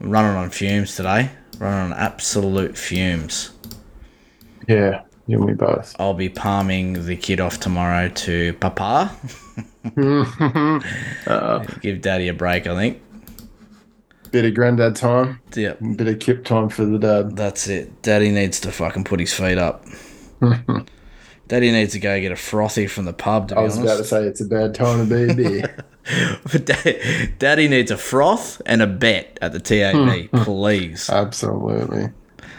running on fumes today. Running on absolute fumes. Yeah, you and me both. I'll be palming the kid off tomorrow to Papa. Uh, Give Daddy a break, I think. bit of granddad time, Yep. bit of kip time for the dad. That's it. Daddy needs to fucking put his feet up. Daddy needs to go get a frothy from the pub. To be I was honest, about to say it's a bad time to be a beer. But Daddy, Daddy needs a froth and a bet at the TAB, hmm. please. Absolutely.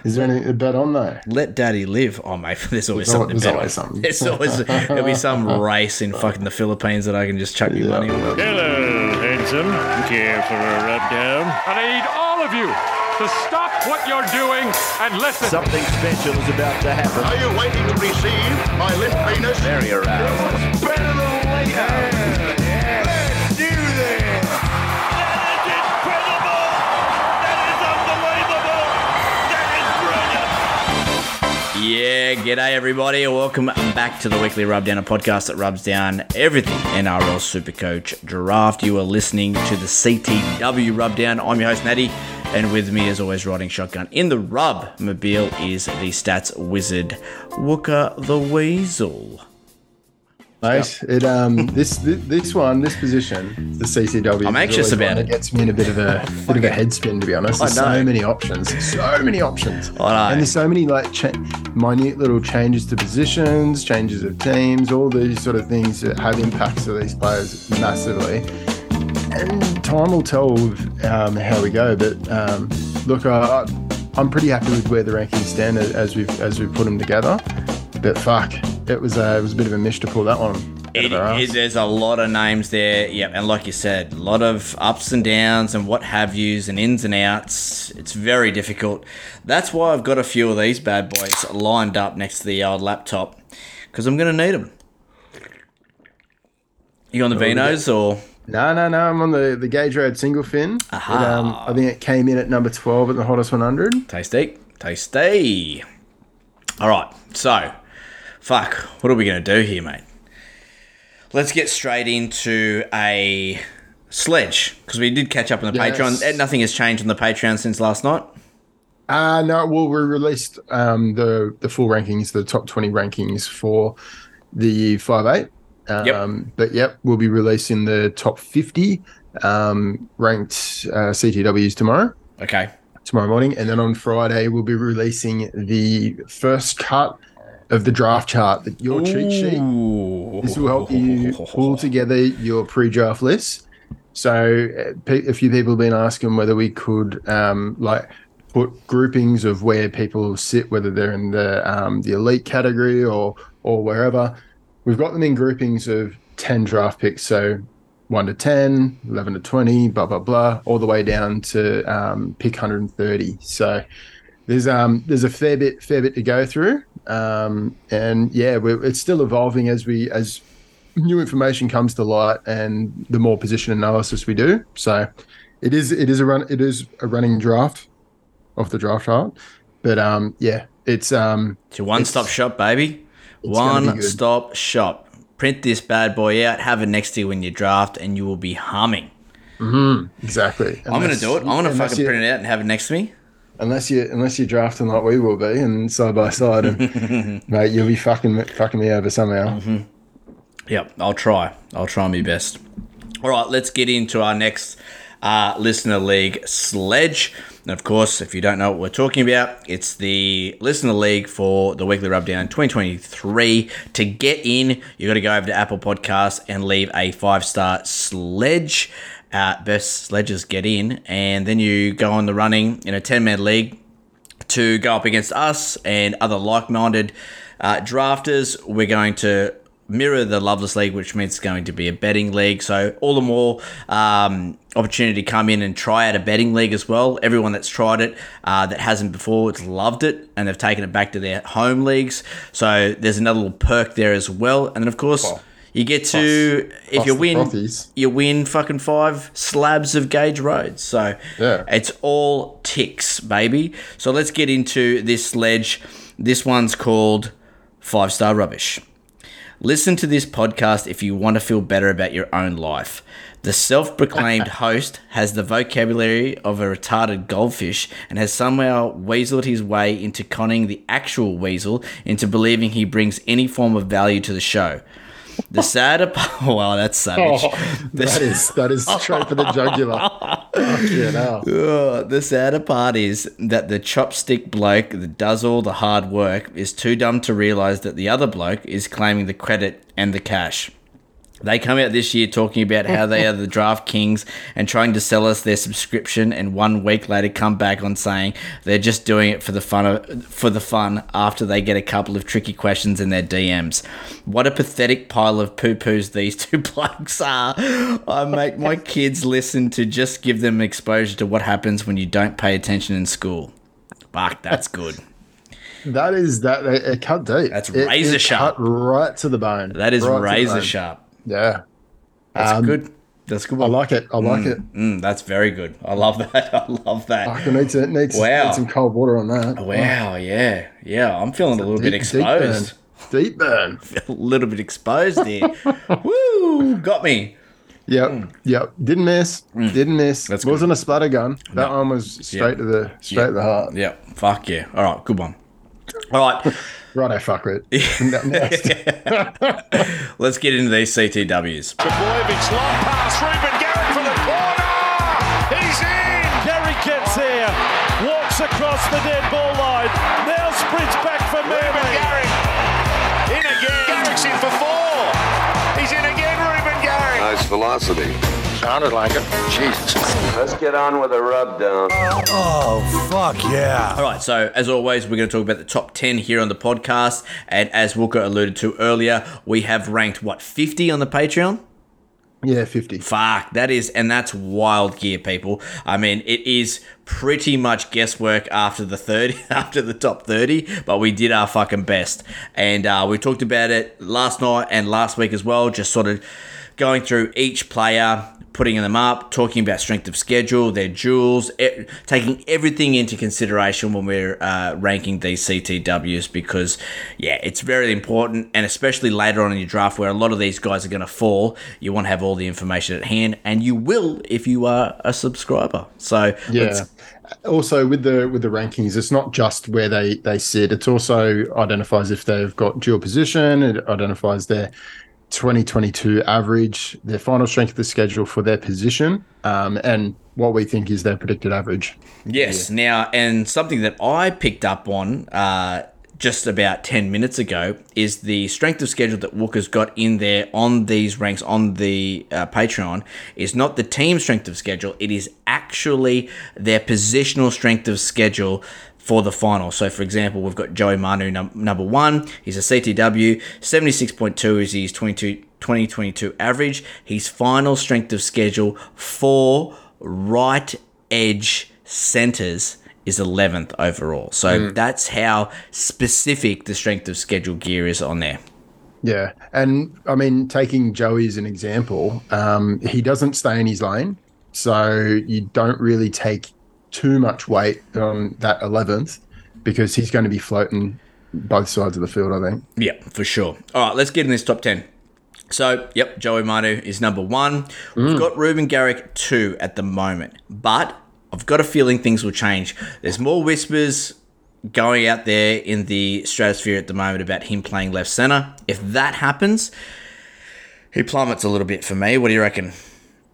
Is there any a bet on though? Let Daddy live. Oh, mate, there's always There's al- something to there's bet always on. something. There's always there'll be some race in fucking the Philippines that I can just chuck your Yeah. money on. Hello, handsome. Care for a rub down? And I need all of you to stop what you're doing and listen. Something special is about to happen. Are you waiting to receive my limp penis? Very aroused. Yeah, g'day everybody, welcome back to the weekly Rubdown, a podcast that rubs down everything NRL Supercoach Draft. You are listening to the CTW Rubdown. I'm your host Natty, and with me, as always, riding shotgun in the rub mobile is the stats wizard Wooker the Weasel. Mate, it um this thi- this one this position the CTW. I'm anxious about one it. Gets me in a bit of a bit of a head spin to be honest. There's so many options, so many options, and there's so many like cha- minute little changes to positions, changes of teams, all these sort of things that have impacts to these players massively. And time will tell um, how we go. But um, look, I, I'm pretty happy with where the rankings stand as we've as we've put them together. But fuck, it was a, it was a bit of a mish to pull that one. It, it- there's a lot of names there, yeah, and like you said, a lot of ups and downs and what have yous and ins and outs. It's very difficult. That's why I've got a few of these bad boys lined up next to the old laptop because I'm going to need them. You on the Vinos or No, no, no. I'm on the, the Gage Road single fin. It, um, I think it came in at number 12 at the hottest 100. tasty? Tasty. All right, so fuck, what are we going to do here, mate? Let's get straight into a sledge because we did catch up on the Yes. Patreon. Eh, Nothing has changed on the Patreon since last night. Uh, no, well, we released um, the, the full rankings, the top 20 rankings for the 5'8. Um, Yep. But yep, we'll be releasing the top 50 um, ranked uh, CTWs tomorrow. Okay. tomorrow morning, and then on Friday we'll be releasing the first cut of the draft chart, that your cheat sheet. This will help you pull together your pre-draft list. So, uh, a few people have been asking whether we could um, like put groupings of where people sit, whether they're in the um, the elite category or or wherever. We've got them in groupings of ten draft picks. So. 1 to 10, 11 to 20, blah, blah, blah, all the way down to um, pick 130. So there's um there's a fair bit fair bit to go through um and yeah we're, it's still evolving as we as new information comes to light and the more position analysis we do so it is it is a run it is a running draft off the draft chart but um yeah it's um It's your one stop shop, baby. One stop shop. Print this bad boy out, have it next to you when you draft, and you will be humming. Mm-hmm. exactly I'm going to do it. I'm to fucking print it out and have it next to me. Unless you unless you're drafting like we will be and side by side and mate you'll be fucking fucking me over somehow Yep, I'll try. I'll try my best. All right, let's get into our next uh, listener league sledge. And of course, if you don't know what we're talking about, it's the listener league for the weekly rubdown 2023. To get in, you've got to go over to Apple Podcasts and leave a five star sledge. Uh, best sledges get in, and then you go on the running in a 10 man league to go up against us and other like-minded uh, drafters. We're going to mirror the Loveless League, which means it's going to be a betting league. So all the more um, opportunity to come in and try out a betting league as well. Everyone that's tried it uh, that hasn't before, it's loved it, and they've taken it back to their home leagues. So there's another little perk there as well. And then of course. You get to if plus you win, you win fucking five slabs of Gage Roads. So Yeah. it's all ticks, baby. So let's get into this sledge. This one's called Five Star Rubbish. Listen to this podcast if you want to feel better about your own life. The self proclaimed host has the vocabulary of a retarded goldfish and has somehow weaseled his way into conning the actual weasel into believing he brings any form of value to the show. The sadder part, wow, that's savage. Oh, the- That is that is straight for the jugular. yeah, no. Ugh, the sadder part is that the chopstick bloke that does all the hard work is too dumb to realize that the other bloke is claiming the credit and the cash. They come out this year talking about how they are the draft kings and trying to sell us their subscription, and one week later come back on saying they're just doing it for the fun of, for the fun after they get a couple of tricky questions in their DMs. What a pathetic pile of poo poos these two blokes are. Oh, I make my kids listen to just give them exposure to what happens when you don't pay attention in school. Fuck, that's good. That is that it, it cut deep. That's It- razor it sharp. Cut right to the bone. That is Right to the razor bone. sharp. Yeah, That's Um, good. That's good. I like it. I like it. Mm, that's very good. I love that. I love that. I need to need, to- Wow. need some cold water on that. Wow, yeah, yeah. I'm feeling a little bit exposed. Deep burn. Deep burn. a little bit exposed here. Woo! Got me. Yep, yep. Didn't miss. Didn't miss. Mm. That's good. Wasn't a splatter gun. That one was straight Yeah. to the straight to the heart. Yeah. Fuck yeah. All right. Good one. All right. Right, I fuck it. Let's get into these CTWs. Trbojevic, long pass, Reuben Garrick for the corner. He's in. Garrick gets here, walks across the dead ball line, now sprints back for Reuben Manly. Garrick. In again. Garrick's in for four. He's in again, Reuben Garrick. Nice velocity. Sounded like it. Jesus. Let's get on with the rub down. Oh, fuck yeah. All right. So, as always, we're going to talk about the top 10 here on the podcast. And as Walker alluded to earlier, we have ranked, what, 50 on the Patreon? yeah, fifty. Fuck, that is, and that's wild gear, people. I mean, it is pretty much guesswork after the 30, after the top 30, but we did our fucking best. And uh, we talked about it last night and last week as well, just sort of going through each player, putting them up, talking about strength of schedule, their duels, e- taking everything into consideration when we're uh, ranking these CTWs because, yeah, it's very important, and especially later on in your draft where a lot of these guys are going to fall, you want to have all the information at hand, and you will if you are a subscriber. So, Yeah. Also, with the with the rankings, it's not just where they they sit. It's also identifies if they've got dual position. It identifies their 2022 average, their final strength of the schedule for their position, um, and what we think is their predicted average. Yes. Now, and something that I picked up on uh, just about 10 minutes ago is the strength of schedule that Walker's got in there on these ranks on the uh, Patreon is not the team strength of schedule, it is actually their positional strength of schedule for the final. So, for example, we've got Joey Manu num- number one. He's a CTW. 76.2 is his 22, 2022 average. His final strength of schedule for right edge centers is 11th overall. So that's how specific the strength of schedule gear is on there. Yeah, and I mean, taking Joey as an example, um, he doesn't stay in his lane, so you don't really take too much weight on that 11th because he's going to be floating both sides of the field. I think. Yeah, for sure. All right, let's get in this top 10. So, yep, Joey Manu is number one. We've mm. got Reuben Garrick two at the moment, but I've got a feeling things will change. There's more whispers going out there in the stratosphere at the moment about him playing left center. If that happens, he plummets a little bit for me. What do you reckon?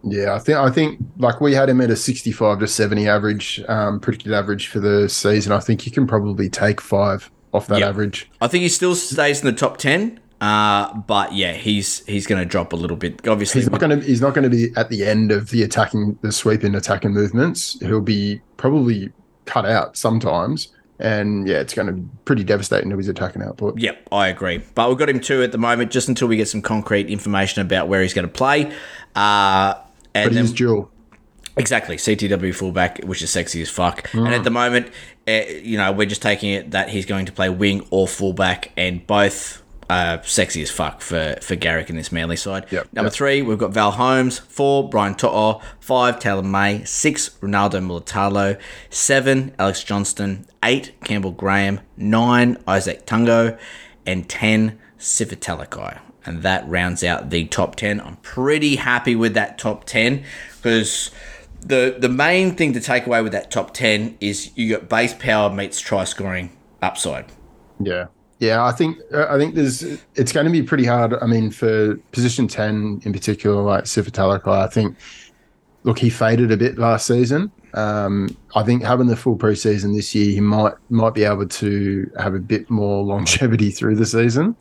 Yeah, I think I think like we had him at a 65 to 70 average, um, predicted average for the season. I think you can probably take five off that Yep. average. I think he still stays in the top 10. Uh, but yeah, he's he's going to drop a little bit. Obviously, He's not going to. He's not going to be at the end of the attacking, the sweeping attacking movements. He'll be probably cut out sometimes, and yeah, it's going to be pretty devastating to his attacking output. Yep, I agree. But we've got him two at the moment, just until we get some concrete information about where he's going to play. Uh, and But then, dual. exactly CTW fullback, which is sexy as fuck. And at the moment, uh, you know, we're just taking it that he's going to play wing or fullback, and both. Uh, sexy as fuck for, for Garrick in this Manly side. Yep, Number yep. three, we've got Val Holmes. Four, Brian To'o. Five, Taylan May. Six, Ronaldo Mulitalo. Seven, Alex Johnston. Eight, Campbell Graham. Nine, Izack Tago. And ten, Sifa Talakai. And that rounds out the top 10. I'm pretty happy with that top 10 because the the main thing to take away with that top 10 is you got base power meets try scoring upside. Yeah. Yeah, I think uh, I think there's it's going to be pretty hard. I mean, for position ten in particular, like Sifa Talakai, I think look he faded a bit last season. Um, I think having the full preseason this year, he might might be able to have a bit more longevity through the season.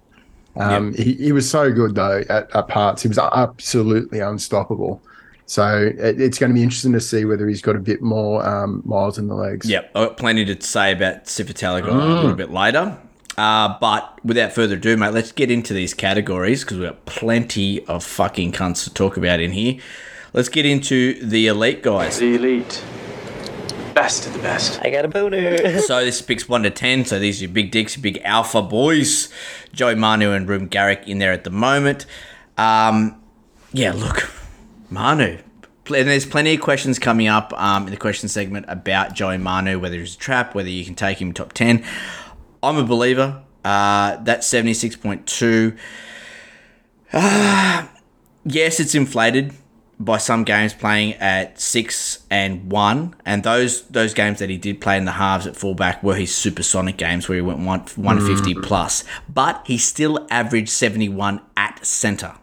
Um, Yep. he, he was so good though at, at parts. He was absolutely unstoppable. So it, it's going to be interesting to see whether he's got a bit more um, miles in the legs. Yep, I've got plenty to say about Sifa Talakai a little bit later. Uh, but without further ado, mate, let's get into these categories because we've got plenty of fucking cunts to talk about in here. Let's get into the elite guys. The elite. Best of the best. I got a boner. So this picks one to ten. So these are your big dicks, your big alpha boys. Joey Manu and Reuben Garrick in there at the moment. Um, yeah, look, Manu. And there's plenty of questions coming up um, in the question segment about Joey Manu, whether he's a trap, whether you can take him top ten. I'm a believer. Uh, that's seventy six point two. Uh, yes, it's inflated by some games playing at six and one, and those those games that he did play in the halves at fullback were his supersonic games where he went one one fifty mm. plus, but he still averaged seventy one at centre.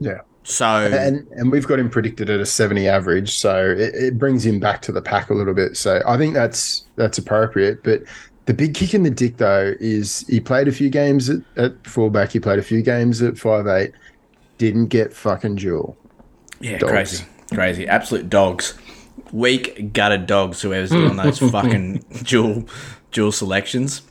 Yeah. So and and we've got him predicted at a 70 average. So it, it brings him back to the pack a little bit. So i think that's that's appropriate. But the big kick in the dick though is he played a few games at, at fullback. He played a few games at five eight, didn't get fucking dual yeah, dogs. crazy, crazy, absolute dogs, weak gutted dogs. Whoever's doing those fucking dual dual selections,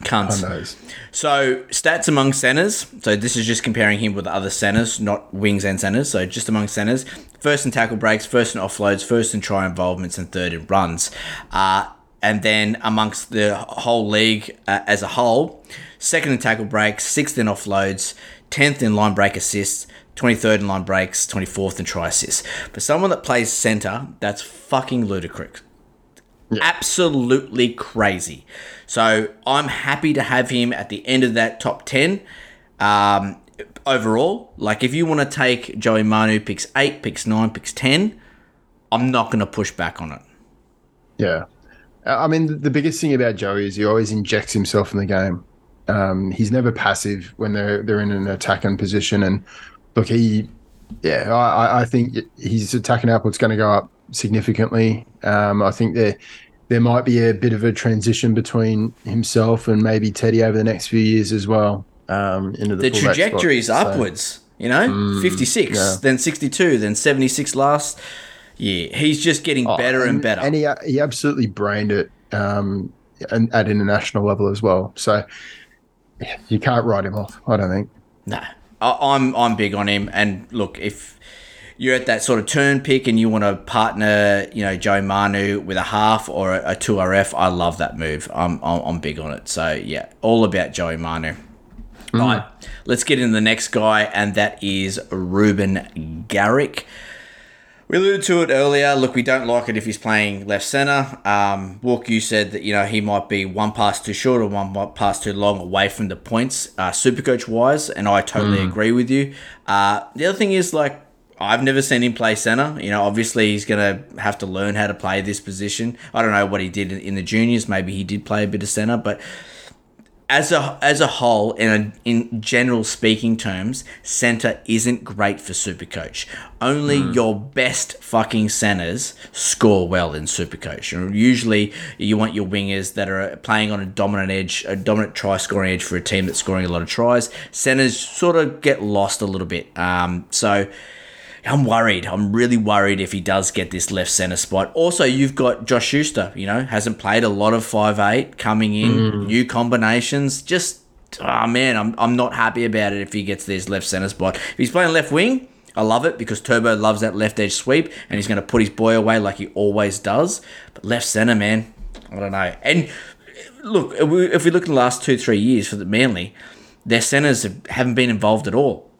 cunts. So stats among centers. So this is just comparing him with other centers, not wings and centers. So just among centers, first in tackle breaks, first in offloads, first in try involvements, and third in runs. Uh, and then amongst the whole league uh, as a whole, second in tackle breaks, sixth in offloads, tenth in line break assists. 23rd in line breaks, 24th in try assists. For someone that plays center, that's fucking ludicrous absolutely crazy. So I'm happy to have him at the end of that top 10. Um, overall, like if you want to take Joey Manu picks 8, picks 9, picks 10, I'm not going to push back on it. yeah i mean the biggest thing about joey is he always injects himself in the game um, he's never passive when they're they're in an attacking position and look he yeah i I- think his attacking output's going to go up significantly um, i think there there might be a bit of a transition between himself and maybe teddy over the next few years as well um, into the, The trajectory is. So- upwards, you know? 56, yeah. then 62, then 76 last. Yeah, he's just getting Oh, better and, better. And he he absolutely brained it um, and at international level as well. So you can't write him off. I don't think. No, I'm I'm big on him. And look, if you're at that sort of turn pick and you want to partner, you know, Joe Manu with a half or a, a two RF, I love that move. I'm, I'm I'm big on it. So yeah, all about Joe Manu. All right, let's get into the next guy, and that is Reuben Garrick. We alluded to it earlier. Look, we don't like it if he's playing left center. Um, Walk, you said that you know he might be one pass too short or one pass too long away from the points, uh, Supercoach wise, and I totally agree with you. Uh, the other thing is like I've never seen him play center. You know, obviously he's gonna have to learn how to play this position. I don't know what he did in- in the juniors. Maybe he did play a bit of center, but as a as a whole, in a, in general speaking terms, center isn't great for Supercoach. Only your best fucking centers score well in Supercoach. And usually, you want your wingers that are playing on a dominant edge, a dominant try scoring edge for a team that's scoring a lot of tries. Centers sort of get lost a little bit. Um, so. I'm worried. I'm really worried if he does get this left center spot. Also, you've got Josh Schuster, you know, hasn't played a lot of five eight coming in, mm. new combinations. Just, oh man, I'm, I'm not happy about it if he gets this left center spot. If he's playing left wing, I love it because Turbo loves that left edge sweep and he's going to put his boy away like he always does. But left center, man, I don't know. And look, if we, look in the last two, three years for the Manly, their centers haven't been involved at all.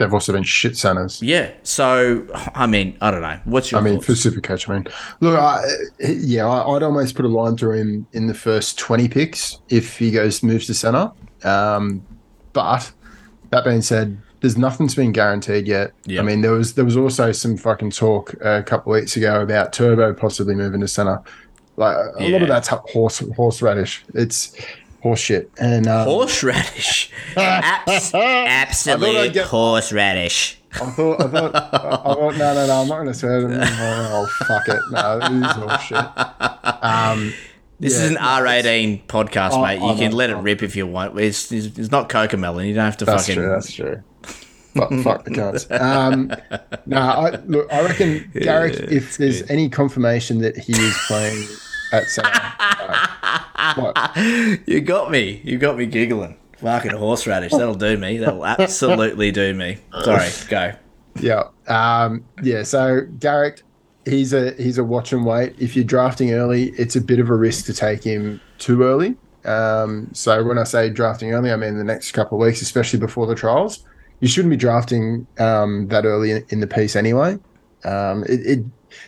They've also been shit centers. Yeah. So, I mean, I don't know. What's your I mean, thoughts? for Supercoach, I mean, look, I, yeah, I, I'd almost put a line through him in the first 20 picks if he goes moves to center. Um, but That being said, there's nothing's been guaranteed yet. Yeah. I mean, there was there was also some fucking talk a couple weeks ago about Turbo possibly moving to center. Like a lot of that's horse horseradish. It's horse shit. And um, Horseradish. Abs- absolute get- horseradish. I thought, I thought, I thought, no, no, no, I'm not going to say it. Oh, fuck it. No, it is horse shit. Um, This Yeah, is an R18 podcast, Oh, mate. You I can let it rip if you want. It's, it's, it's not Cocomelon. You don't have to That's fucking. true. That's true. fuck, fuck the cunts. Um, no, I, look, I reckon Garrick. if there's any confirmation that he is playing at uh? You got me. You got me giggling. Fucking horseradish. That'll do me. That'll absolutely do me. Sorry. Go. Yeah, um, yeah. So Garrick, he's a he's a watch and wait. If you're drafting early, it's a bit of a risk to take him too early. Um, so when I say drafting early, I mean the next couple of weeks, especially before the trials. You shouldn't be drafting um, that early in, in the piece anyway. Um, it, it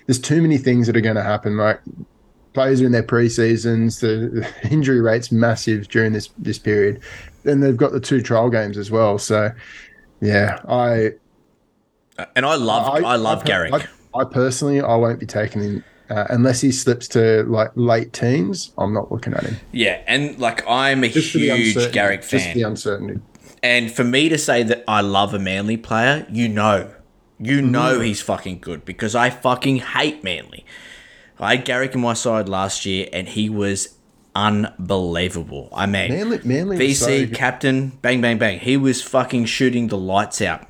there's too many things that are going to happen. Like players are in their pre-seasons, the, the injury rate's massive during this this period. Then they've got the two trial games as well. So yeah, I And I love, I, love per- Garrick. I, I personally, I won't be taking him uh, unless he slips to like late teens. I'm not looking at him. yeah, and like I'm a Just huge. Garrick Just fan. the uncertainty. And for me to say that I love a Manly player, you know, you know Mm. he's fucking good because I fucking hate Manly. I had Garrick in my side last year, and he was unbelievable. I mean, Manly, Manly VC so- captain, bang, bang, bang. He was fucking shooting the lights out.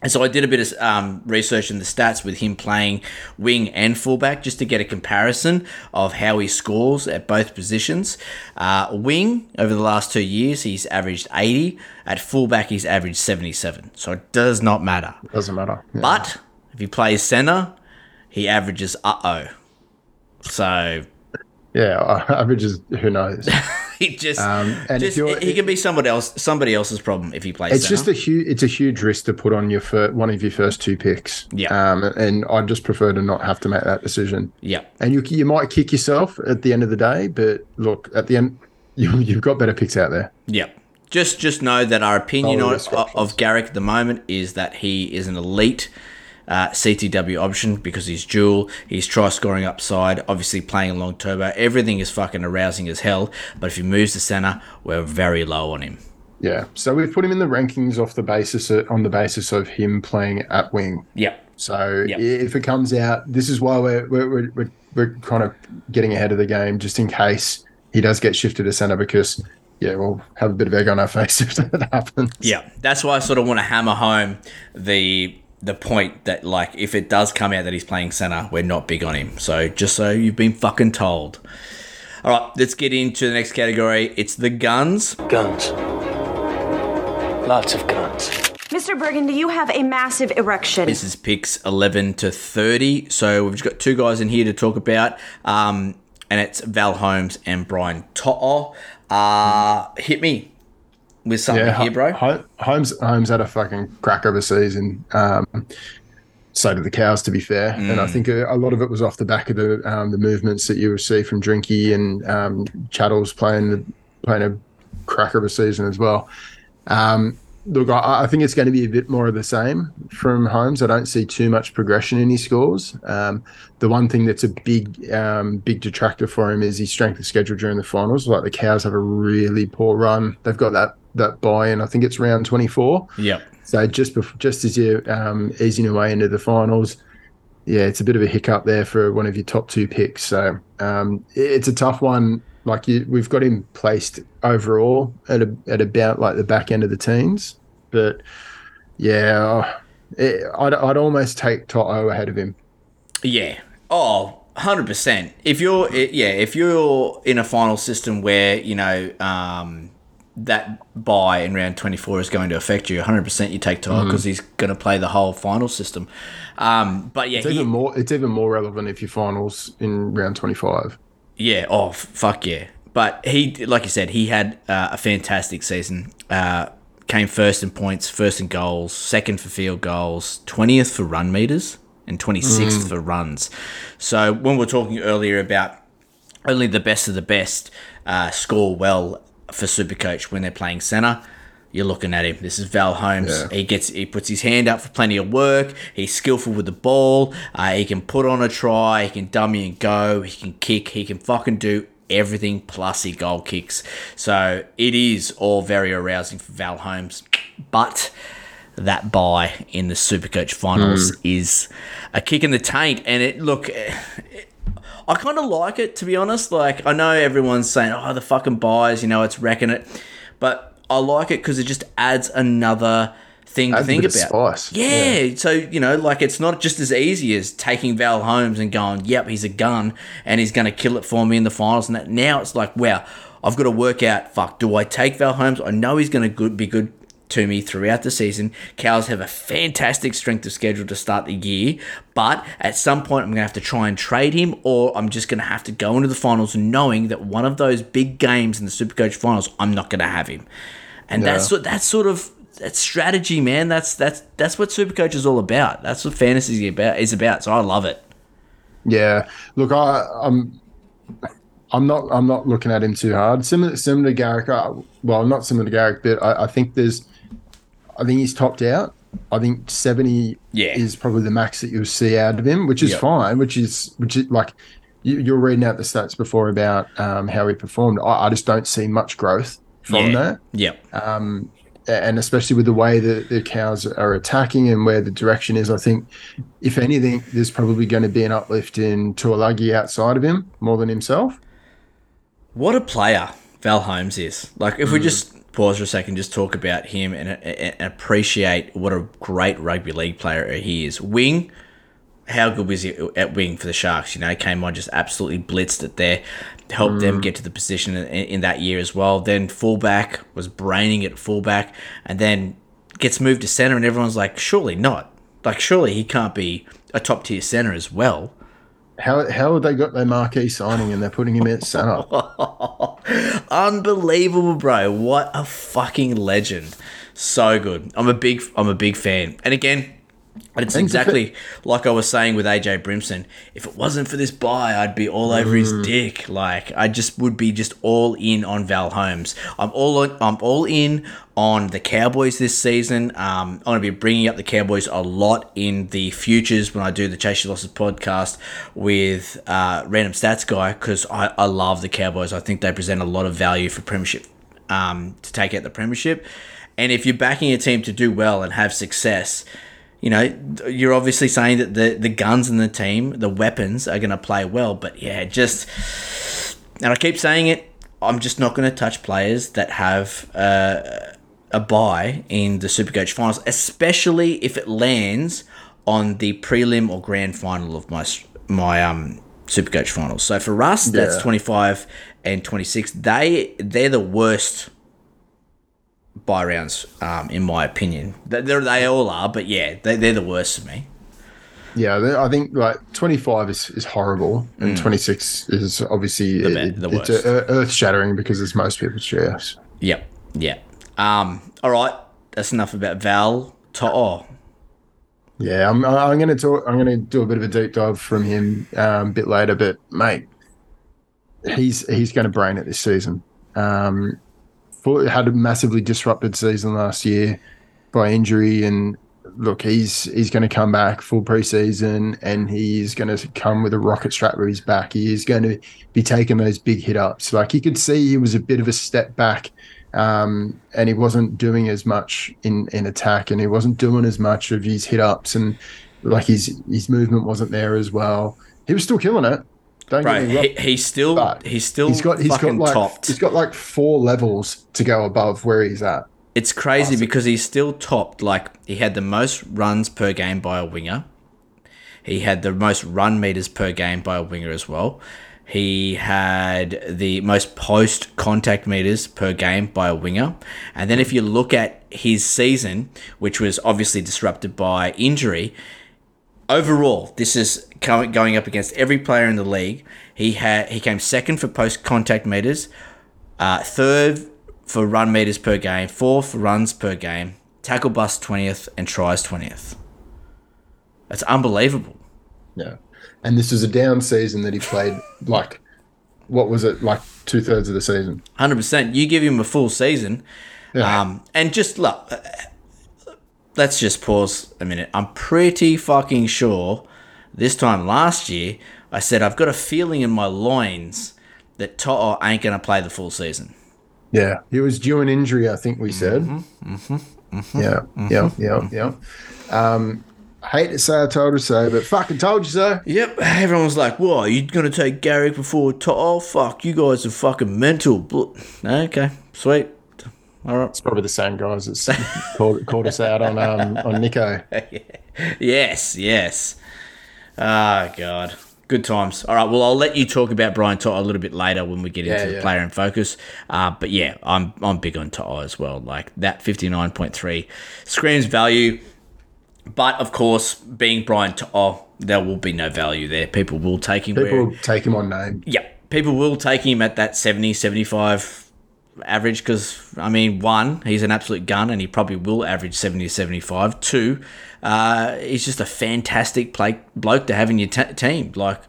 And so I did a bit of um, research in the stats with him playing wing and fullback just to get a comparison of how he scores at both positions. Uh, wing, over the last two years, he's averaged 80. At fullback, he's averaged 77. So it does not matter. doesn't matter. Yeah. But if he plays centre, he averages uh oh. So yeah, averages. Who knows? he just, Um, and if just you're- he can be somebody else, somebody else's problem if he plays. It's centre. just a huge. It's a huge risk to put on your fir- one of your first two picks. Yeah. Um, and I'd just prefer to not have to make that decision. yeah. And you you might kick yourself at the end of the day, but look, at the end, you you've got better picks out there. Yeah. Just just know that our opinion on, of Garrick at the moment is that he is an elite uh, CTW option because he's dual, he's try scoring upside, obviously playing along turbo. Everything is fucking arousing as hell. But if he moves to center, we're very low on him. Yeah. So we've put him in the rankings off the basis of, on the basis of him playing at wing. Yeah. So Yep. if it comes out, this is why we're, we're, we're, we're, we're kind of getting ahead of the game just in case he does get shifted to center because, yeah, we'll have a bit of egg on our face if that happens. Yeah. That's why I sort of want to hammer home the the point that like if it does come out that he's playing center, we're not big on him. So just so you've been fucking told. All right, let's get into the next category. It's the guns. Guns. Lots of guns. Mr. Burgundy, you have a massive erection. This is picks 11 to 30. So we've just got two guys in here to talk about. Um, and it's Val Holmes and Brian To'o. Uh, hit me with something Yeah, here, bro. Ho- Holmes Holmes had a fucking cracker of a season. Um, so did the cows, to be fair, and I Mm. think a, a lot of it was off the back of the um, the movements that you would see from Drinky and um, Chattels playing the, playing a cracker of a season as well. Um, look, I, I think it's going to be a bit more of the same from Holmes. I don't see too much progression in his scores. Um, the one thing that's a big um, big detractor for him is his strength of schedule during the finals. Like the cows have a really poor run. They've got that that buy in. I think it's round twenty four. Yeah. So just before, just as you're um, easing your way into the finals, yeah, it's a bit of a hiccup there for one of your top two picks. So um, it's a tough one. Like you, we've got him placed overall at a, at about like the back end of the teens, but yeah, it, I'd, I'd almost take Toto ahead of him. Yeah. Oh, 100%. If you're, yeah, if you're in a final system where, you know, um, that buy in round 24 is going to affect you, 100% you take To'o because he's going to play the whole final system. Um, but yeah, It's he- even more. It's even more relevant if your finals in round twenty five. Yeah. Oh, f- fuck yeah. But he, like you said, he had uh, a fantastic season. Uh, came first in points, first in goals, second for field goals, twentieth for run meters, and twenty sixth for runs. So when we are talking earlier about only the best of the best uh, score well for Supercoach when they're playing center. you're looking at him. This is Val Holmes. Yeah. He gets he puts his hand up for plenty of work. He's skillful with the ball. Uh, he can put on a try. He can dummy and go. He can kick. He can fucking do everything plus he goal kicks. So it is all very arousing for Val Holmes. But that buy in the Supercoach finals is a kick in the taint. And it look. I kind of like it to be honest. Like I know everyone's saying, "Oh, the fucking buys," you know, it's wrecking it, but I like it because it just adds another thing Adds to think about. spice. Yeah, so you know, like it's not just as easy as taking Val Holmes and going, "Yep, he's a gun and he's going to kill it for me in the finals." And that now it's like, wow, I've got to work out. Fuck, do I take Val Holmes? I know he's going to be good to me throughout the season. Cows have a fantastic strength of schedule to start the year, but at some point I'm going to have to try and trade him, or I'm just going to have to go into the finals knowing that one of those big games in the Supercoach finals, I'm not going to have him. And that's what that's sort of that's strategy, man. That's that's that's what Supercoach is all about. That's what fantasy is about. Is about. So I love it. Yeah. Look, I, I'm I'm not I'm not looking at him too hard. Similar similar to Garrick. Uh, well, not similar to Garrick, but I, I think there's I think he's topped out. I think 70 Yeah. is probably the max that you'll see out of him, which is Yep. fine, which is which is like you, you're reading out the stats before about um, how he performed. I, I just don't see much growth from yeah. that. Yep. and especially with the way that the cows are attacking and where the direction is, I think, if anything, there's probably going to be an uplift in Taulagi outside of him more than himself. What a player Val Holmes is. Like, if we just pause for a second, just talk about him and, and appreciate what a great rugby league player he is. Wing, how good was he at wing for the Sharks? You know, came on just absolutely blitzed it there, helped them mm. get to the position in, in that year as well. Then fullback was braining it at fullback, and then gets moved to center, and everyone's like, surely not. Like, surely he can't be a top tier center as well. How how have they got their marquee signing and they're putting him at centre? Unbelievable, bro. What a fucking legend. So good. I'm a big I'm a big fan. And again, And if exactly like I was saying with AJ Brimson. If it wasn't for this buy, I'd be all over his Mm. dick. Like I just would be just all in on Val Holmes. I'm all on, I'm all in on the Cowboys this season. Um, I'm going to be bringing up the Cowboys a lot in the futures when I do the Chase Your Losses podcast with uh, Random Stats Guy because I, I love the Cowboys. I think they present a lot of value for Premiership um, to take out the Premiership. And if you're backing a team to do well and have success, you know, you're obviously saying that the, the guns in the team, the weapons are going to play well. But yeah, just, and I keep saying it, I'm just not going to touch players that have uh, a buy in the Supercoach finals, especially if it lands on the prelim or grand final of my my um Supercoach finals. So for us, that's 25 and 26. They they're the worst buy rounds, um, in my opinion. They they're, they all are, but yeah, they, they're the worst for me. Yeah, I think like 25 is, is horrible, and 26 is obviously Mm. The it- the it's worst. earth shattering because it's most people's shares. Yep, yep. Um, all right, that's enough about Val. To- oh, Yeah, I'm, I'm going to talk. I'm going to do a bit of a deep dive from him um, a bit later. But mate, he's he's going to brain it this season. Um, had a massively disrupted season last year by injury, and look, he's he's going to come back full preseason, and he's going to come with a rocket strap where he's back. He is going to be taking those big hit ups. Like you could see, he was a bit of a step back um, and he wasn't doing as much in, in attack, and he wasn't doing as much of his hit ups, and like his his movement wasn't there as well. He was still killing it. Don't bro, get me wrong. he, he's still but he's still he's got he's got like topped. he's got like four levels to go above where he's at. It's crazy because he's still topped. Like he had the most runs per game by a winger. He had the most run meters per game by a winger as well. He had the most post contact meters per game by a winger. And then if you look at his season, which was obviously disrupted by injury, overall, this is going up against every player in the league. He had he came second for post contact meters, uh, third for run meters per game, fourth for runs per game, tackle bust twentieth, and tries twentieth. That's unbelievable. Yeah, and this was a down season that he played like what was it like two thirds of the season. Hundred percent. You give him a full season. Yeah. Um, and just look, uh, let's just pause a minute. I'm pretty fucking sure this time last year I said I've got a feeling in my loins that To'o ain't going to play the full season. Yeah, he was due an injury. I think we said. Mm-hmm, Yeah, yeah, yeah, yeah. Um, hate to say I told you so, but fucking told you so. Yep, everyone was like, "What? Are you gonna take Garrick before To'o? Fuck, you guys are fucking mental." Okay, sweet. All right. It's probably the same guys that called, called us out on um, on Nico. Yes, yes. Ah, God. Good times. All right, well, I'll let you talk about Brian To'o a little bit later when we get into Yeah, the yeah. player in focus. Uh, but yeah, I'm I'm big on To'o as well. Like that 59.3 screams value. But of course, being Brian To'o, there will be no value there. People will take him where People will take him on name. yeah, people will take him at that 70, 75 average because, I mean, one, he's an absolute gun and he probably will average 70 to 75. Two, uh, he's just a fantastic play- bloke to have in your t- team. Like,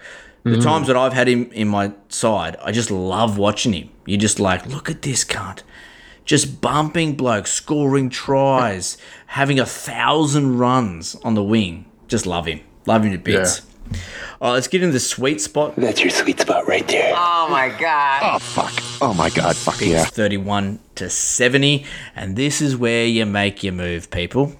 the times that I've had him in my side, I just love watching him. You're just like, look at this cunt. Just bumping blokes, scoring tries, having a thousand runs on the wing. Just love him. Love him to bits. All right, let's get into the sweet spot. That's your sweet spot right there. Oh, fuck. Oh, my God. Fuck yeah. 31 to 70 and this is where you make your move people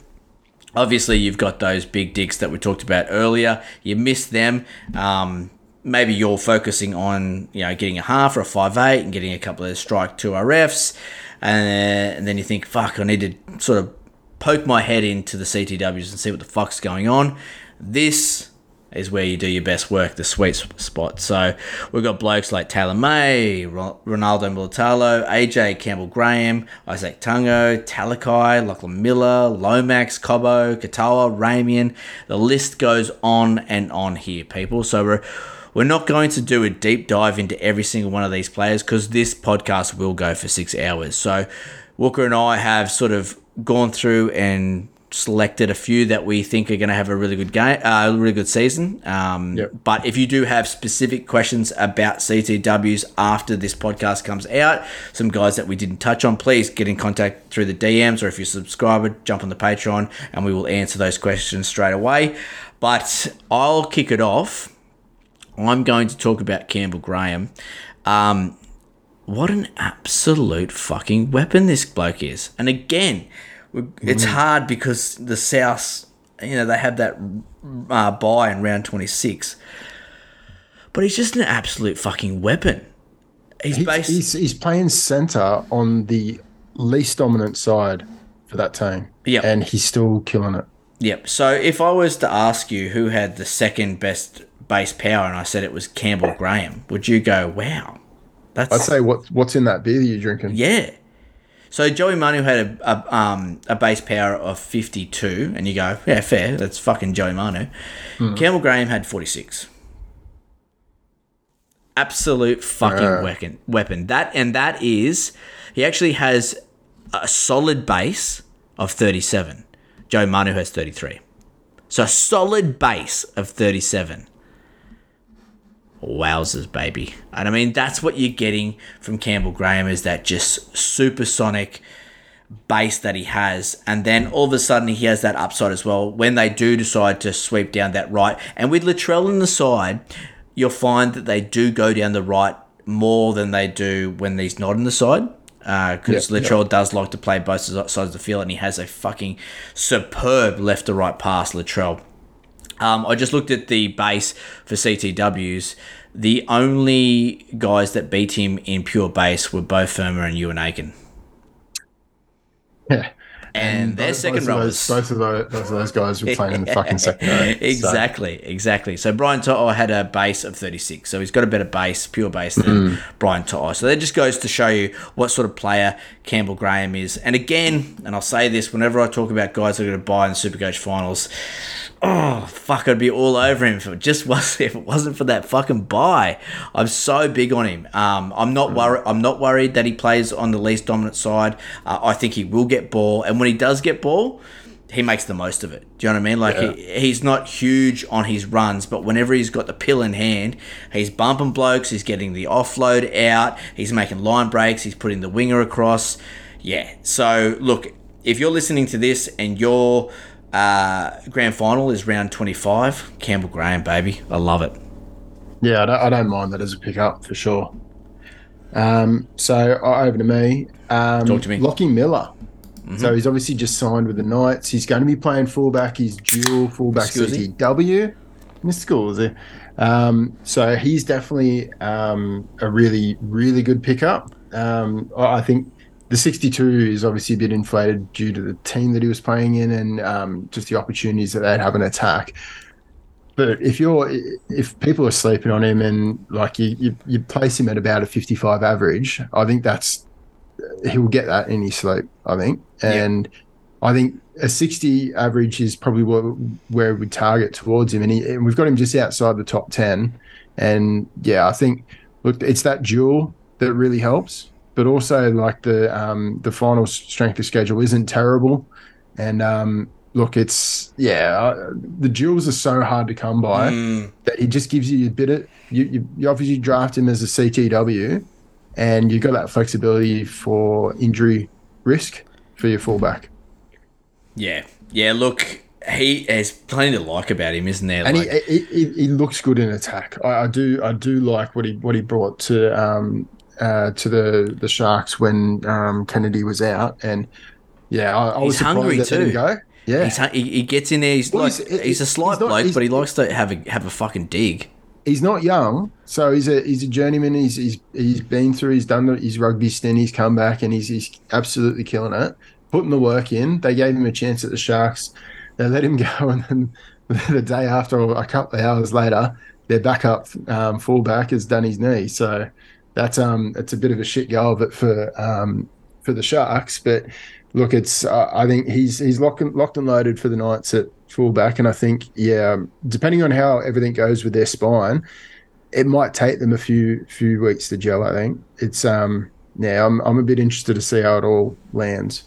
obviously you've got those big dicks that we talked about earlier you missed them um, maybe you're focusing on you know getting a half or a 5-8 and getting a couple of strike 2 rfs and, and then you think fuck i need to sort of poke my head into the ctws and see what the fuck's going on this is where you do your best work, the sweet spot. So we've got blokes like Taylan May, Ronaldo Mulitalo, AJ Campbell Graham, Izack Tago, Talakai, Lachlan Miller, Lomax, Cobbo, Katoa, Ramien. The list goes on and on here, people. So we're we're not going to do a deep dive into every single one of these players because this podcast will go for six hours. So Walker and I have sort of gone through and selected a few that we think are going to have a really good game, uh, really good season. Um, Yep. But if you do have specific questions about CTWs after this podcast comes out, some guys that we didn't touch on, please get in contact through the DMs or if you're a subscriber, jump on the Patreon and we will answer those questions straight away. But I'll kick it off. I'm going to talk about Campbell Graham. Um, what an absolute fucking weapon this bloke is. And again, it's hard because the South, you know, they have that uh, buy in round 26. But he's just an absolute fucking weapon. He's, He's, based. he's, he's playing centre on the least dominant side for that team. Yep. And he's still killing it. Yep. So if I was to ask you who had the second best base power and I said it was Campbell Graham, would you go, wow? That's I'd say what what's in that beer that you're drinking? Yeah. So Joey Manu had a, a um a base power of fifty two, and you go, yeah, fair. That's fucking Joey Manu. Campbell Graham had forty six. Absolute fucking Yeah. weapon. Weapon that, and that is, he actually has a solid base of thirty seven. Joe Manu has thirty three. So a solid base of thirty seven. Wowzers, baby. And I mean, that's what you're getting from Campbell Graham is that just supersonic base that he has. And then all of a sudden, he has that upside as well when they do decide to sweep down that right. And with Latrell in the side, you'll find that they do go down the right more than they do when he's not in the side. Uh, because Yeah, Latrell does like to play both sides of the field, and he has a fucking superb left to right pass, Latrell. Um, I just looked at the base for CTWs. The only guys that beat him in pure base were Beau Fermor and Euan Aitken. Yeah. And their Both- second both of rowers. those, both of those, both of those guys were playing in the fucking second row. So, Exactly, exactly. So Brian To'o had a base of 36, so he's got a better base, pure base than Mm. Brian To'o. So that just goes to show you what sort of player Campbell Graham is. And again, and I'll say this whenever I talk about guys that are going to buy in the Supercoach finals, oh fuck, I'd be all over him if it just was if it wasn't for that fucking buy. I'm so big on him. Um, I'm not worried. I'm not worried that he plays on the least dominant side. Uh, I think he will get ball, and when he does get ball, he makes the most of it. Do you know what I mean? Like he, he's not huge on his runs, but whenever he's got the pill in hand, he's bumping blokes. He's getting the offload out. He's making line breaks. He's putting the winger across. Yeah. So look, if you're listening to this and your uh, grand final is round 25, Campbell Graham, baby, I love it. Yeah, I don't, I don't mind that as a pickup for sure. Um, so over to me. Um, Talk to me. Lockie Miller. So he's obviously just signed with the Knights. He's going to be playing fullback. He's dual fullback Scusi. CTW. Miss Schoolsy. Um, so he's definitely um, a really, really good pickup. Um, I think the 62 is obviously a bit inflated due to the team that he was playing in and um, just the opportunities that they'd have an attack. But if you're if people are sleeping on him and like you, you you place him at about a 55 average, I think that's he will get that in his sleep. I think, and I think a 60 average is probably what, where we target towards him, and, he, and we've got him just outside the top 10. And yeah, I think look, it's that duel that really helps, but also like the um, the final strength of schedule isn't terrible, and um, look, it's yeah, uh, the duels are so hard to come by that it just gives you a bit of you, you, you obviously draft him as a CTW, and you've got that flexibility for injury risk for your fullback. Yeah. Yeah, look, he has plenty to like about him, isn't there? and Like, he, he, he he looks good in attack. I, I do I do like what he what he brought to um uh to the the Sharks when um Kennedy was out, and yeah, I, I was surprised hungry him too. go. Yeah, he's, he, he gets in there, he's Well, like, he's- he's, a slight not- bloke, but he likes to have a, have a fucking dig. he's not young, so he's a he's a journeyman. He's he's he's been through. He's done the, his rugby stint. He's come back and he's he's absolutely killing it, putting the work in. They gave him a chance at the Sharks. They let him go, and then the day after, or a couple of hours later, their backup um, fullback has done his knee. So that's um it's a bit of a shit go of it for um for the Sharks, but. Look, it's. Uh, I think he's he's locked and, locked and loaded for the Knights at fullback, and I think yeah, depending on how everything goes with their spine, it might take them a few few weeks to gel. I think it's um yeah, I'm I'm a bit interested to see how it all lands.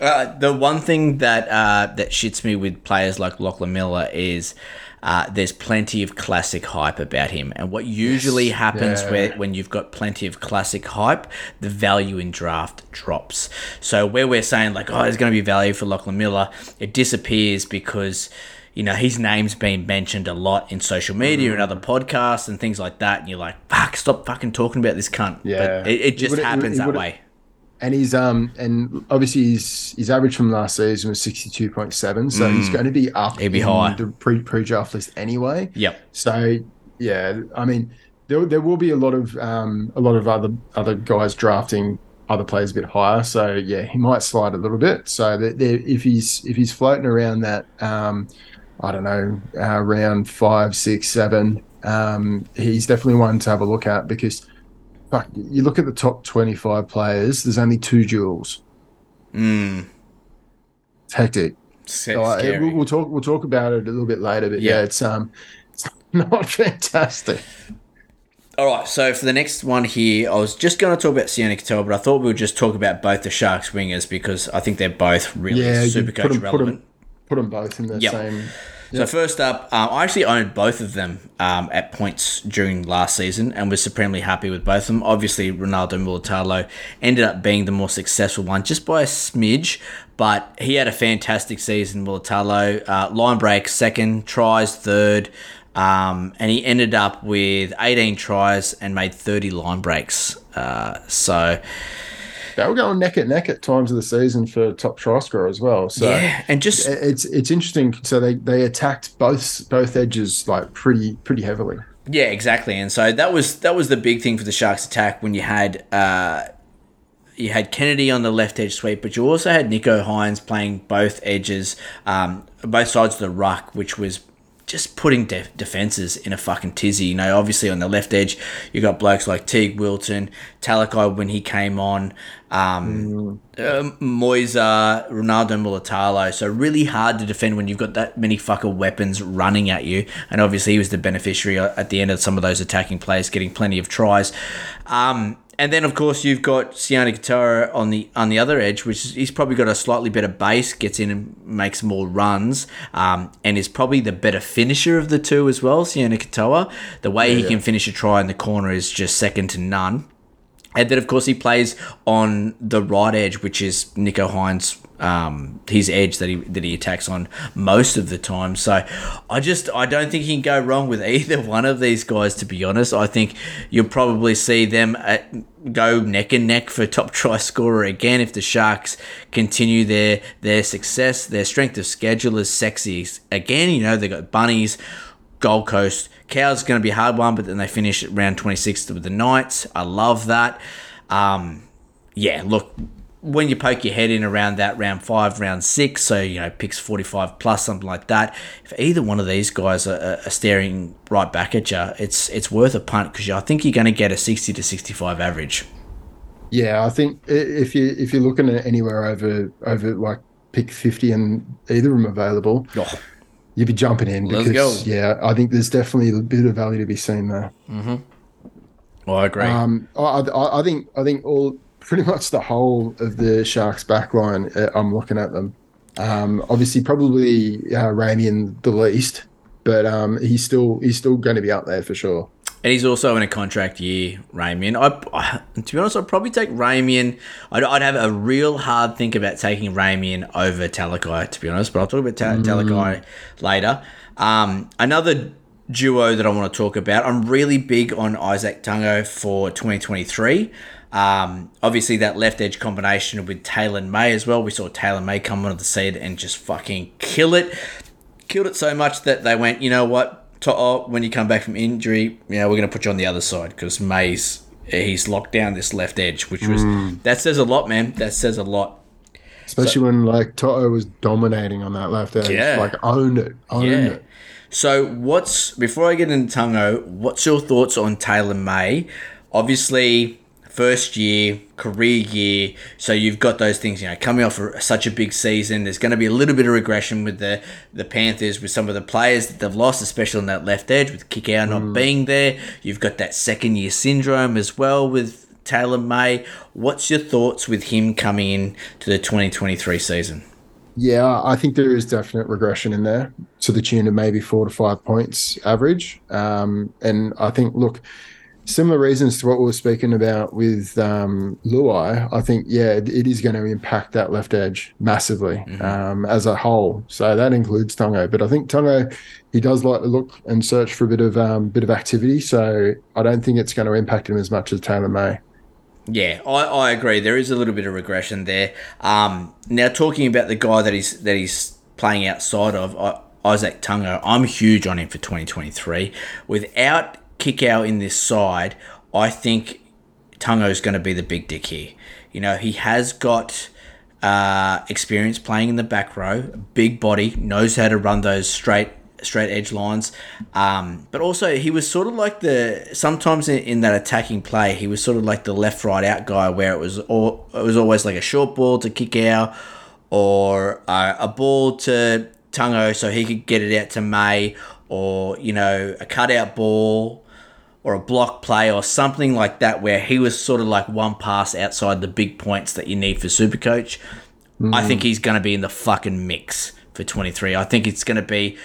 Uh, the one thing that uh, that shits me with players like Lachlan Miller is uh, there's plenty of classic hype about him, and what usually happens Yeah. where when you've got plenty of classic hype, the value in draft drops. So where we're saying like, oh, there's going to be value for Lachlan Miller, it disappears because. You know, his name's been mentioned a lot in social media and other podcasts and things like that. And you're like, fuck, stop fucking talking about this cunt. Yeah. But it, it just happens he that way. And he's um and obviously his his average from last season was sixty two point seven, so he's going to be up Mm. He'd be high. the pre pre draft list anyway. Yep. So yeah, I mean there, there will be a lot of um a lot of other other guys drafting other players a bit higher. So yeah, he might slide a little bit. So that there, if he's if he's floating around that um I don't know uh, round five, six, seven, um he's definitely one to have a look at because fuck, you look at the top twenty five players. There's only two duels. Mm. It's hectic. Scary. So I, we'll, we'll talk. We'll talk about it a little bit later. But Yeah. yeah, it's um, it's not fantastic. All right, so for the next one here, I was just going to talk about Sione Katoa, but I thought we would just talk about both the Sharks wingers because I think they're both really Yeah, super coach 'em- put 'em- relevant. Put them both in the Yep. same. So first up, um, I actually owned both of them um, at points during last season and was supremely happy with both of them. Obviously, Ronaldo Mulitalo ended up being the more successful one just by a smidge, but he had a fantastic season. Mulitalo, uh, line break second, tries third, um, and he ended up with 18 tries and made 30 line breaks. Uh, so They were going neck at neck at times of the season for top try scorer as well. So yeah, and just it's it's interesting. So they they attacked both both edges like pretty pretty heavily. Yeah, exactly. And so that was that was the big thing for the Sharks attack when you had uh, you had Kennedy on the left edge sweep, but you also had Nicho Hynes playing both edges, um, both sides of the ruck, which was just putting def- defenses in a fucking tizzy. You know, obviously on the left edge, you got blokes like Teig Wilton, Talakai when he came on, um, um, Moisa, Ronaldo Mulitalo. So really hard to defend when you've got that many fucking weapons running at you. And obviously he was the beneficiary at the end of some of those attacking plays, getting plenty of tries. Um, and then of course you've got Sione Katoa on the on the other edge, which is, he's probably got a slightly better base, gets in and makes more runs, um, and is probably the better finisher of the two as well. Sione Katoa, the way he can finish a try in the corner is just second to none. And then, of course, he plays on the right edge, which is Nicho Hynes, um, his edge that he that he attacks on most of the time. So, I just I don't think he can go wrong with either one of these guys. To be honest, I think you'll probably see them at, go neck and neck for top try scorer again if the Sharks continue their their success. Their strength of schedule is sexy again. You know they got bunnies. Gold Coast. Cows going to be a hard one, but then they finish at round 26 with the Knights. I love that. Um, yeah, look, when you poke your head in around that round five, round six, so, you know, picks 45 plus, something like that, if either one of these guys are, are staring right back at you, it's, it's worth a punt because I think you're going to get a 60 to 65 average. Yeah, I think if you if you're looking at anywhere over over like pick 50 and either of them available, oh you'd be jumping in Let's because go. yeah, I think there's definitely a bit of value to be seen there. Mm-hmm. Well, I agree. Um, I, I, I think I think all pretty much the whole of the Sharks backline. Uh, I'm looking at them. Um, obviously, probably uh, Ramien the least, but um, he's still he's still going to be out there for sure. And he's also in a contract year, Ramien. I, I, to be honest, I'd probably take Ramien. I'd, I'd have a real hard think about taking Ramien over Talakai, to be honest. But I'll talk about Ta- Mm. Talakai later. Um, another duo that I want to talk about. I'm really big on Izack Tago for 2023. Um, obviously, that left edge combination with Taylan May as well. We saw Taylan May come onto the seed and just fucking kill it. Killed it so much that they went, you know what? To'o, when you come back from injury, you know, we're going to put you on the other side because May's he's locked down this left edge, which was Mm. that says a lot, man. That says a lot. Especially when like Toto was dominating on that left edge, Yeah. like owned it, owned Yeah. it. So, what's before I get into Tago, what's your thoughts on Taylan May? Obviously, first year, career year. So you've got those things, you know, coming off such a big season. There's going to be a little bit of regression with the the Panthers with some of the players that they've lost, especially on that left edge with Kikau not being there. You've got that second year syndrome as well with Taylan May. What's your thoughts with him coming in to the 2023 season? Yeah, I think there is definite regression in there to the tune of maybe four to five points average. Um, and I think, look, similar reasons to what we were speaking about with um, Luai. I think, yeah, it, it is going to impact that left edge massively um, as a whole. So that includes Tago. But I think Tago, he does like to look and search for a bit of um, bit of activity. So I don't think it's going to impact him as much as Taylan May. Yeah, I, I agree. There is a little bit of regression there. Um, now talking about the guy that he's that he's playing outside of I, Izack Tago, I'm huge on him for 2023. Without Kikau in this side, I think Tago's going to be the big dick here. You know, he has got uh, experience playing in the back row, big body, knows how to run those straight straight edge lines. Um, but also, he was sort of like the sometimes in, in that attacking play, he was sort of like the left right out guy, where it was all, it was always like a short ball to Kikau or uh, a ball to Tago so he could get it out to May, or you know a cutout ball or a block play or something like that, where he was sort of like one pass outside the big points that you need for Super Supercoach. I think he's going to be in the fucking mix for 23. I think it's going to be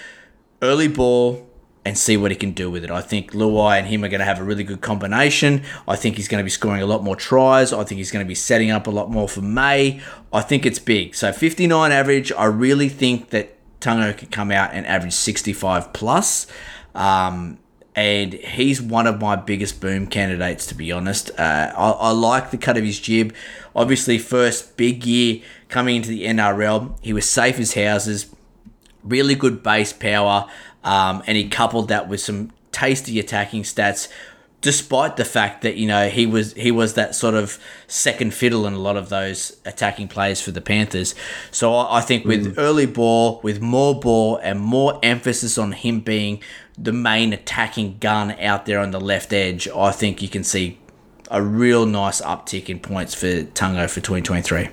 early ball and see what he can do with it. I think Luai and him are going to have a really good combination. I think he's going to be scoring a lot more tries. I think he's going to be setting up a lot more for May. I think it's big. So 59 average, I really think that Tago could come out and average 65 plus. Um, and he's one of my biggest boom candidates, to be honest. Uh, I, I like the cut of his jib. Obviously, first big year coming into the NRL, he was safe as houses, really good base power, um, and he coupled that with some tasty attacking stats. Despite the fact that you know he was he was that sort of second fiddle in a lot of those attacking plays for the Panthers, so I, I think with early ball, with more ball and more emphasis on him being the main attacking gun out there on the left edge, I think you can see a real nice uptick in points for Tago for 2023.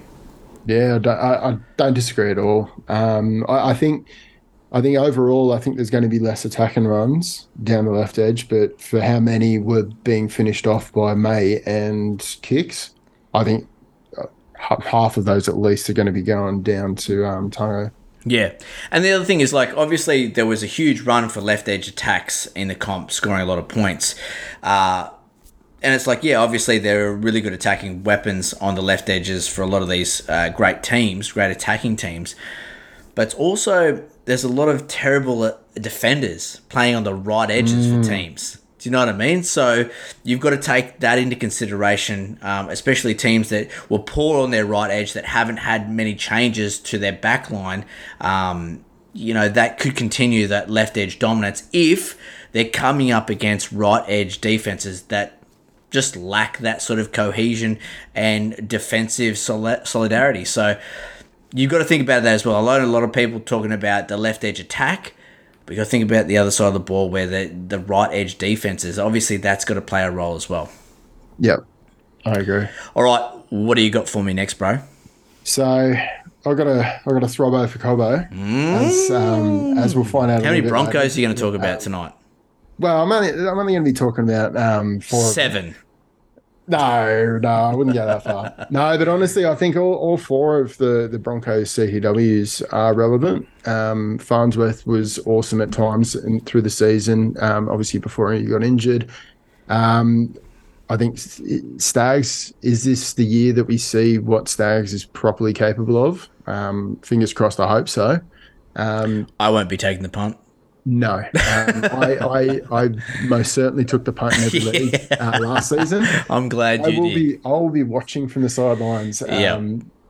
Yeah, I I don't disagree at all. Um, I, I think, I think overall, I think there's going to be less attack and runs down the left edge, but for how many were being finished off by May and kicks, I think uh, half of those at least are going to be going down to um, Tungo. Yeah. And the other thing is, like, obviously there was a huge run for left edge attacks in the comp, scoring a lot of points. Uh, and it's like, yeah, obviously there are really good attacking weapons on the left edges for a lot of these uh, great teams, great attacking teams. But it's also there's a lot of terrible uh, defenders playing on the right edges for teams. Do you know what I mean? So you've got to take that into consideration, um, especially teams that were poor on their right edge that haven't had many changes to their back line. Um, you know, that could continue that left edge dominance if they're coming up against right edge defenses that just lack that sort of cohesion and defensive solidarity. So you've got to think about that as well. I learned a lot of people talking about the left edge attack, but you got to think about the other side of the ball where the, the right edge defenses, obviously, that's got to play a role as well. Yep, I agree. All right, what do you got for me next, bro? So I got a I got a throbbo for Cobbo, as um, as we'll find out. a How many little bit Broncos later. are you going to talk about tonight? Well, I'm only I'm only going to be talking about um four. of them. Seven. No, no, I wouldn't go that far. No, but honestly, I think all, all four of the, the Broncos CTWs are relevant. Um, Farnworth was awesome at times in, through the season, um, obviously before he got injured. Um, I think Stags, is this the year that we see what Stags is properly capable of? Um, fingers crossed, I hope so. Um, I won't be taking the punt. No, um, I, I, I most certainly took the punt in every league uh, last season. I'm glad I you will did. be. I will be watching from the sidelines. Um, Yeah.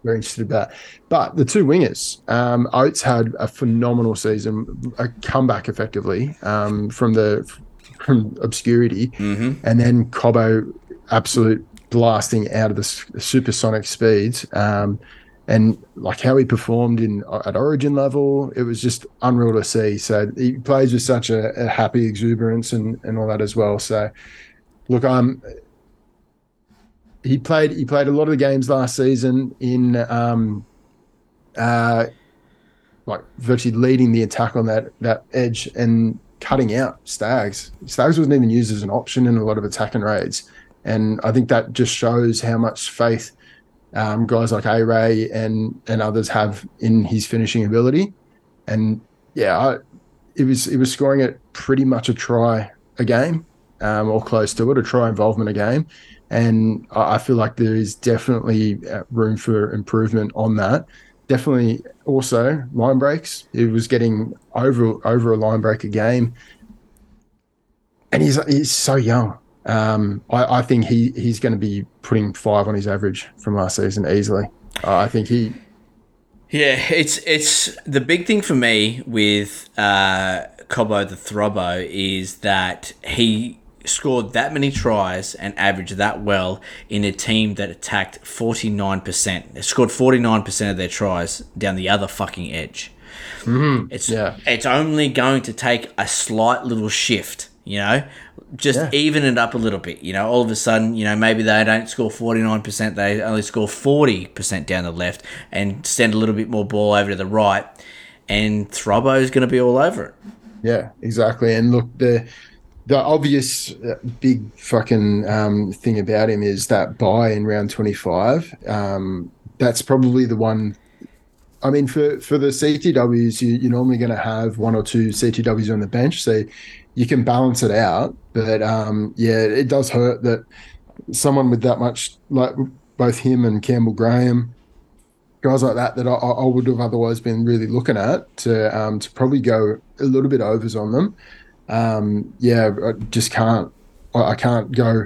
Very interested about. But the two wingers, um, Oates had a phenomenal season, a comeback effectively um, from the from obscurity, Mm-hmm. and then Cobbo absolute blasting out of the supersonic speeds. Um, and like how he performed in at Origin level, it was just unreal to see. So he plays with such a, a happy exuberance and, and all that as well. So look, um, he played he played a lot of the games last season in um, uh, like virtually leading the attack on that that edge and cutting out Stags. Stags wasn't even used as an option in a lot of attacking raids, and I think that just shows how much faith um, guys like A Ray and and others have in his finishing ability. And yeah, I, it was it was scoring at pretty much a try a game, um, or close to it, a try involvement a game. And I I feel like there is definitely uh, room for improvement on that. Definitely also line breaks. It was getting over over a line break a game, and he's he's so young. Um, I, I think he he's going to be putting five on his average from last season easily. Uh, I think he Yeah, it's it's the big thing for me with uh, Cobbo the Throbbo is that he scored that many tries and averaged that well in a team that attacked 49%. They scored 49% of their tries down the other fucking edge. It's Yeah. it's only going to take a slight little shift, you know, just Yeah. even it up a little bit. You know, all of a sudden, you know, maybe they don't score forty nine percent, they only score forty percent down the left, and send a little bit more ball over to the right, and Throbbo is going to be all over it. Yeah, exactly. And look, the the obvious uh, big fucking um, thing about him is that buy in round twenty five. Um, that's probably the one. I mean, for for the CTWs, you, you're normally going to have one or two CTWs on the bench, so you can balance it out. But um, yeah, it does hurt that someone with that much, like both him and Campbell Graham, guys like that, that I, I would have otherwise been really looking at to um, to probably go a little bit overs on them. Um, yeah, I just can't. I, I can't go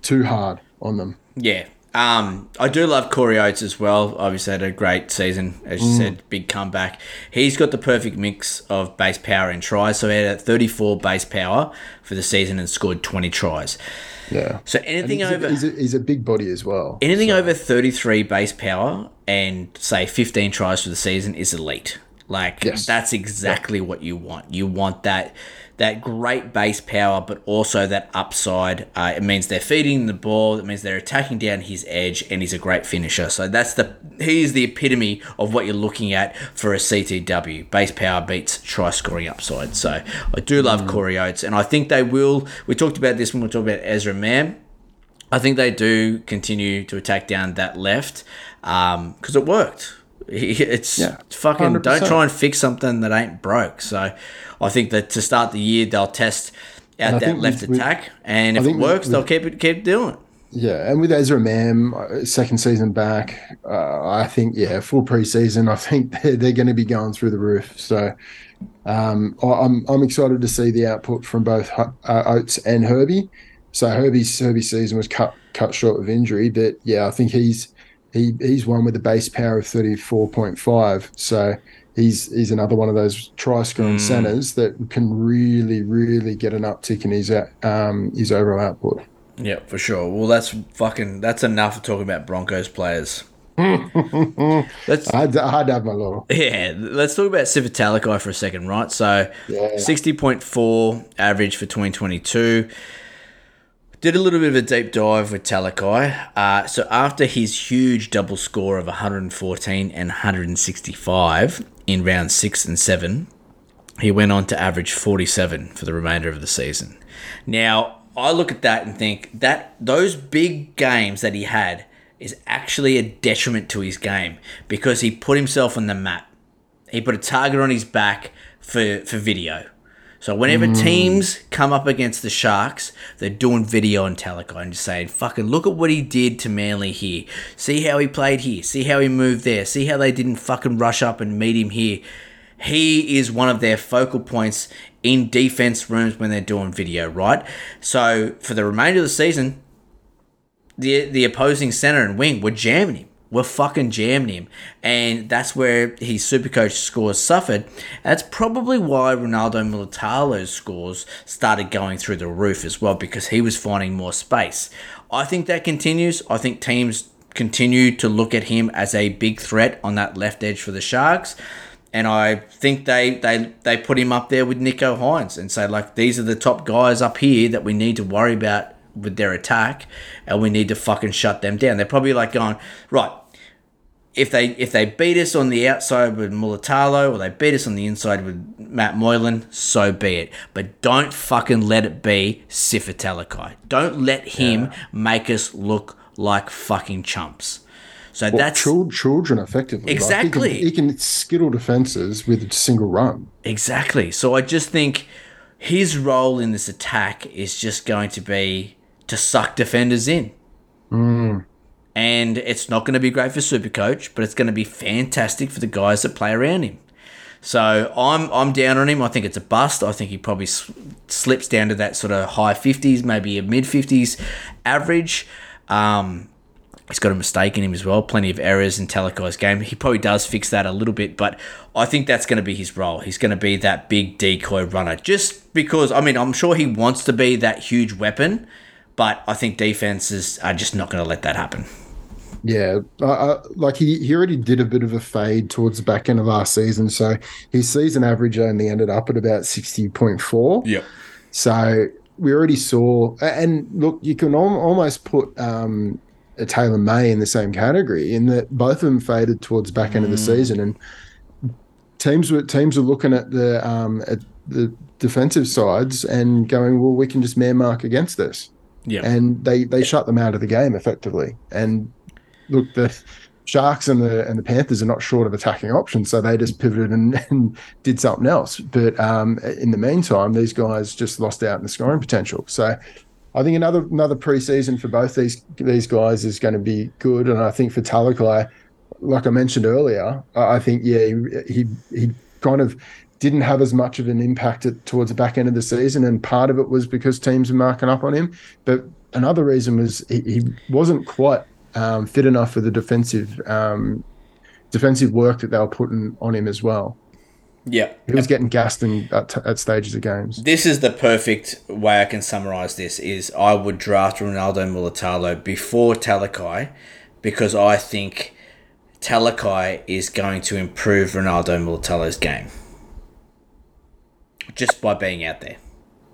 too hard on them. Yeah. Um, I do love Corey Oates as well. Obviously, had a great season, as you said, big comeback. He's got the perfect mix of base power and tries. So he had a 34 base power for the season and scored 20 tries. Yeah. So anything he's, over a, he's, a, he's a big body as well. anything over 33 base power and say 15 tries for the season is elite. Like Yes. that's exactly what you want. You want that that great base power, but also that upside. Uh, it means they're feeding the ball. It means they're attacking down his edge, and he's a great finisher. So that's the he is the epitome of what you're looking at for a CTW. Base power beats try scoring upside. So I do love Corey Oates, and I think they will. We talked about this when we talked about Ezra Mam. I think they do continue to attack down that left because it worked. It's Yeah, fucking don't try and fix something that ain't broke. So I think that to start the year they'll test out that left with- attack, and I if it think with- works, they'll keep it keep doing it. Yeah, and with Ezra Mam, uh, second season back, uh, I think yeah, full preseason. I think they're, they're going to be going through the roof. So um, I- I'm I'm excited to see the output from both uh, Oates and Herbie. So Herbie's Herbie's season was cut cut short of injury, but yeah, I think he's he he's one with a base power of thirty four point five. So he's he's another one of those try scoring centers that can really really get an uptick in his um his overall output. Yeah, for sure. Well, that's fucking that's enough of talking about Broncos players. let's I had, I had to have my little. yeah, let's talk about Sifa Talakai for a second, right? So, sixty point four average for twenty twenty two. Did a little bit of a deep dive with Talakai. Uh, so after his huge double score of 114 and 165 in round six and seven, he went on to average 47 for the remainder of the season. Now, I look at that and think that those big games that he had is actually a detriment to his game because he put himself on the map. He put a target on his back for, for video. So whenever hmm. teams come up against the Sharks, they're doing video on Talakai and just saying, fucking look at what he did to Manly here. See how he played here. See how he moved there. See how they didn't fucking rush up and meet him here. He is one of their focal points in defense rooms when they're doing video, right? So for the remainder of the season, the the opposing center and wing were jamming him. We're fucking jamming him. And that's where his supercoach scores suffered. That's probably why Ronaldo Mulitalo's scores started going through the roof as well, because he was finding more space. I think that continues. I think teams continue to look at him as a big threat on that left edge for the Sharks. And I think they, they, they put him up there with Nicho Hynes and say, like, these are the top guys up here that we need to worry about with their attack and we need to fucking shut them down. They're probably like going, right, if they if they beat us on the outside with Mulitalo or they beat us on the inside with Matt Moylan, so be it. But don't fucking let it be Sifa Talakai. Don't let him make us look like fucking chumps. So Well, that's chil- children effectively. Like, Exactly. he, can, he can skittle defenses with a single run. Exactly. So I just think his role in this attack is just going to be to suck defenders in. And it's not going to be great for Supercoach, but it's going to be fantastic for the guys that play around him. So I'm I'm down on him. I think it's a bust. I think he probably s- slips down to that sort of high 50s, maybe a mid 50s average. Um, He's got a mistake in him as well. Plenty of errors in Talakai's game. He probably does fix that a little bit, but I think that's going to be his role. He's going to be that big decoy runner. Just because, I mean, I'm sure he wants to be that huge weapon, but I think defenses are just not going to let that happen. Yeah, uh, like he, he already did a bit of a fade towards the back end of last season. So his season average only ended up at about 60.4. Yep. So we already saw, and look, you can al- almost put um, a Taylan May in the same category in that both of them faded towards the back end of the season, and teams were teams were looking at the um, at the defensive sides and going, well, we can just man mark against this, Yeah. and they they shut them out of the game effectively. And look, the Sharks and the and the Panthers are not short of attacking options, so they just pivoted and, and did something else. But um, in the meantime, these guys just lost out in the scoring potential. So I think another another preseason for both these these guys is going to be good, and I think for Talakai, like I mentioned earlier, I I think yeah he he, he kind of didn't have as much of an impact at, towards the back end of the season, and part of it was because teams were marking up on him, but another reason was he, he wasn't quite um, fit enough for the defensive um, defensive work that they were putting on him as well. Yeah. He was getting gassed in, at, at stages of games. This is the perfect way I can summarize this is I would draft Ronaldo Mulitalo before Talakai because I think Talakai is going to improve Ronaldo Mulitalo's game. Just by being out there.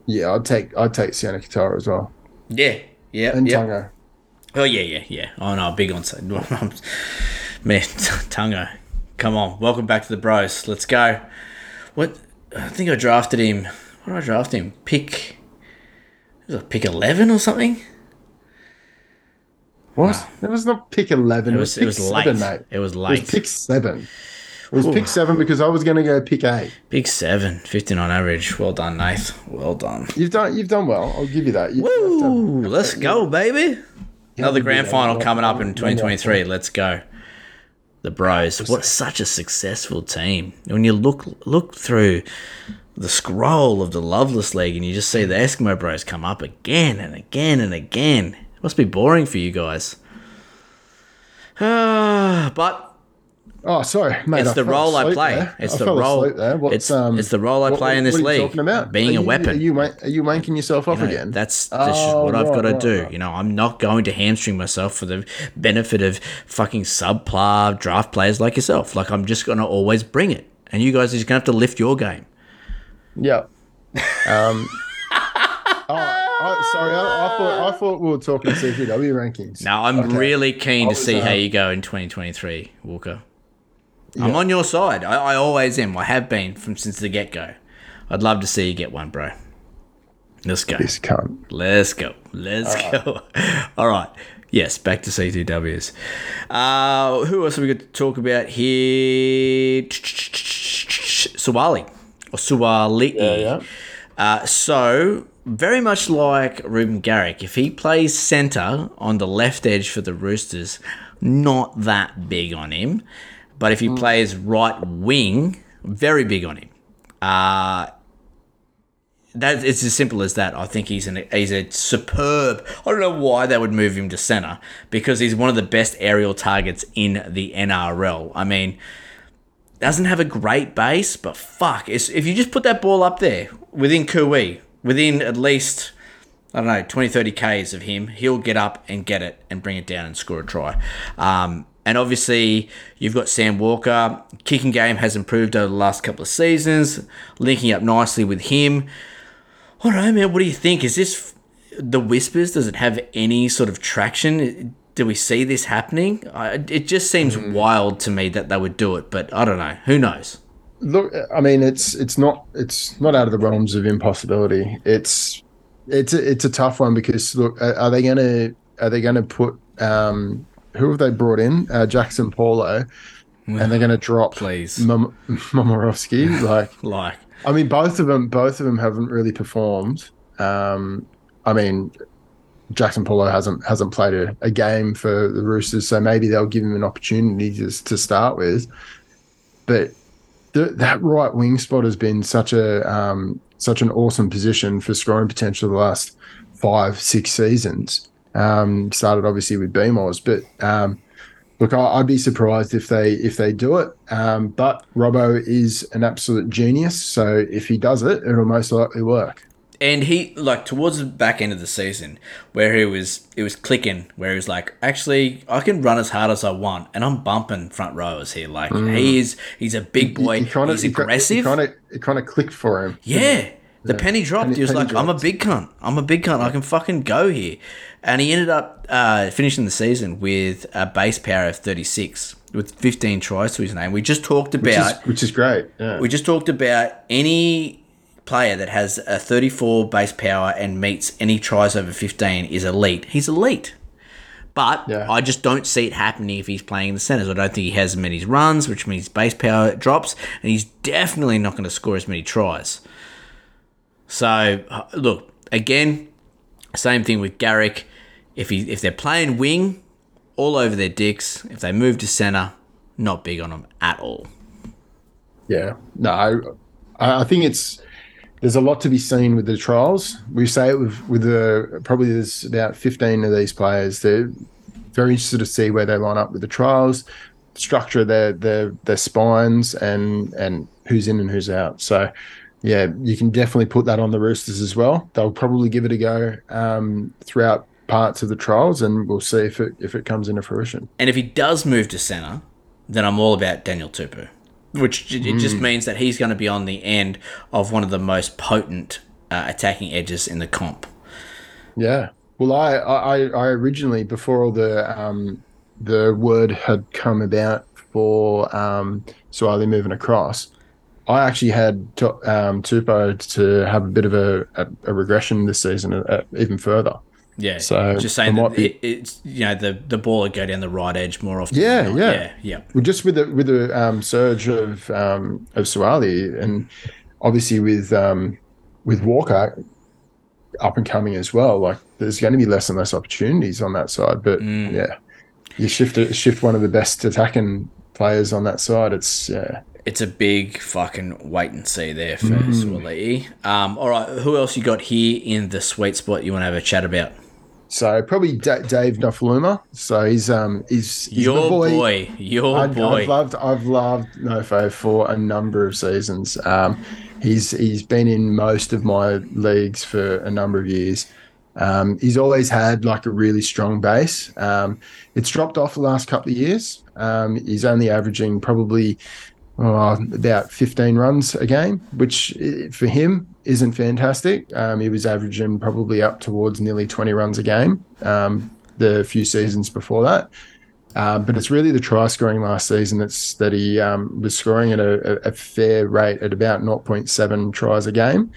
Yeah, I'd take I'd take Sione Katoa as well, Yeah, yeah, and yeah. Tago. Oh yeah, yeah, yeah. Oh no, big on man, Tango. Come on, welcome back to the bros. Let's go. What? I think I drafted him. What did I draft him? Pick. Was it pick eleven or something? What? It was not pick eleven. It It was- was, it was pick seven, late. mate. It was It late. was pick seven. It was pick seven because I was going to go pick eight. Pick seven, 59 average. Well done, Nath. Well done. You've done you've done well. I'll give you that. You- Woo! Let's go, baby. Another grand final coming up in one- 2023. Let's go. The Bros. What such a successful team. When you look look through the scroll of the Loveless League and you just see the Eskimo Bros come up again and again and again. It must be boring for you guys. but Oh, sorry, mate. It's I the role I play. there. It's I the role- There. What's, it's- um, it's the role I what- play in this what are you league, talking about? being Are a you- weapon. Are you, are you wanking yourself off You know, again? That's, Oh, that's what I've got to right, do. right. You know, I'm not going to hamstring myself for the benefit of fucking subpar draft players like yourself. Like I'm just going to always bring it, and you guys are just going to have to lift your game. Yeah. Um, oh, I, sorry. I, I thought I thought we were talking CPW rankings. Now I'm Okay. really keen to see how uh, you go in 2023, Walker. I'm on your side. I, I always am. I have been from since the get go. I'd love to see you get one, bro. Let's go. This cunt. Let's go. Let's go. All right. Yes, back to C2Ws. Uh, who else have we got to talk about here? Suaalii. Or Suaalii. Yeah, yeah. Uh, so, very much like Reuben Garrick, if he plays centre on the left edge for the Roosters, not that big on him. But if he plays right wing, very big on him. Uh, that it's as simple as that. I think he's an he's a superb. I don't know why they would move him to center because he's one of the best aerial targets in the NRL. I mean, doesn't have a great base, but fuck, if you just put that ball up there within Kui, within at least I don't know 20, 30 k's of him, he'll get up and get it and bring it down and score a try. Um, and obviously, you've got Sam Walker. Kicking game has improved over the last couple of seasons, linking up nicely with him. I don't know, man. What do you think? Is this the whispers? Does it have any sort of traction? Do we see this happening? I, it just seems wild to me that they would do it, but I don't know. Who knows? Look, I mean, it's it's not it's not out of the realms of impossibility. It's it's a, it's a tough one because look, are, are they gonna are they gonna put um who have they brought in? Uh, Jaxson Paulo, and they're gonna drop Please. Mom- Momirovski. Like, Like, I mean, both of them both of them haven't really performed. Um, I mean, Jaxson Paulo hasn't hasn't played a, a game for the Roosters, so maybe they'll give him an opportunity just to start with. But the, that right wing spot has been such a um, such an awesome position for scoring potential the last five six seasons. Um, started obviously with BMOS, but um, look, I, I'd be surprised if they if they do it. Um, but Robbo is an absolute genius, so if he does it, it'll most likely work. and he like towards the back end of the season where he was it was clicking where he was like actually I can run as hard as I want and I'm bumping front rowers here like he is he's a big boy He kinda- he's he aggressive He kind of it kind of clicked for him. Yeah. The penny dropped. Penny- he was like, I'm a big cunt. I'm a big cunt. I can fucking go here. And he ended up uh, finishing the season with a base power of 36 with 15 tries to his name. We just talked which is, about which is great. Yeah. we just talked about any player that has a 34 base power and meets any tries over 15 is elite. He's elite. But Yeah. I just don't see it happening if he's playing in the centres. I don't think he has as many runs, which means base power drops, and he's definitely not going to score as many tries. So look again, same thing with Garrick. If he if they're playing wing, all over their dicks. If they move to centre, not big on them at all. Yeah, no, I, I think it's there's a lot to be seen with the trials. We say it with with the probably there's about 15 of these players. They're very interested to see where they line up with the trials, structure their their their spines, and and who's in and who's out. So. Yeah, you can definitely put that on the Roosters as well. They'll probably give it a go um, throughout parts of the trials, and we'll see if it if it comes into fruition. And if he does move to centre, then I'm all about Daniel Tupou, which it just means that he's going to be on the end of one of the most potent uh, attacking edges in the comp. Yeah. Well, I, I, I originally before all the um, the word had come about for um, Swiley moving across, I actually had to, um, Tupou to have a bit of a, a, a regression this season, uh, even further. Yeah. So just saying that be- it, it's you know the the ball would go down the right edge more often. Yeah, yeah. yeah, yeah. Well, just with the with the um, surge of um, of Suaalii and obviously with um, with Walker up and coming as well, like there's going to be less and less opportunities on that side. But Mm. yeah, you shift shift one of the best attacking players on that side. It's yeah. It's a big fucking wait and see there for Mm. Um, all right, who else you got here in the sweet spot you want to have a chat about? So probably D- Dave Nofoaluma. So he's um he's, he's Your my boy. Your I, boy. I've loved I've loved Nofo for a number of seasons. Um, he's he's been in most of my leagues for a number of years. Um, he's always had like a really strong base. Um, it's dropped off the last couple of years. Um, he's only averaging probably uh, about 15 runs a game, which for him isn't fantastic. Um, he was averaging probably up towards nearly 20 runs a game um, the few seasons before that. Um, but it's really the try scoring last season that's that he um, was scoring at a, a, a fair rate at about 0.7 tries a game,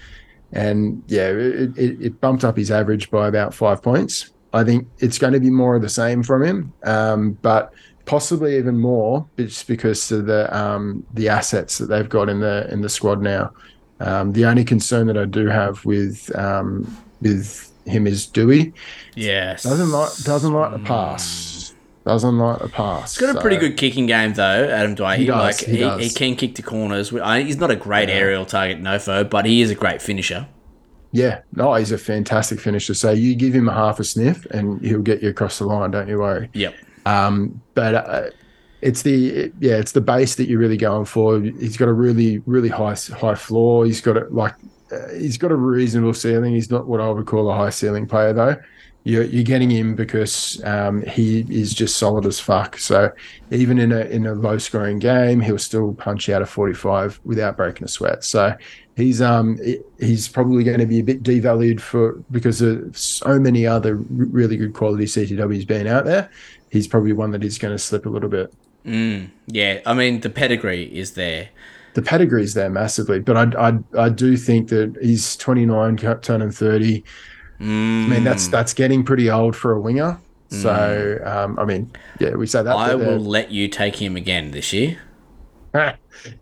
and yeah, it, it, it bumped up his average by about five points. I think it's going to be more of the same from him, um, but possibly even more just because of the um, the assets that they've got in the in the squad now. Um, the only concern that I do have with um, with him is Dewey yes. doesn't like doesn't like the pass. Doesn't like the pass. He's got a pretty good kicking game though, Adam Doueihi. He does, like he does. he can kick the corners. He's not a great aerial target, Nofo, but he is a great finisher. Yeah, no, he's a fantastic finisher. So you give him a half a sniff, and he'll get you across the line. Don't you worry. Yep. Um, but uh, it's the yeah, it's the base that you're really going for. He's got a really really high high floor. He's got a like uh, he's got a reasonable ceiling. He's not what I would call a high ceiling player though. You're, you're getting him because um, he is just solid as fuck. So even in a in a low scoring game, he'll still punch out a 45 without breaking a sweat. So he's um he's probably going to be a bit devalued for because of so many other really good quality CTWs being out there. He's probably one that is going to slip a little bit. Yeah, I mean the pedigree is there. The pedigree's there massively, but I I, I do think that he's 29, turning 30. I mean that's that's getting pretty old for a winger. So um, I mean, yeah, we say that. I uh, will let you take him again this year.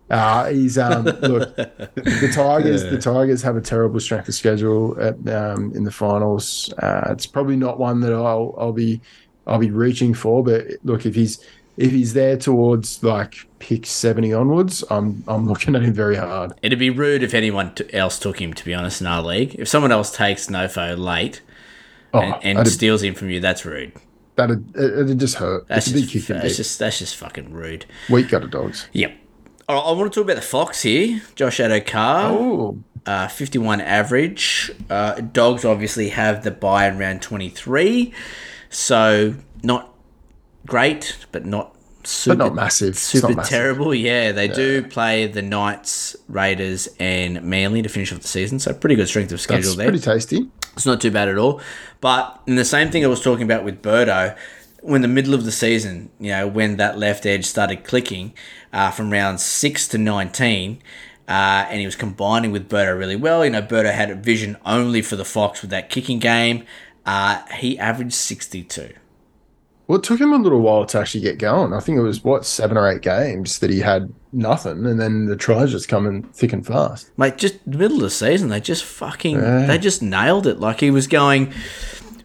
Uh, he's um, look the, the Tigers. The Tigers have a terrible strength of schedule at, um, in the finals. Uh, it's probably not one that I'll I'll be I'll be reaching for. But look, if he's if he's there towards like pick seventy onwards, I'm I'm looking at him very hard. It'd be rude if anyone t- else took him. To be honest, in our league, if someone else takes Nofo late Oh, and, and steals him from you, that's rude. that'd, it'd just hurt. That's it's just, that's just that's just fucking rude. Weak gutter dogs. Yep. All right, I want to talk about the Fox here. Josh Addo-Carr, Oh, uh, 51 average. Uh, dogs obviously have the buy in round 23, so not great, but not super, not massive. Super not massive. terrible. Yeah, they do play the Knights, Raiders, and Manly to finish off the season, so pretty good strength of schedule that's there. pretty tasty. It's not too bad at all. But in the same thing I was talking about with Birdo, when the middle of the season, you know, when that left edge started clicking uh, from round six to 19, uh, and he was combining with Birdo really well. You know, Birdo had a vision only for the Fox with that kicking game. Uh, he averaged 62. Well, it took him a little while to actually get going. I think it was what seven or eight games that he had nothing, and then the tries just coming thick and fast. Mate, just the middle of the season, they just fucking, they just nailed it. Like he was going,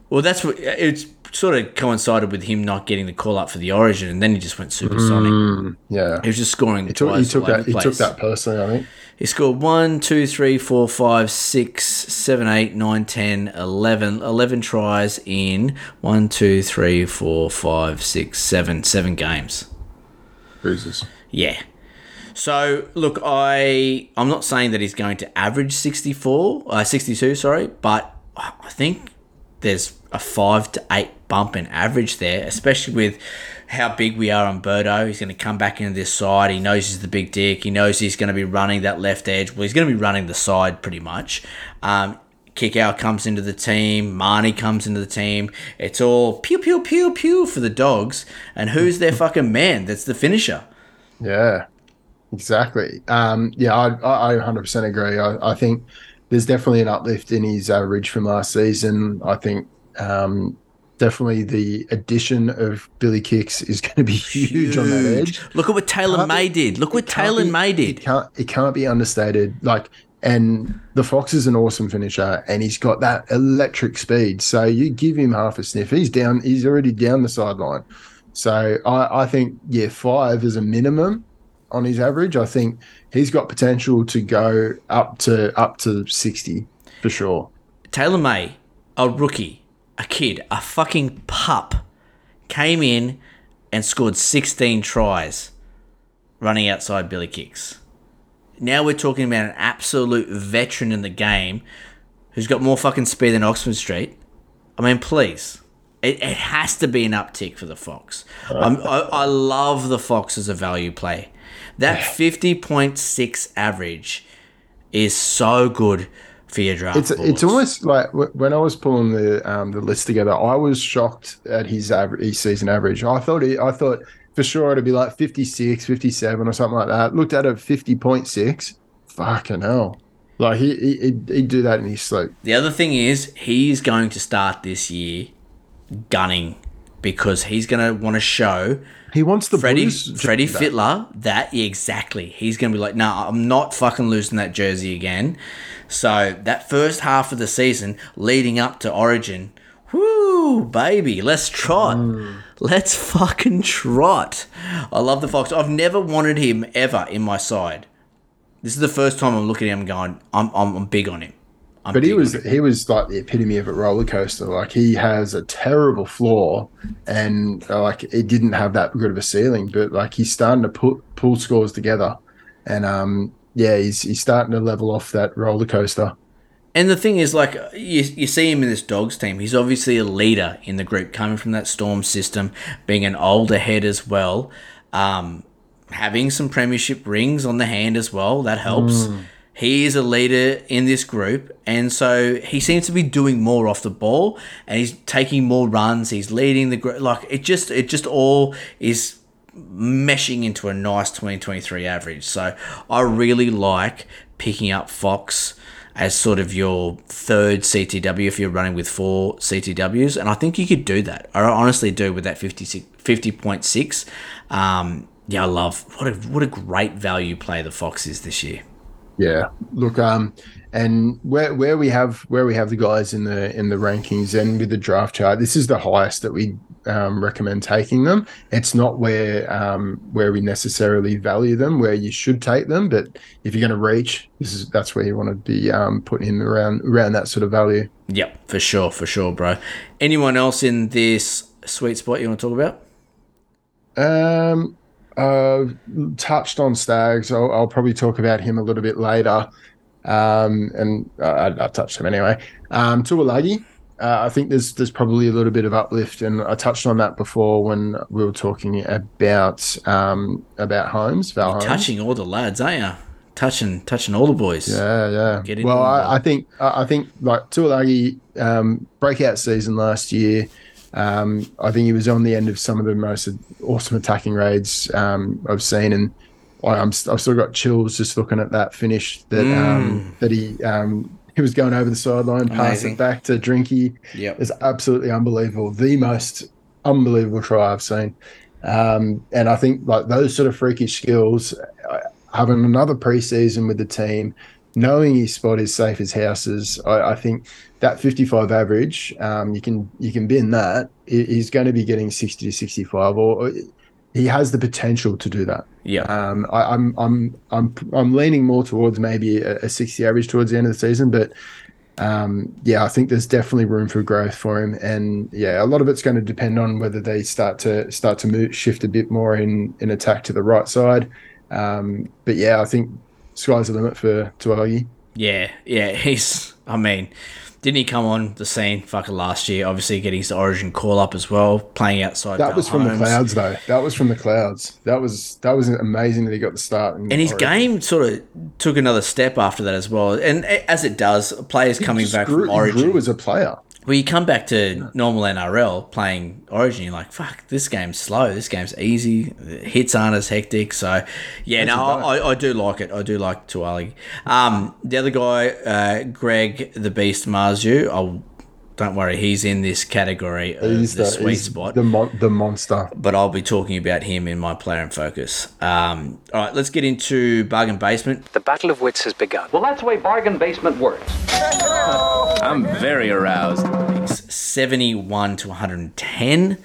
well, that's what, it's sort of coincided with him not getting the call up for the Origin, and then he just went supersonic. Yeah, He was just scoring the he took, he took that. He took that personally. I think. He scored 1, 2, 3, 4, 5, 6, 7, 8, 9, 10, 11. 11 tries in 1, 2, 3, 4, 5, 6, 7. 7 games. Bruises. Yeah. So, look, I, I'm not saying that he's going to average 64, uh, 62, sorry, but I think there's a 5 to 8 bump in average there, especially with how big we are on Birdo. He's going to come back into this side. He knows he's the big dick. He knows he's going to be running that left edge. Well, he's going to be running the side pretty much. Um, Kikau comes into the team. Marnie comes into the team. It's all pew pew pew pew for the dogs. And who's their fucking man? That's the finisher. Yeah, exactly. Um, yeah, I, I, I 100% agree. I, I think there's definitely an uplift in his average from last season. I think Um, definitely the addition of Billy Kicks is going to be huge, on that edge. Look at what Taylan May did. Look what Taylor be- May It did. can't, it can't be understated. Like, and the Fox is an awesome finisher, and he's got that electric speed. So you give him half a sniff, he's down. He's already down the sideline. So I, I think yeah, five is a minimum on his average. I think he's got potential to go up to up to sixty for sure. Taylan May, a rookie, a kid, a fucking pup, came in and scored 16 tries running outside Billy Kicks. Now we're talking about an absolute veteran in the game who's got more fucking speed than Oxford Street. I mean, please. It, it has to be an uptick for the Fox. I'm, I, I love the Fox as a value play. That 50.6 average is so good for your draft. It's it's almost like when I was pulling the um, the list together, I was shocked at his average, his season average. I thought he, I thought for sure it'd be like 56, 57 or something like that. Looked at it 50.6. Fucking hell. Like he, he he'd, he'd do that in his sleep. The other thing is he's going to start this year gunning because he's going to want to show He wants the Freddie Blues Freddie. Fittler that yeah, exactly. He's going to be like, "No, I'm not fucking losing that jersey again." So that first half of the season leading up to Origin, whoo, baby, let's trot. Mm. Let's fucking trot. I love the Fox. I've never wanted him ever in my side. This is the first time I'm looking at him going, I'm, I'm, I'm big on him. I'm But he was he was like the epitome of a roller coaster. Like he has a terrible floor, and uh, like it didn't have that good of a ceiling. But like he's starting to put pull scores together, and um yeah, he's he's starting to level off that roller coaster. And the thing is, like, you, you see him in this dogs team. He's obviously a leader in the group, coming from that storm system, being an older head as well, um, having some premiership rings on the hand as well. That helps. He is a leader in this group, and so he seems to be doing more off the ball, and he's taking more runs. He's leading the group. Like it just, it just all is meshing into a nice 2023 average. So I really like picking up Fox as sort of your third CTW if you're running with four CTWs. And I think you could do that. I honestly do with that 56 50.6. Um, yeah, I love what a what a great value play the Fox is this year. Yeah. Look, um, and where where we have where we have the guys in the in the rankings and with the draft chart, this is the highest that we um, recommend taking them. It's not where um, where we necessarily value them, where you should take them, but if you're going to reach, this is that's where you want to be um, putting him around around that sort of value. Yep, for sure, for sure, bro. Anyone else in this sweet spot you want to talk about? Um, uh, touched on Stags. I'll, I'll probably talk about him a little bit later. Um, and I, I touched him anyway. Um, Taulagi, uh, I think there's there's probably a little bit of uplift, and I touched on that before when we were talking about um about Holmes, Val Holmes. Touching all the lads, aren't you? Touching, touching all the boys. Yeah, yeah. Get well, I. I think I I think like Taulagi um, breakout season last year. Um, I think he was on the end of some of the most awesome attacking raids um, I've seen, and I, I'm st- I've still got chills just looking at that finish that um, that he um, he was going over the sideline, passing it back to Drinky. Yep. It's absolutely unbelievable. The most unbelievable try I've seen. Um, and I think like those sort of freakish skills, uh, having another preseason with the team, knowing his spot is safe as houses, I, I think that 55 average, um, you can you can bin that. He's going to be getting 60 to 65, or he has the potential to do that. Yeah. Um, I, I'm I'm I'm I'm leaning more towards maybe a, a 60 average towards the end of the season, but um, yeah, I think there's definitely room for growth for him, and yeah, a lot of it's going to depend on whether they start to start to move, shift a bit more in in attack to the right side. Um, but yeah, I think sky's the limit for Taulagi. Yeah, yeah, he's. I mean, didn't he come on the scene fucking last year? Obviously, getting his Origin call up as well, playing outside. That was from the clouds, though. That was from the clouds. That was that was amazing that he got the start. And his Origin. game sort of took another step after that as well. And as it does, players coming back grew, from he Origin. grew as a player. Well, you come back to normal NRL playing Origin, you're like, fuck, this game's slow. This game's easy. The hits aren't as hectic. So, yeah, no, I, I do like it. I do like Tuali. Um, the other guy, uh, Greg the Beast Marzhew, I'll Don't worry, he's in this category of He's the, the, sweet he's spot. the mon- the monster. but I'll be talking about him in my player and focus. Um, all right, let's get into bargain basement. The battle of wits has begun. Well, that's the way bargain basement works. I'm very aroused. It's 71 to 110.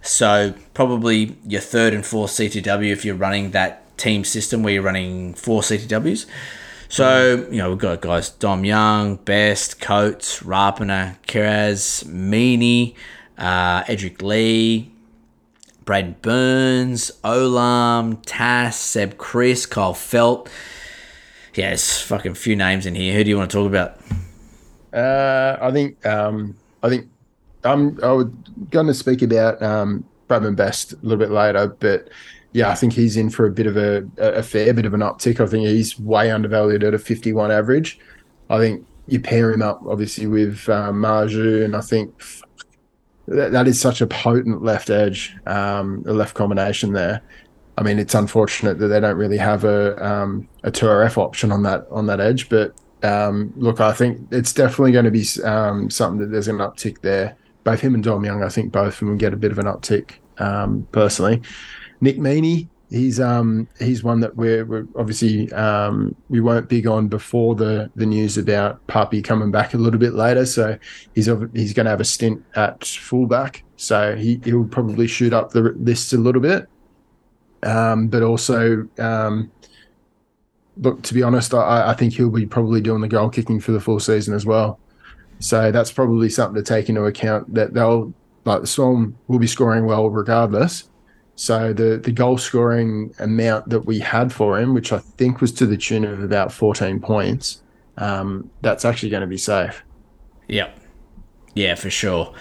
So probably your third and fourth CTW if you're running that team system where you're running four CTWs. So, you know, we've got guys Dom Young, Best, Coates, Rapana, Kiraz, Meaney, uh, Edrick Lee, Braidon Burns, Olam, Tass, Seb Kris, Kyle Felt. Yeah, it's fucking few names in here. Who do you want to talk about? Uh, I think um, I think I'm I was going to speak about um, Bradman Best a little bit later, but yeah, I think he's in for a bit of a, a fair bit of an uptick. I think he's way undervalued at a 51 average. I think you pair him up obviously with um, Marzhew, and I think that, that is such a potent left edge, um, left combination there. I mean, it's unfortunate that they don't really have a um, a 2RF option on that on that edge, but um, look, I think it's definitely going to be um, something that there's an uptick there. Both him and Dom Young, I think both of them will get a bit of an uptick um, personally. Nick Meaney, he's um, he's one that we're, we're obviously um, we weren't big on before the the news about Puppy coming back a little bit later. So he's he's going to have a stint at fullback. So he he'll probably shoot up the list a little bit. Um, but also, um, look, to be honest, I, I think he'll be probably doing the goal kicking for the full season as well. So that's probably something to take into account that they'll like the Storm will be scoring well regardless. So the the goal scoring amount that we had for him, which I think was to the tune of about 14 points, um, that's actually going to be safe. Yep. Yeah, for sure.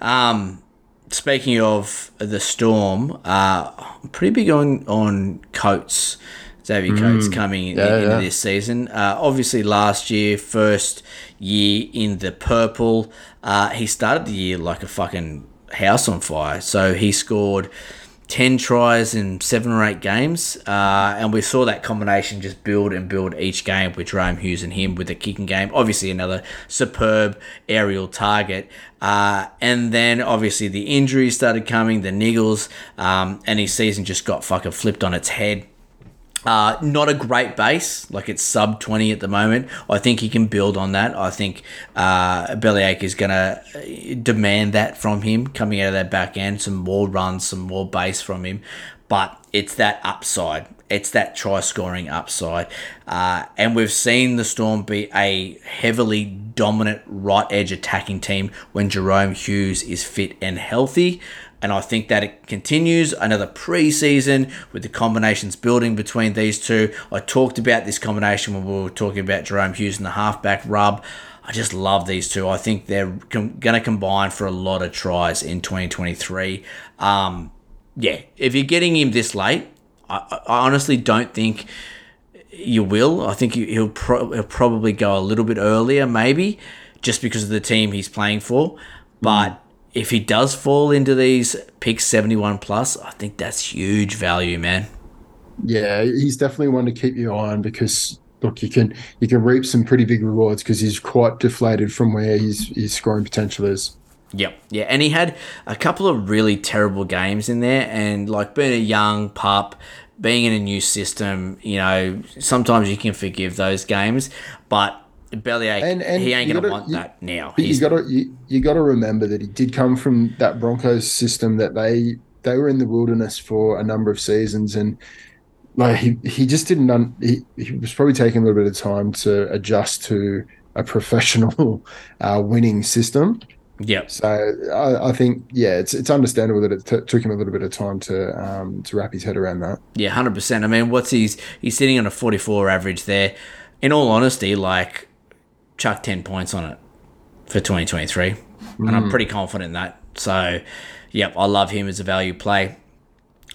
Um, speaking of the storm, uh, I'm pretty big on on Coates. Xavier Coates coming yeah, into yeah. this season. Uh, obviously, last year, first year in the purple, uh, he started the year like a fucking house on fire. So he scored 10 tries in seven or eight games. Uh, and we saw that combination just build and build each game with Jahrome Hughes and him with the kicking game. Obviously, another superb aerial target. Uh, and then obviously the injuries started coming, the niggles, um, and his season just got fucking flipped on its head. Uh, not a great base, like it's sub 20 at the moment. I think he can build on that. I think uh, Bellyache is going to demand that from him coming out of that back end, some more runs, some more base from him. But it's that upside, it's that try scoring upside. Uh, and we've seen the Storm be a heavily dominant right edge attacking team when Jahrome Hughes is fit and healthy and I think that it continues another preseason with the combinations building between these two. I talked about this combination when we were talking about Jahrome Hughes and the halfback rub. I just love these two. I think they're com- going to combine for a lot of tries in 2023. Um, yeah, if you're getting him this late, I, I honestly don't think you will. I think he'll, pro- he'll probably go a little bit earlier, maybe, just because of the team he's playing for. But if he does fall into these picks 71 plus, I think that's huge value, man. Yeah, he's definitely one to keep your eye on because look, you can you can reap some pretty big rewards because he's quite deflated from where his his scoring potential is. Yep. Yeah, and he had a couple of really terrible games in there, and like being a young pup, being in a new system, you know, sometimes you can forgive those games, but Bellyache, And- and he ain't gonna want you- that now. You He's- got to you, you got to remember that he did come from that Broncos system that they they were in the wilderness for a number of seasons and like he he just didn't un, he, he was probably taking a little bit of time to adjust to a professional uh, winning system. Yeah. So I, I think yeah, it's it's understandable that it t- took him a little bit of time to um, to wrap his head around that. Yeah, hundred percent. I mean, what's he's he's sitting on a forty-four average there. In all honesty, like chuck ten points on it for twenty twenty-three, and I'm pretty confident in that. So, yep, I love him as a value play.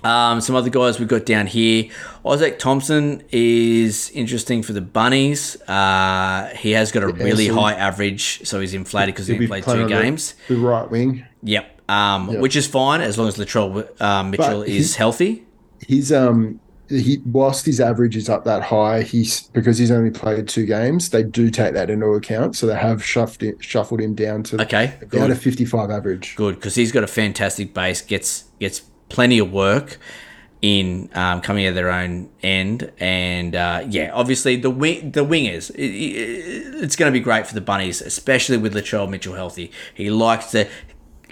Um, some other guys we've got down here. Izaac Thompson is interesting for the Bunnies. Uh, he has got a really so- high average, so he's inflated because he be played two games. The, right wing. Yep. Um, Which is fine as long as Latrell uh, Mitchell But is he- healthy. His um he whilst his average is up that high, he's because he's only played two games. They do take that into account, so they have shuffled him, shuffled him down to Okay, down to good. fifty five average. Good because he's got a fantastic base. Gets gets plenty of work in um, coming out of their own end, and uh, yeah, obviously the wing the wingers. It, it, it's going to be great for the bunnies, especially with Latrell Mitchell healthy. He likes to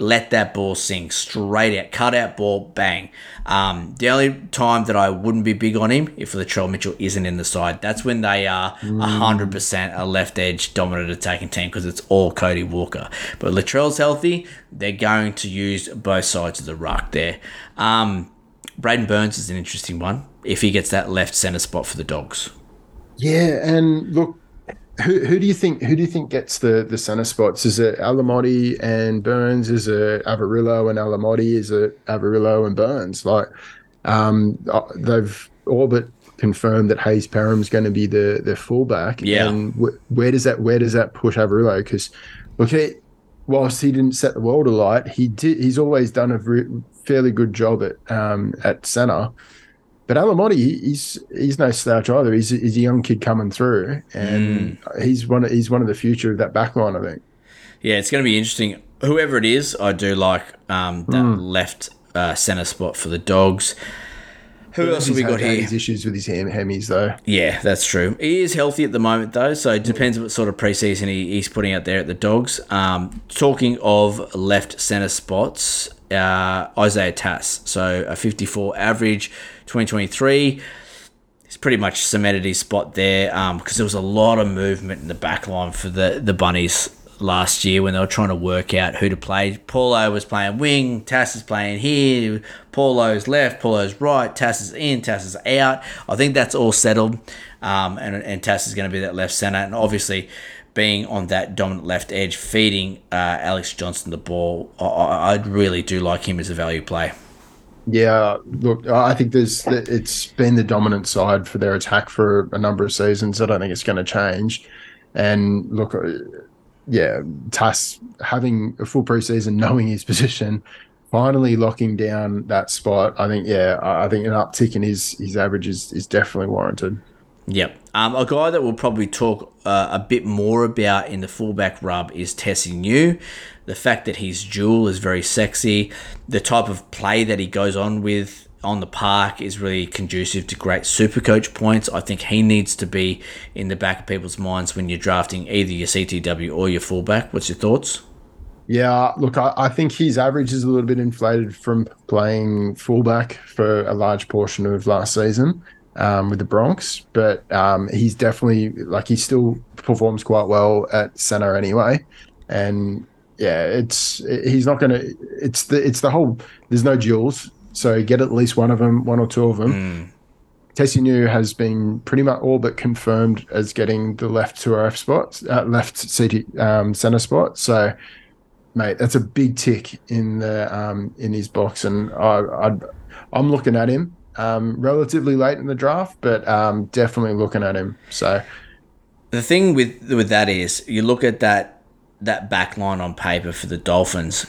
let that ball sink straight out, cut out ball, bang. Um, the only time that I wouldn't be big on him if Latrell Mitchell isn't in the side, that's when they are hundred percent a left edge dominant attacking team because it's all Cody Walker. But Latrell's healthy, they're going to use both sides of the ruck there. Um, Braidon Burns is an interesting one if he gets that left center spot for the Dogs. Yeah, and look, who, who do you think who do you think gets the the center spots? Is it Alamoti and Burns? Is it Averillo and Alamoti? Is it Averillo and Burns? Like, um, uh, they've all but confirmed that Hayze Perham's going to be the the fullback. Yeah. and wh- where does that where does that push Averillo? Because look at whilst he didn't set the world alight, he did. He's always done a re- fairly good job at um, at center. But Alamoti, he's he's no slouch either. He's, he's a young kid coming through, and he's one of, he's one of the future of that back line. I think. Yeah, it's going to be interesting. Whoever it is, I do like um, that left uh, center spot for the Dogs. Who else have we got here? His issues with his hem- hemis though. Yeah, that's true. He is healthy at the moment, though, so it depends what sort of preseason he, he's putting out there at the Dogs. Um, talking of left centre spots, uh, Isaiah Tass. So a 54 average, 2023. He's pretty much cemented his spot there because there was a lot of movement in the back line for the, the Bunnies last year when they were trying to work out who to play. Paulo was playing wing, Tass is playing here, Paulo's left, Paulo's right, Tass is in, Tass is out. I think that's all settled, um, and, and Tass is going to be that left centre, and obviously being on that dominant left edge, feeding uh, Alex Johnson the ball, I, I I really do like him as a value play. Yeah, look, I think there's it's been the dominant side for their attack for a number of seasons. I don't think it's going to change. And look, uh, yeah, Tass having a full preseason, knowing his position, finally locking down that spot. I think, yeah, I think an uptick in his his average is, is definitely warranted. Yep. Um, a guy that we'll probably talk uh, a bit more about in the fullback rub is Tesi Niu. The fact that he's dual is very sexy. The type of play that he goes on with on the park is really conducive to great super coach points. I think he needs to be in the back of people's minds when you're drafting either your CTW or your fullback. What's your thoughts? Yeah, look, I, I think his average is a little bit inflated from playing fullback for a large portion of last season um, with the Bronx, but um, he's definitely like he still performs quite well at center anyway, and yeah, it's he's not gonna. It's the it's the whole. There's no duels, so get at least one of them, one or two of them. Tesi Niu has been pretty much all but confirmed as getting the left two RF spots, uh, left CT um, center spot. So mate, that's a big tick in the um, in his box, and I, I'd, I'm looking at him um, relatively late in the draft, but um, definitely looking at him. So The thing with with that is you look at that that back line on paper for the Dolphins.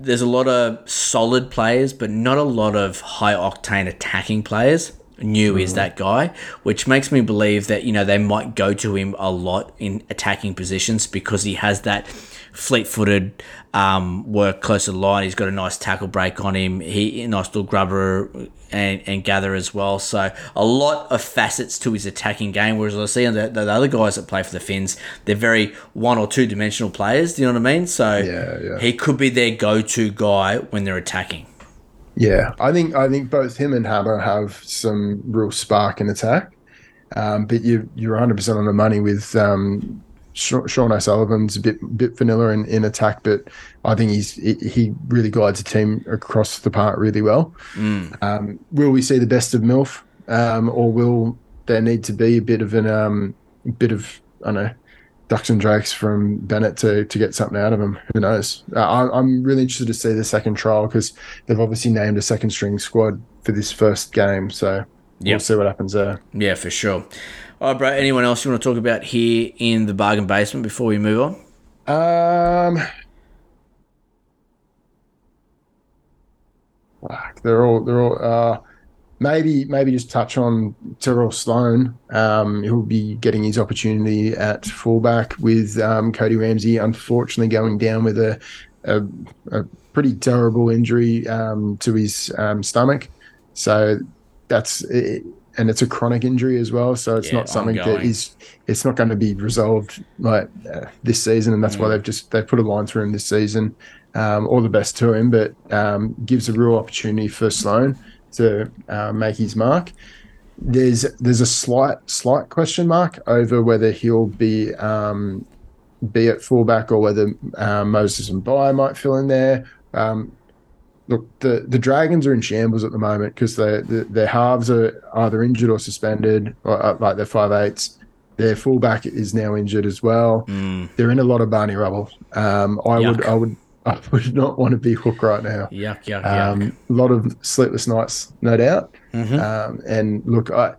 There's a lot of solid players, but not a lot of high octane attacking players. Niu is that guy, which makes me believe that you know they might go to him a lot in attacking positions because he has that fleet-footed um, work close to the line. He's got a nice tackle break on him. He a nice little grubber and, and gather as well. So a lot of facets to his attacking game. Whereas I see the, the other guys that play for the Finns, they're very one or two dimensional players. Do you know what I mean? So Yeah, yeah. he could be their go-to guy when they're attacking. yeah, I think I think both him and Hammer have some real spark in attack. Um, but you you're 100 percent on the money with um, Sean O'Sullivan's a bit bit vanilla in, in attack, but I think he's he, really guides a team across the park really well. Um, will we see the best of Milf, um, or will there need to be a bit of an um, bit of I don't know ducks and drakes from Bennett to to get something out of him? Who knows? Uh, I, I'm really interested to see the second trial because they've obviously named a second string squad for this first game, so we'll see what happens there. Yeah, for sure. All right, bro. Anyone else you want to talk about here in the bargain basement before we move on? Um, they're all they're all. Uh, maybe maybe just touch on Tyrell Sloan. Um, he'll be getting his opportunity at fullback with um, Cody Ramsey, unfortunately going down with a a, a pretty terrible injury um, to his um, stomach. So that's it, and it's a chronic injury as well. So it's Yeah, not something that ongoing. is it's not going to be resolved like uh, this season, and that's Mm. why they've just they've put a line through him this season. Um, all the best to him, but um, gives a real opportunity for Sloan to uh, make his mark. There's there's a slight slight question mark over whether he'll be um, be at fullback or whether um, Moses Mbye might fill in there. Um, look, the, the Dragons are in shambles at the moment because the, their halves are either injured or suspended, or uh, like their five eights. Their fullback is now injured as well. They're in a lot of Barney rubble. Um, I would I would I would not want to be Hook right now. Yuck, yuck, yuck. Um, a lot of sleepless nights, no doubt. Mhm. Um, and look, I,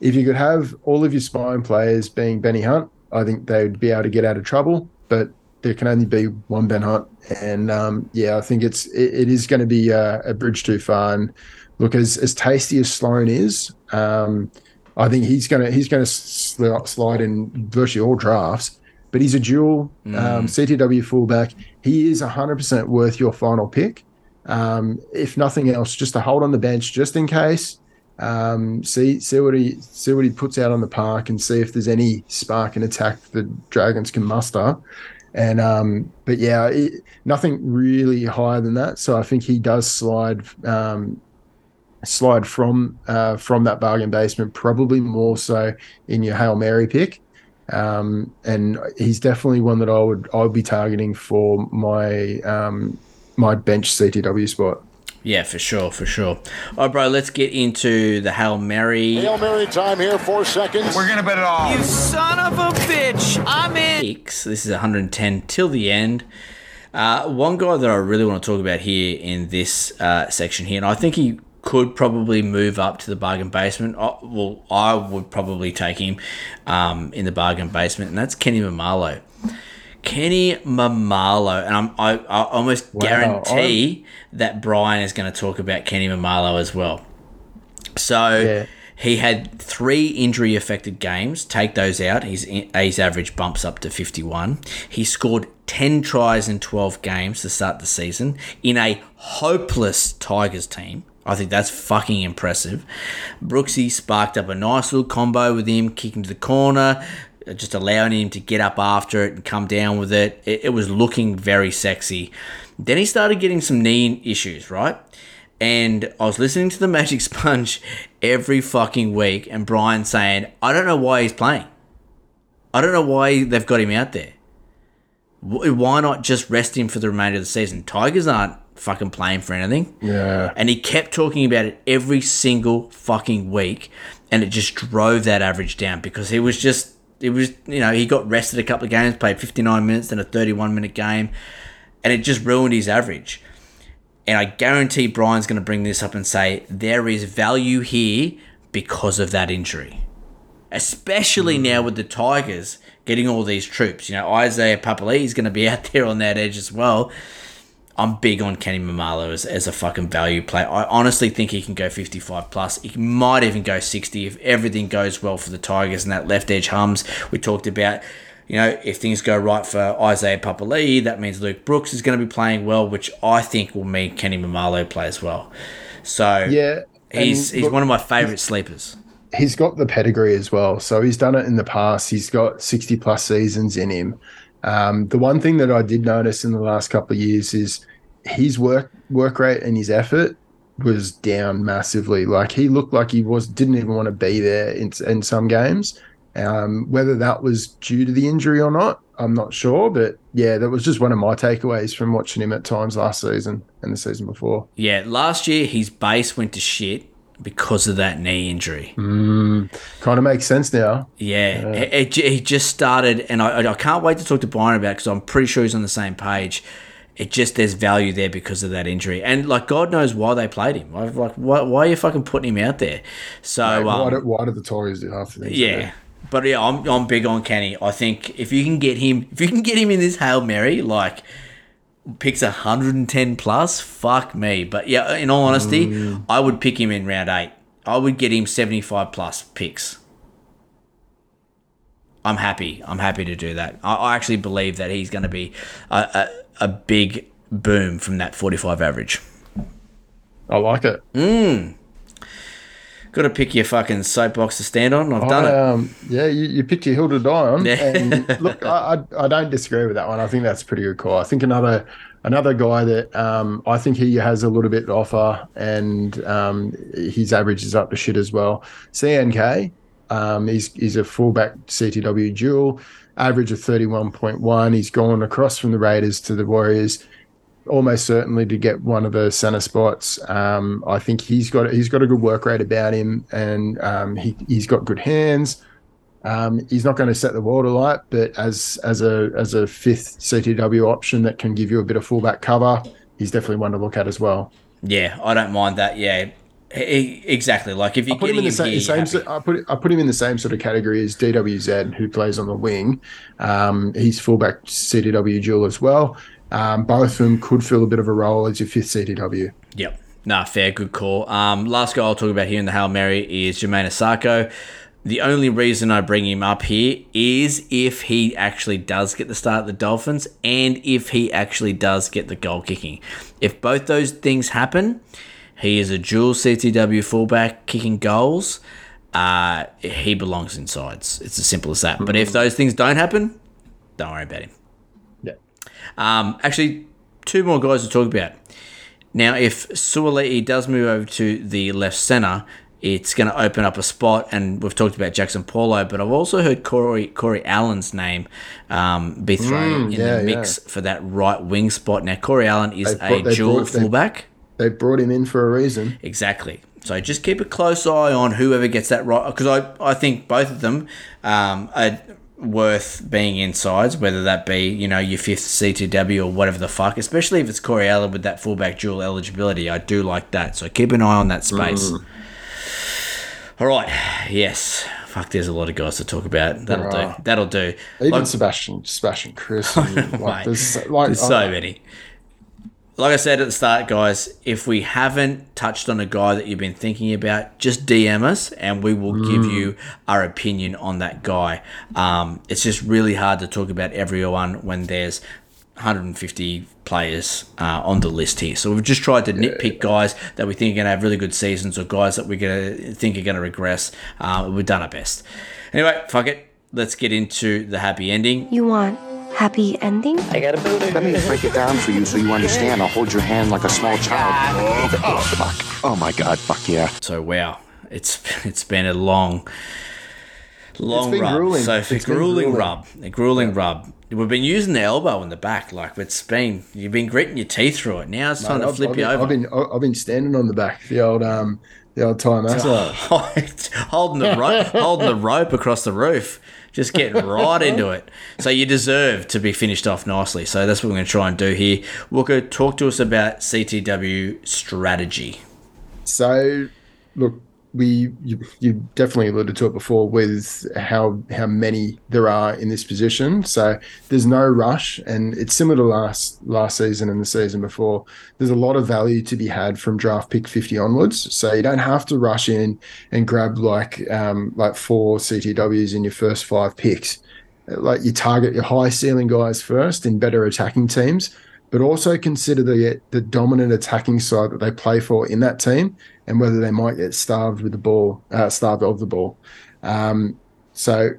if you could have all of your spine players being Benny Hunt, I think they would be able to get out of trouble. But there can only be one Ben Hunt, and um, yeah, I think it's it, it is going to be uh, a bridge too far. And look, as as tasty as Sloan is, um, I think he's gonna he's gonna sl- slide in virtually all drafts. But he's a dual um, CTW fullback. He is 100% worth your final pick. Um, if nothing else, just to hold on the bench just in case. Um, see see what he see what he puts out on the park and see if there's any spark and attack the Dragons can muster. And um, but yeah, it, nothing really higher than that. So I think he does slide um, slide from uh, from that bargain basement, probably more so in your hail mary pick. Um, and he's definitely one that I would I would be targeting for my um, my bench CTW spot. Yeah, for sure, for sure. All right, bro, let's get into the Hail Mary Hail Mary time here, four seconds. We're gonna bet it all. You son of a bitch! I'm in. picks. This is 110 till the end. Uh, one guy that I really want to talk about here in this uh, section here, and I think he could probably move up to the bargain basement. I, well, I would probably take him um, in the bargain basement, and that's Kenny Maumalo. Kenny Maumalo, and I'm, I, I almost Wow, guarantee that Brian is going to talk about Kenny Maumalo as well. So Yeah. he had three injury affected games. Take those out. His average bumps up to 51. He scored 10 tries in 12 games to start the season in a hopeless Tigers team. I think that's fucking impressive. Brooksy sparked up a nice little combo with him, kicking to the corner, Uh, just allowing him to get up after it and come down with it. It, it was looking very sexy. Then he started getting some knee issues, right? And I was listening to the Magic Sponge every fucking week, and Brian saying, I don't know why he's playing. I don't know why they've got him out there. Why not just rest him for the remainder of the season? Tigers aren't fucking playing for anything. Yeah. And he kept talking about it every single fucking week, and it just drove that average down because he was just, it was, you know, he got rested a couple of games, played 59 minutes, then a 31 minute game, and it just ruined his average. And I guarantee Brian's going to bring this up and say there is value here because of that injury. Especially mm. now with the Tigers getting all these troops. You know, Isaiah Papali'i is going to be out there on that edge as well. I'm big on Kenny Maumalo as, as a fucking value play. I honestly think he can go 55 plus. He might even go 60 if everything goes well for the Tigers and that left edge hums. We talked about, you know, if things go right for Isaiah Papali'i, that means Luke Brooks is going to be playing well, which I think will mean Kenny Maumalo plays well. So Yeah. he's he's look, one of my favourite sleepers. he's got the pedigree as well. So he's done it in the past. He's got 60 plus seasons in him. Um, the one thing that I did notice in the last couple of years is his work work rate and his effort was down massively. Like he looked like he was didn't even want to be there in in some games. Um, whether that was due to the injury or not, I'm not sure. But yeah, that was just one of my takeaways from watching him at times last season and the season before. Yeah, last year his base went to shit because of that knee injury. Mm, kind of makes sense now. Yeah, j- he just started, and I, I can't wait to talk to Byron about because I'm pretty sure he's on the same page. It just there's value there because of that injury, and like God knows why they played him. Like, like why, why are you fucking putting him out there? So Mate, why, um, did, why the Tories do half the things? yeah, but yeah, I'm, I'm big on Kenny. I think if you can get him, if you can get him in this hail mary, like picks 110 plus, fuck me. But yeah, in all honesty, Mm. I would pick him in round eight I would get him 75 plus picks. I'm happy. I'm happy to do that. I, I actually believe that he's going to be a, a, a big boom from that 45 average. I like it. Mm. Got to pick your fucking soapbox to stand on. I've done I, it. Um, yeah, you, you picked your hill to die on. Yeah. And look, I, I, I don't disagree with that one. I think that's a pretty good call. I think another another guy that um, I think he has a little bit to offer, and um, his average is up to shit as well. CNK, um, he's he's a fullback CTW dual, average of thirty one point one. He's gone across from the Raiders to the Warriors almost certainly to get one of the center spots. Um, I think he's got he's got a good work rate about him, and um, he he's got good hands. Um, he's not going to set the world alight, but as as a as a fifth CTW option that can give you a bit of fullback cover, he's definitely one to look at as well. Yeah, I don't mind that. Yeah, E- exactly. Like if you're put him in the same, here, same. I put I put him in the same sort of category as DWZ, who plays on the wing. Um, he's fullback CTW dual as well. Um, both of them could fill a bit of a role as your fifth CTW. Yep. Nah, fair, good call. Um, last guy I'll talk about here in the Hail Mary is Jamayne Isaako. The only reason I bring him up here is if he actually does get the start at the Dolphins and if he actually does get the goal kicking. If both those things happen, he is a dual CTW fullback kicking goals. Uh, he belongs in sides. It's as simple as that. But if those things don't happen, don't worry about him. Yeah. Um, actually, two more guys to talk about. Now, if Suaalii does move over to the left centre, it's going to open up a spot, and we've talked about Jaxson Paulo, but I've also heard Corey Corey Allen's name um, be thrown Mm, in yeah, the mix for that right wing spot. Now, Corey Allen is They brought- a they dual brought- they- fullback. They brought him in for a reason. Exactly. So just keep a close eye on whoever gets that right, because I, I think both of them um, are worth being insides, whether that be you know your fifth CTW or whatever the fuck. Especially if it's Corey Allen with that fullback dual eligibility, I do like that. So keep an eye on that space. Mm. All right. Yes. Fuck. There's a lot of guys to talk about. That'll do. That'll do. Even Like- Sebastian, Sebastian Kris, and, like, there's, like, there's I- so many. Like I said at the start, guys, if we haven't touched on a guy that you've been thinking about, just DM us and we will give Mm. you our opinion on that guy. Um, it's just really hard to talk about everyone when there's 150 players uh, on the list here. So we've just tried to nitpick guys that we think are going to have really good seasons or guys that we're going to think are going to regress. Uh, we've done our best. Anyway, fuck it. Let's get into the happy ending. You want happy ending? I got a booty. Let me break it down for you so you understand. I'll hold your hand like a small child. Oh, fuck. Oh, my God. Fuck yeah. So wow, it's it's been a long, long rub. grueling. So It's a been grueling, grueling. rub, a grueling rub. We've been using the elbow in the back, like it's been you've been gritting your teeth through it. Now it's time Mate, to I've, flip I've you been, over. I've been I've been standing on the back, the old um, the old Thai massage. holding the rope, holding the rope across the roof, just getting right into it. So you deserve to be finished off nicely. So that's what we're going to try and do here. Walker, talk to us about CTW strategy. So, look, we you, you definitely alluded to it before with how how many there are in this position. So there's no rush, and it's similar to last last season and the season before. There's a lot of value to be had from draft pick 50 onwards. So you don't have to rush in and grab like um, like four CTWs in your first five picks. Like you target your high ceiling guys first in better attacking teams but also consider the the dominant attacking side that they play for in that team and whether they might get starved with the ball, uh, starved of the ball. Um, so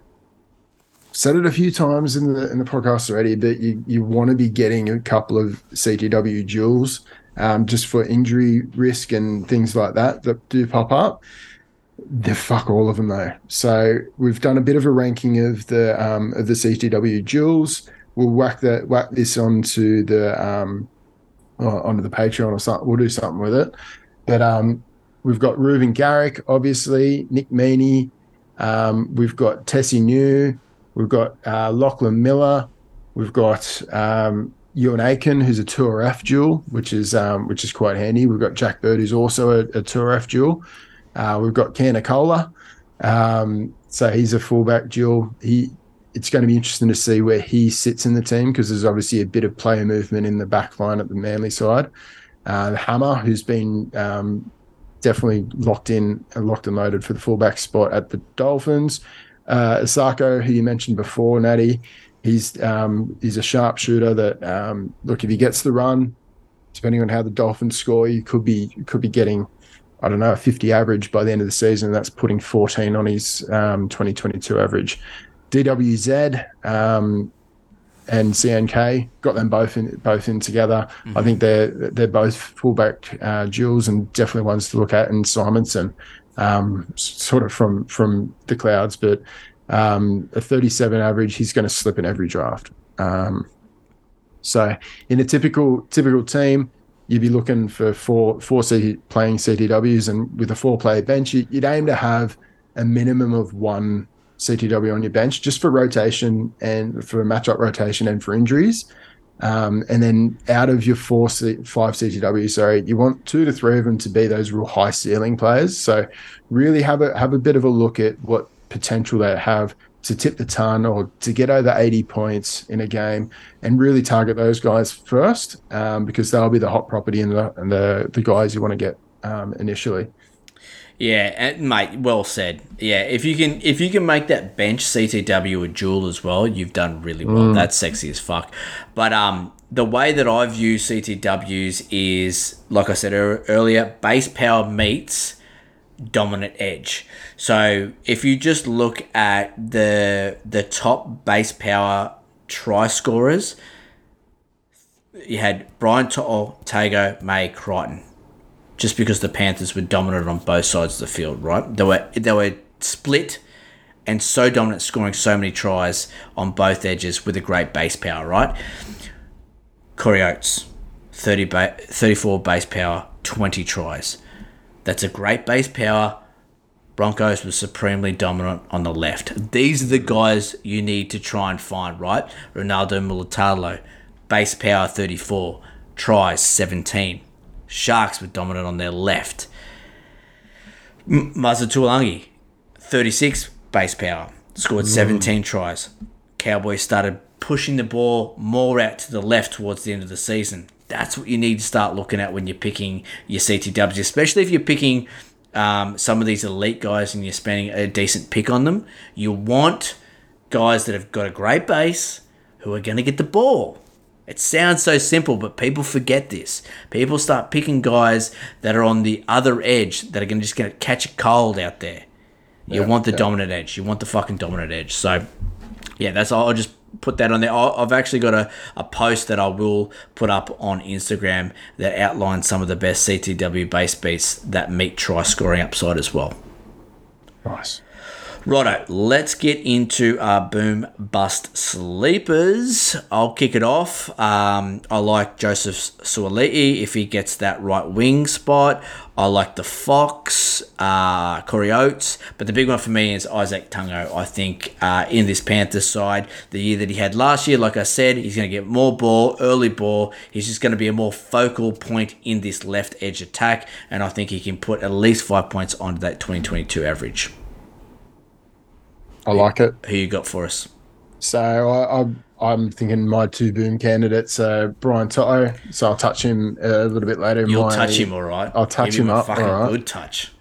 said it a few times in the in the podcast already, but you you want to be getting a couple of CTW duels um, just for injury risk and things like that that do pop up. They're fuck all of them though. So we've done a bit of a ranking of the um, of the CTW duels. We'll whack that whack this onto the um, onto the Patreon or something. We'll do something with it. But um, we've got Reuben Garrick, obviously Nick Meaney. Um, we've got Tesi Niu. We've got uh, Lachlan Miller. We've got um, Euan Aitken, who's a 2RF dual, which is um, which is quite handy. We've got Jack Bird, who's also a, a 2RF dual. Uh, we've got Canicola. Um, so he's a fullback dual. He it's going to be interesting to see where he sits in the team because there's obviously a bit of player movement in the back line at the Manly side. Uh, Hammer, who's been um, definitely locked in, and locked and loaded for the fullback spot at the Dolphins. Uh, Isaako, who you mentioned before, Natty, he's um, he's a sharpshooter. That um, look, if he gets the run, depending on how the Dolphins score, you could be you could be getting, I don't know, a 50 average by the end of the season. That's putting 14 on his um, 2022 average. DWZ um, and CNK got them both in both in together. Mm-hmm. I think they're they're both fullback uh, duels and definitely ones to look at. And Simonson, um, sort of from from the clouds, but um, a 37 average, he's going to slip in every draft. Um, so in a typical typical team, you'd be looking for four four C playing CTWs, and with a four player bench, you'd aim to have a minimum of one CTW on your bench just for rotation and for matchup rotation and for injuries. Um, and then out of your four, C, five CTW, sorry, you want two to three of them to be those real high ceiling players. So really have a have a bit of a look at what potential they have to tip the ton or to get over 80 points in a game and really target those guys first um, because they'll be the hot property and the, the, the guys you want to get um, initially. Yeah, and mate, well said. Yeah, if you can if you can make that bench CTW a jewel as well, you've done really well. Mm. That's sexy as fuck. But um, the way that I view CTWs is, like I said earlier, base power meets dominant edge. So if you just look at the the top base power try scorers, you had Brian Tago, May, Crichton just because the Panthers were dominant on both sides of the field, right? They were they were split and so dominant, scoring so many tries on both edges with a great base power, right? Corey Oates, 30 ba- 34 base power, 20 tries. That's a great base power. Broncos was supremely dominant on the left. These are the guys you need to try and find, right? Ronaldo Mulitalo, base power 34, tries 17. Sharks were dominant on their left. M- Maza Taulagi, 36 base power, scored 17 mm. tries. Cowboys started pushing the ball more out to the left towards the end of the season. That's what you need to start looking at when you're picking your CTWs, especially if you're picking um, some of these elite guys and you're spending a decent pick on them. You want guys that have got a great base who are going to get the ball. It sounds so simple, but people forget this. People start picking guys that are on the other edge that are going to just to catch a cold out there. You yeah, want the yeah. dominant edge. You want the fucking dominant edge. So, yeah, that's all. I'll just put that on there. I've actually got a, a post that I will put up on Instagram that outlines some of the best CTW base beats that meet try scoring upside as well. Nice. Righto, let's get into our boom bust sleepers. I'll kick it off. Um, I like Joseph Suaalii if he gets that right wing spot. I like the Fox, uh, Corey Oates, but the big one for me is Izack Tago. I think uh, in this Panthers side, the year that he had last year, like I said, he's going to get more ball, early ball. He's just going to be a more focal point in this left edge attack, and I think he can put at least five points onto that 2022 average. I like it. Who you got for us? So I, I, am thinking my two boom candidates are Brian To'o. So I'll touch him a little bit later. You'll my, touch him, all right. I'll touch Give him, him up. Fucking all right. good touch.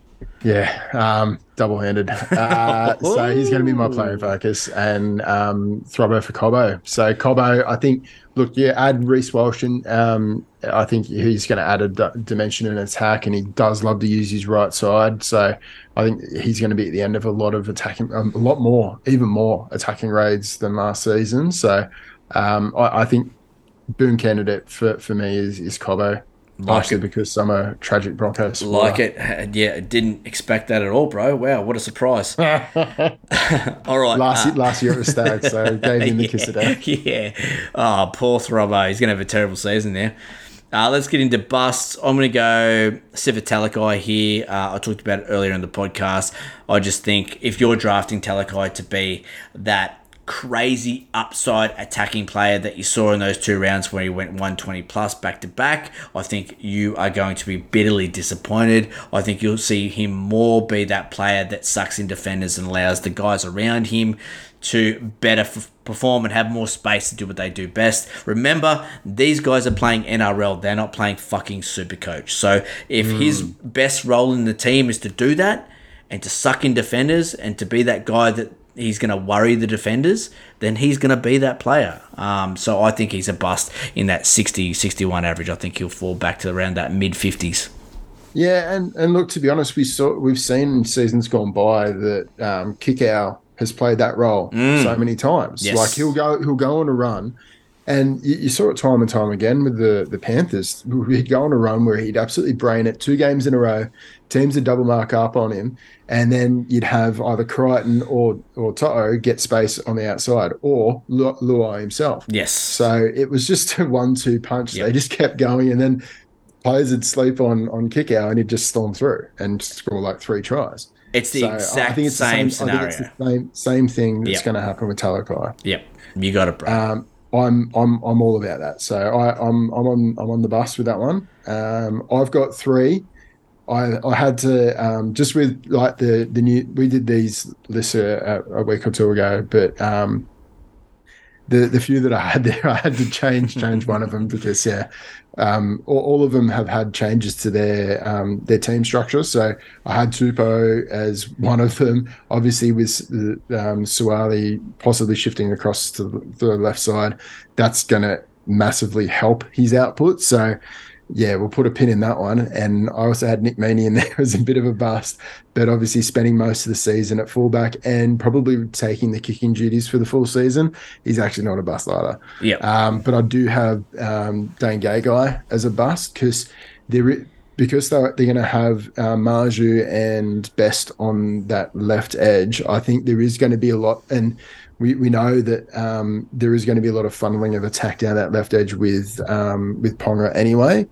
Yeah, um, double-handed. Uh, so he's going to be my player focus and um, Throbbo for Cobbo. So Cobbo, I think. Look, yeah, add Reece Walsh, and um, I think he's going to add a d- dimension in attack, and he does love to use his right side. So I think he's going to be at the end of a lot of attacking, um, a lot more, even more attacking raids than last season. So um, I, I, think boom candidate for, for me is is Cobbo. Like it because I'm a tragic Broncos. Like it, yeah. Didn't expect that at all, bro. Wow, what a surprise! all right, last uh, last year it was Stag, so gave him the yeah, kiss of death. Yeah. Oh, poor Throbbo. He's gonna have a terrible season there. Uh, let's get into busts. I'm going to go Sifa Talakai here. Uh, I talked about it earlier in the podcast. I just think if you're drafting Talakai to be that crazy upside attacking player that you saw in those two rounds where he went 120 plus back to back. I think you are going to be bitterly disappointed. I think you'll see him more be that player that sucks in defenders and allows the guys around him to better perform and have more space to do what they do best. Remember, these guys are playing NRL. They're not playing fucking super coach. So if hmm. his best role in the team is to do that and to suck in defenders and to be that guy that he's going to worry the defenders, then he's going to be that player. Um, so I think he's a bust in that 60, 61 average. I think he'll fall back to around that mid 50s. Yeah, and, and look, to be honest, we saw we've seen in seasons gone by that um, Kikau has played that role so many times. Yes. Like he'll go he'll go on a run, and you, you saw it time and time again with the the Panthers. He'd go on a run where he'd absolutely brain it two games in a row. Teams would double mark up on him, and then you'd have either Crichton or or Toto get space on the outside, or Lu- Luai himself. Yes. So it was just a one-two punch. Yep. They just kept going, and then players would sleep on on Kikau, and he'd just storm through and score like three tries. It's the So I exact think it's the same, I scenario. think it's the same same thing that's Yep. going to happen with Talakai. Yep. You got it, bro. Um, I'm I'm I'm all about that. So I, I'm I'm on I'm on the bus with that one. Um, I've got three. I, I had to um, just with like the the new we did these lists a, a week or two ago, but um, the the few that I had there, I had to change change one of them because yeah, um, all, all of them have had changes to their um, their team structure. So I had Tupou as one of them. Obviously, with um, Suaalii possibly shifting across to the left side, that's going to massively help his output. So yeah, we'll put a pin in that one. And I also had Nick Meaney in there as a bit of a bust, but obviously spending most of the season at fullback and probably taking the kicking duties for the full season. He's actually not a bust either. Yeah. Um, but I do have um, Dane Gagai as a bust because they're because they're, they're going to have uh, Marzhew and Best on that left edge. I think there is going to be a lot, and we, we know that um, there is going to be a lot of funneling of attack down that left edge with um, with Ponga anyway.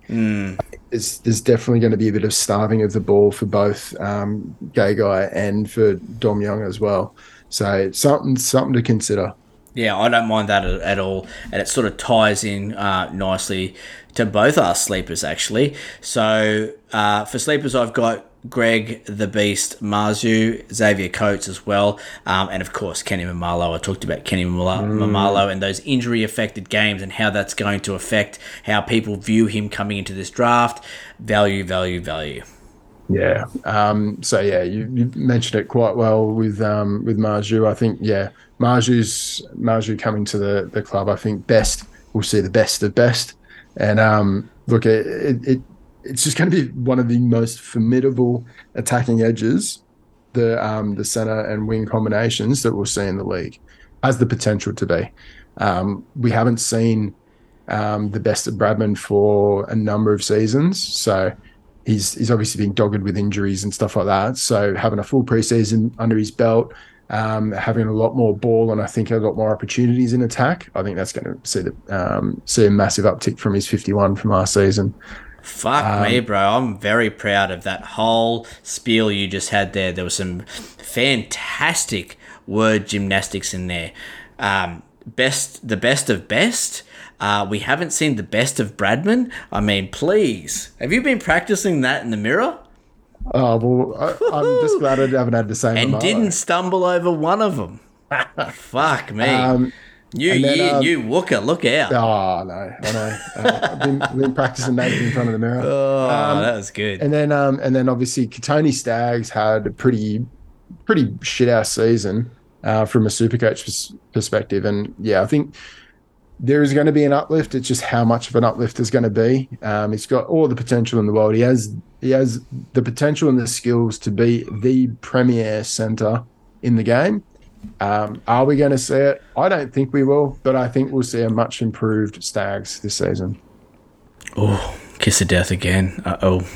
There's, there's definitely going to be a bit of starving of the ball for both um, Gagai and for Dom Young as well. So it's something something to consider. Yeah, I don't mind that at, at all, and it sort of ties in uh, nicely to both our sleepers actually. So uh, for sleepers, I've got Greg the Beast Marzhew, Xavier Coates as well, um, and of course Kenny Maumalo. I talked about Kenny Maumalo, Maumalo and those injury affected games and how that's going to affect how people view him coming into this draft. Value, value, value. Yeah. Um, so yeah, you, you mentioned it quite well with um, with Marzhew. I think yeah, Marzhew's Marzhew coming to the the club. I think best we'll see the best of best. And um, look, it, it, it it's just going to be one of the most formidable attacking edges, the um, the center and wing combinations that we'll see in the league. Has the potential to be. Um, we haven't seen um, the best of Bradman for a number of seasons, so he's he's obviously been dogged with injuries and stuff like that. So having a full preseason under his belt, um, having a lot more ball, and I think a lot more opportunities in attack, I think that's going to see the um, see a massive uptick from his 51 from last season. Fuck me, bro. I'm very proud of that whole spiel you just had there. There was some fantastic word gymnastics in there. Um, best, the best of best. Uh, we haven't seen the best of Bradman. I mean, please, have you been practicing that in the mirror Oh well, I, I'm just glad I haven't had the same. and didn't stumble over one of them? Fuck me. Um, you, then, you, um, you Wooker, look out. Oh no, I know. Uh, I've been, been practicing naked in front of the mirror. Oh, Um, that was good. And then, um, and then obviously, Tony Staggs had a pretty, pretty shit ass season uh, from a Supercoach pers- perspective. And yeah, I think there is going to be an uplift. It's just how much of an uplift is going to be. Um, he's got all the potential in the world. He has, he has the potential and the skills to be the premier center in the game. Um, are we going to see it? I don't think we will, but I think we'll see a much improved Staggs this season. Oh, kiss of death again. Uh oh.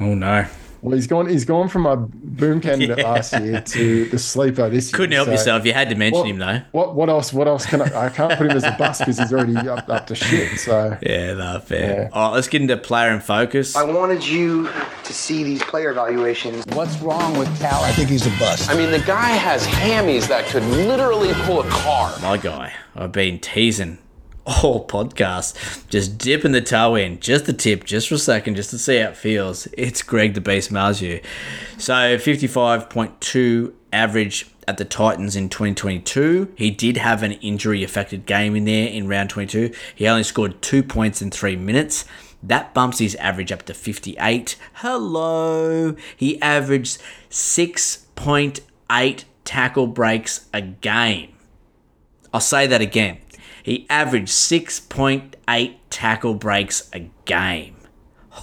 Oh no. Well, he's gone. He's gone from my boom candidate Yeah. last year to the sleeper this year. Couldn't help so yourself. You had to mention what- him though. What? What else? What else can I? I can't put him as a bust because he's already up, up to shit. So Yeah, no, fair. Yeah. All right, let's get into player in focus. I wanted you to see these player evaluations. What's wrong with Cal? I think he's a bust. I mean, the guy has hammies that could literally pull a car. My guy. I've been teasing all podcast, just dipping the toe in, just the tip, just for a second, just to see how it feels. It's Greg the Beast Marzhew. So 55.2 average, at the Titans in 2022. He did have an injury affected game in there in round 22. He only scored two points in three minutes. That bumps his average up to 58. Hello. He averaged 6.8 tackle breaks a game. I'll say that again. He averaged 6.8 tackle breaks a game.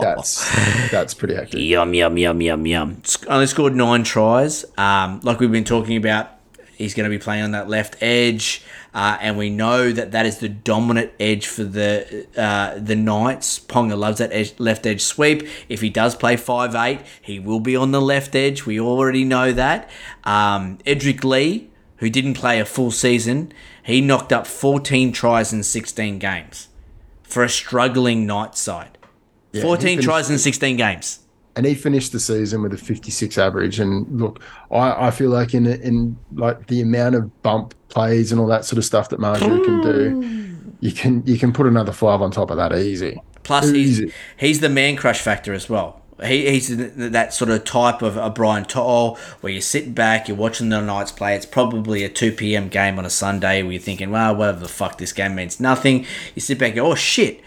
that's that's pretty accurate. Yum yum yum yum yum. Only scored nine tries. Um, like we've been talking about, he's going to be playing on that left edge, uh, and we know that that is the dominant edge for the uh, the Knights. Ponga loves that edge, left edge sweep. If he does play five eight, he will be on the left edge. We already know that. Um, Edrick Lee, who didn't play a full season, he knocked up 14 tries in 16 games for a struggling Knights side. Yeah, 14 tries in 16 games. And he finished the season with a 56 average. And look, I, I feel like in in like the amount of bump plays and all that sort of stuff that Marzhew can do, you can you can put another five on top of that easy. Plus, easy. He's, he's the man crush factor as well. He, he's that sort of type of a Brian To'o where you sit back, you're watching the Knights play. It's probably a 2 p.m. game on a Sunday where you're thinking, well, whatever the fuck, this game means nothing. You sit back and go, oh shit,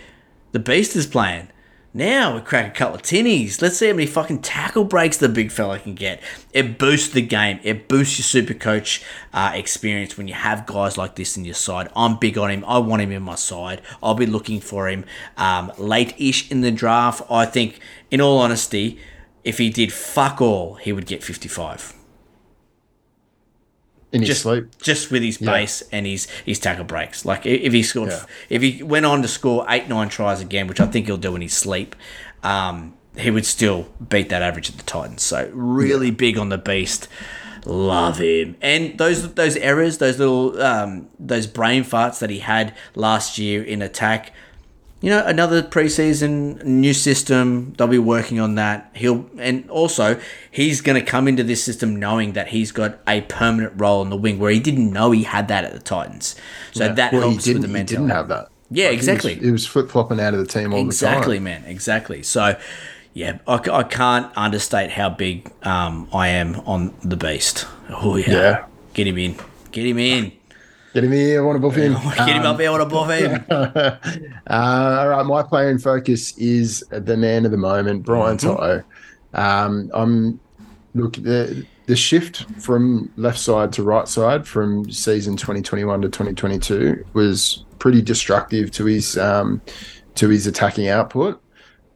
the Beast is playing. Now we crack a couple of tinnies. Let's see how many fucking tackle breaks the big fella can get. It boosts the game. It boosts your super coach uh, experience when you have guys like this in your side. I'm big on him. I want him in my side. I'll be looking for him um, late-ish in the draft. I think, in all honesty, if he did fuck all, he would get 55 in just, sleep. just with his base yeah. and his his tackle breaks. Like if he scored, yeah. if he went on to score eight nine tries again, which I think he'll do in his sleep, um, he would still beat that average at the Titans. So really yeah. big on the beast. Love him. And those those errors, those little um, those brain farts that he had last year in attack you know, another preseason new system. They'll be working on that. He'll and also he's going to come into this system knowing that he's got a permanent role in the wing where he didn't know he had that at the Titans. So yeah. that well, helps with the mentality. He didn't have that. Yeah, like exactly. He was, was flip flopping out of the team all exactly, the time. Exactly, man. Exactly. So, yeah, I, I can't understate how big um, I am on the beast. Oh yeah. yeah. Get him in. Get him in. Get him here. I want to buff him. Get him um, up here. I want to buff him. uh, all right. My player in focus is the man of the moment, Brian mm-hmm. Um, I'm look the the shift from left side to right side from season 2021 to 2022 was pretty destructive to his um, to his attacking output,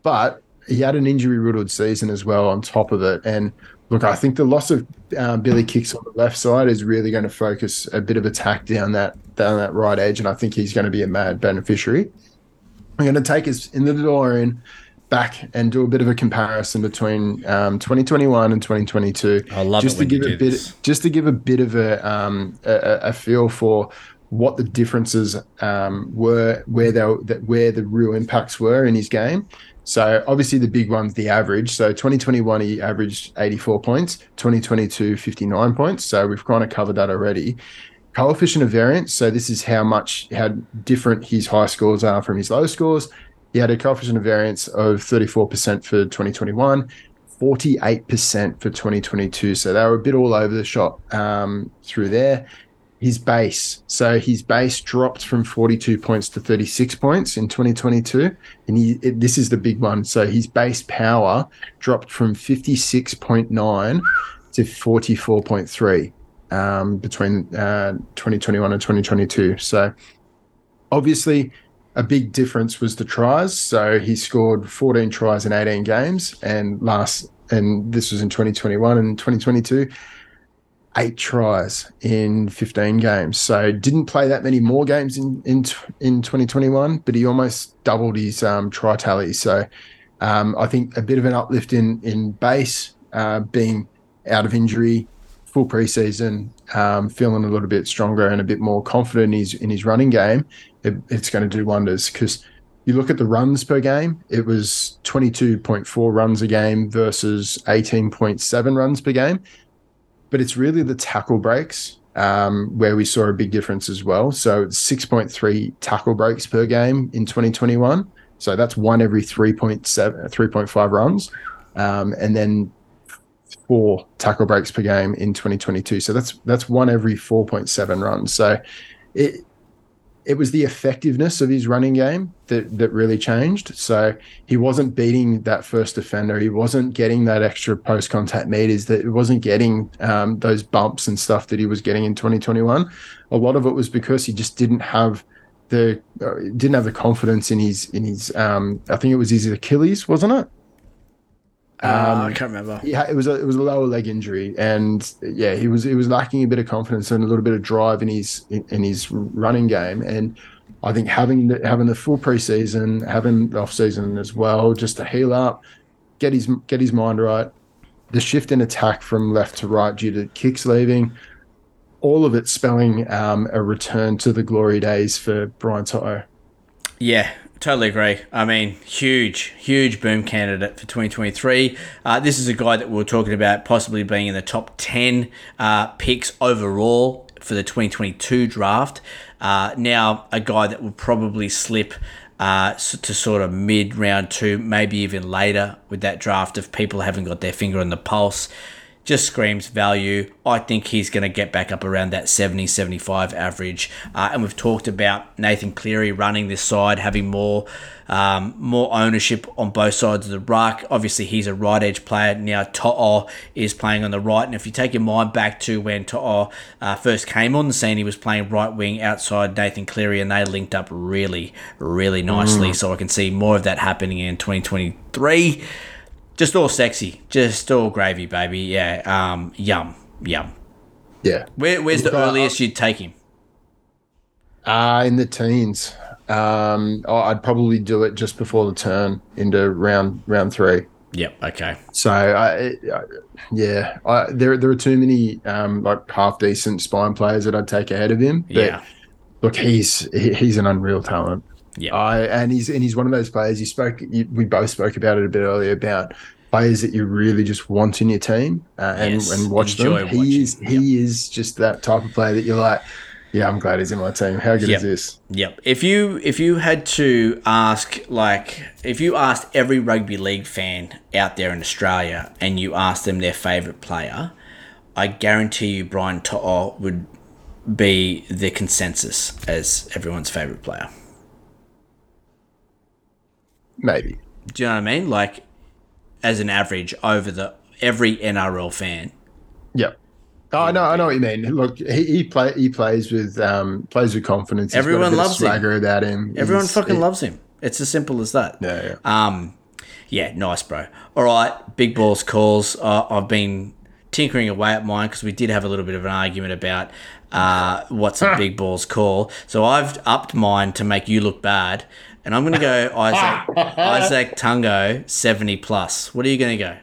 but he had an injury riddled season as well on top of it, and look, I think the loss of um, Billy Kicks on the left side is really going to focus a bit of attack down that down that right edge, and I think he's going to be a mad beneficiary. I'm going to take us in the DeLorean back and do a bit of a comparison between um, 2021 and 2022. I love just to give a bit, this. just to give a bit of a, um, a, a feel for what the differences um, were, where they where the real impacts were in his game. So obviously the big one's the average. So 2021 he averaged 84 points, 2022 59 points. So we've kind of covered that already. Coefficient of variance. So this is how much how different his high scores are from his low scores. He had a coefficient of variance of 34% for 2021, 48% for 2022. So they were a bit all over the shop um, through there his base. So his base dropped from 42 points to 36 points in 2022. And he, it, this is the big one. So his base power dropped from 56.9 to 44.3 um, between uh, 2021 and 2022. So obviously, a big difference was the tries. So he scored 14 tries in 18 games, and last and this was in 2021 and 2022 eight tries in 15 games. So didn't play that many more games in in in 2021, but he almost doubled his um, try tally. So um, I think a bit of an uplift in in base, uh, being out of injury, full preseason, um, feeling a little bit stronger and a bit more confident in his in his running game. It, it's going to do wonders because. You look at the runs per game, it was 22.4 runs a game versus 18.7 runs per game but it's really the tackle breaks um, where we saw a big difference as well. So 6.3 tackle breaks per game in 2021. So that's one every 3.7, 3.5 runs. Um, and then four tackle breaks per game in 2022. So that's that's one every 4.7 runs. So it it was the effectiveness of his running game that that really changed. So he wasn't beating that first defender. He wasn't getting that extra post contact meters. That it wasn't getting um, those bumps and stuff that he was getting in 2021. A lot of it was because he just didn't have the uh, didn't have the confidence in his in his. Um, I think it was his Achilles, wasn't it? Uh, I can't remember. Yeah, it was a it was a lower leg injury, and yeah, he was he was lacking a bit of confidence and a little bit of drive in his in, in his running game. And I think having the, having the full preseason, having the off season as well, just to heal up, get his get his mind right. The shift in attack from left to right due to kicks leaving, all of it spelling um, a return to the glory days for Brian To'o. Yeah, totally agree. I mean, huge, huge boom candidate for 2023. Uh, this is a guy that we are talking about possibly being in the top 10 uh, picks overall for the 2022 draft. Uh, now, a guy that will probably slip uh, to sort of mid round two, maybe even later with that draft if people haven't got their finger on the pulse just screams value. I think he's going to get back up around that 70 75 average. Uh, and we've talked about Nathan Cleary running this side, having more um, more ownership on both sides of the ruck. Obviously, he's a right edge player. Now, To'o is playing on the right. And if you take your mind back to when To'o uh, first came on the scene, he was playing right wing outside Nathan Cleary, and they linked up really, really nicely. Mm. So I can see more of that happening in 2023 just all sexy, just all gravy, baby. Yeah, um, yum, yum. Yeah. Where, where's the earliest you'd take him? Uh, in the teens. Um, I'd probably do it just before the turn into round round three. Yep. Okay. So, I, I yeah, I, there there are too many um, like half decent spine players that I'd take ahead of him. Yeah. Look, he's he, he's an unreal talent. Yeah, I and he's and he's one of those players. You spoke, you, we both spoke about it a bit earlier about players that you really just want in your team uh, and yes, and watch them. He watching. is he yep. is just that type of player that you're like, yeah, I'm glad he's in my team. How good yep. is this? Yep. If you if you had to ask like if you asked every rugby league fan out there in Australia and you asked them their favourite player, I guarantee you Brian To'o would be the consensus as everyone's favourite player. Maybe. Do you know what I mean? Like, as an average over the every NRL fan. Yep. Oh, I know, I know what you mean. Look, he, he play he plays with um plays with confidence. He's Everyone loves swagger him. about him. Everyone He's, fucking loves him. It's as simple as that. Yeah, yeah. Um, yeah, nice, bro. All right, big balls calls. Uh, I've been tinkering away at mine because we did have a little bit of an argument about uh, what's a big balls call. So I've upped mine to make you look bad and I'm going to go Izack Izack Tago 70 plus. What are you going to go?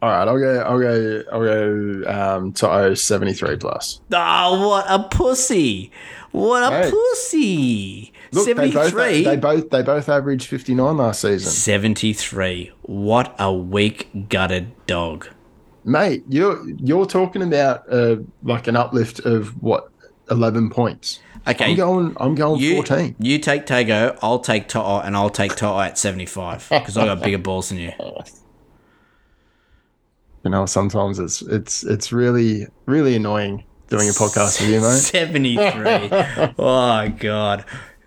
All right, I'll go. I'll go. I'll go. Um, to 73 plus. Oh, what a pussy! What a hey. pussy! Look, 73. They both, they both they both averaged 59 last season. 73. What a weak gutted dog, mate. You're you're talking about uh, like an uplift of what 11 points. Okay, I'm going. I'm going you, 14. You take Tago, I'll take To'o, and I'll take To'o at 75 because I got bigger balls than you. You know, sometimes it's it's it's really really annoying doing a podcast with you, mate. 73. oh god.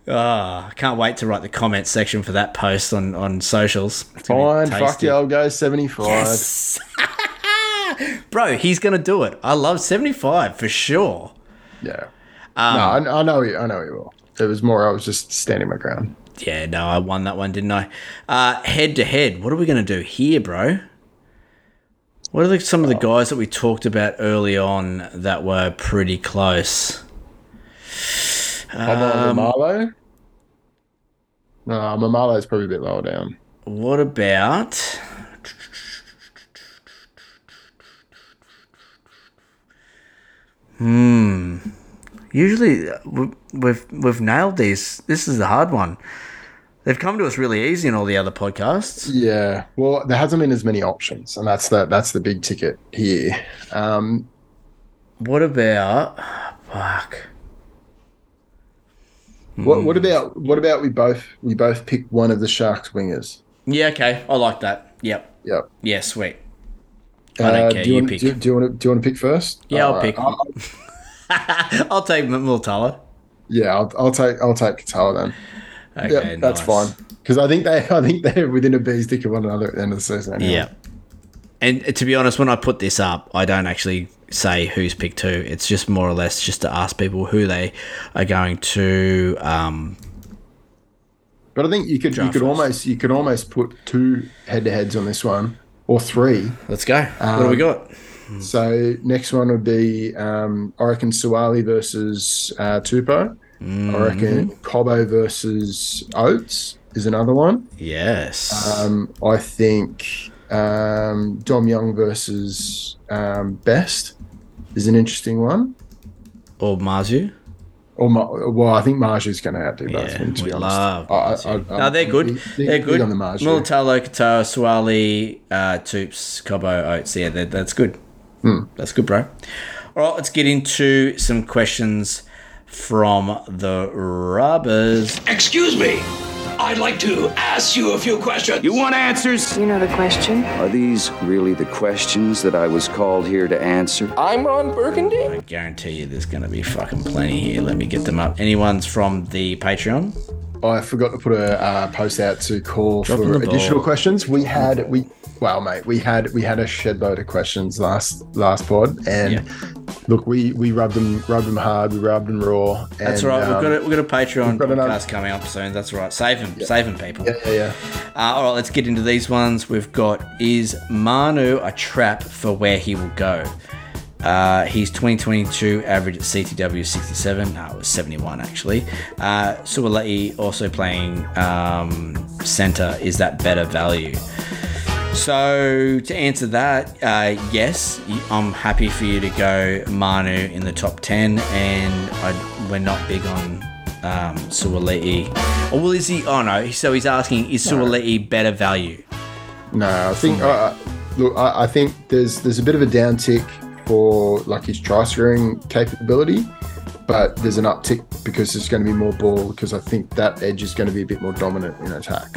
Oh, I can't wait to write the comments section for that post on, on socials. Fine, fuck yeah, I'll go 75. Yes. Bro, he's going to do it. I love 75 for sure. Yeah. Um, no, I, I know you. I know you will. It was more. I was just standing my ground. Yeah, no, I won that one, didn't I? Uh, head to head. What are we going to do here, bro? What are the, some of the guys that we talked about early on that were pretty close? Um, Maumalo? No, Maumalo is probably a bit lower down. What about? Hmm. Usually, uh, we've we've nailed these. This is the hard one. They've come to us really easy in all the other podcasts. Yeah, well, there hasn't been as many options, and that's the that's the big ticket here. Um, what about fuck? What what hmm. about what about we both we both pick one of the Sharks wingers? Yeah, okay, I like that. Yep. Yep. Yeah, sweet. I don't Uh, care. do You, you, want, pick. do, do you want to do you want to pick first? Yeah, I'll Alright, pick. I'll- I'll take Mulitalo. yeah, I'll, I'll take I'll take Katoa then. Okay, yeah, that's nice. fine because I think they I think they're within a bee's dick of one another at the end of the season. Anyway. Yeah. And to be honest, when I put this up, I don't actually say who's picked who. It's just more or less just to ask people who they are going to. Um, But I think you could you could first. almost you could almost put two head to heads on this one or three. let's go. what do we Um, got? So next one would be um, I reckon Suaalii versus uh, Tupou. I reckon Cobbo versus Oates is another one. Yes. Um, I think um, Dom Young versus um, Best is an interesting one. or Marzhew. Or Ma- well, I think Marzhew's going to outdo both. Yeah, them, to we be honest. love I- I- I'm No, they're good. they're big good. on the Marzhew. Suaalii, uh, Toops, Cobbo, Oates. Yeah, that's good. Hmm. That's good, bro. All right, let's get into some questions from the rubbers. Excuse me. I'd like to ask you a few questions. You want answers? You know the question. Are these really the questions that I was called here to answer? I'm Ron Burgundy. I guarantee you there's going to be fucking plenty here. Let me get them up. Anyone's from the Patreon? I forgot to put a uh, post out to call Dropping for additional questions. We had we well, mate, we had we had a shed load of questions last last pod, and look, we we rubbed them rubbed them hard, we rubbed them raw. That's and, all right. um, we've got a, we've got a Patreon got podcast another- coming up soon. That's right. Save him. Save him, people. Yeah, yeah, yeah. Uh, all right, let's get into these ones. We've got Is Manu a trap for where he will go? Uh, he's 2022 average at CTW 67. No, it was 71 actually. Uh, Suaalii also playing um, center. Is that better value? So to answer that, uh, yes, I'm happy for you to go Manu in the top 10, and I, we're not big on um, Suaalii. Or well, is he? Oh no. So he's asking, is Suaalii better value? No, I think uh, look, I, I think there's there's a bit of a downtick for like his try scoring capability, but there's an uptick because there's going to be more ball because I think that edge is going to be a bit more dominant in attack.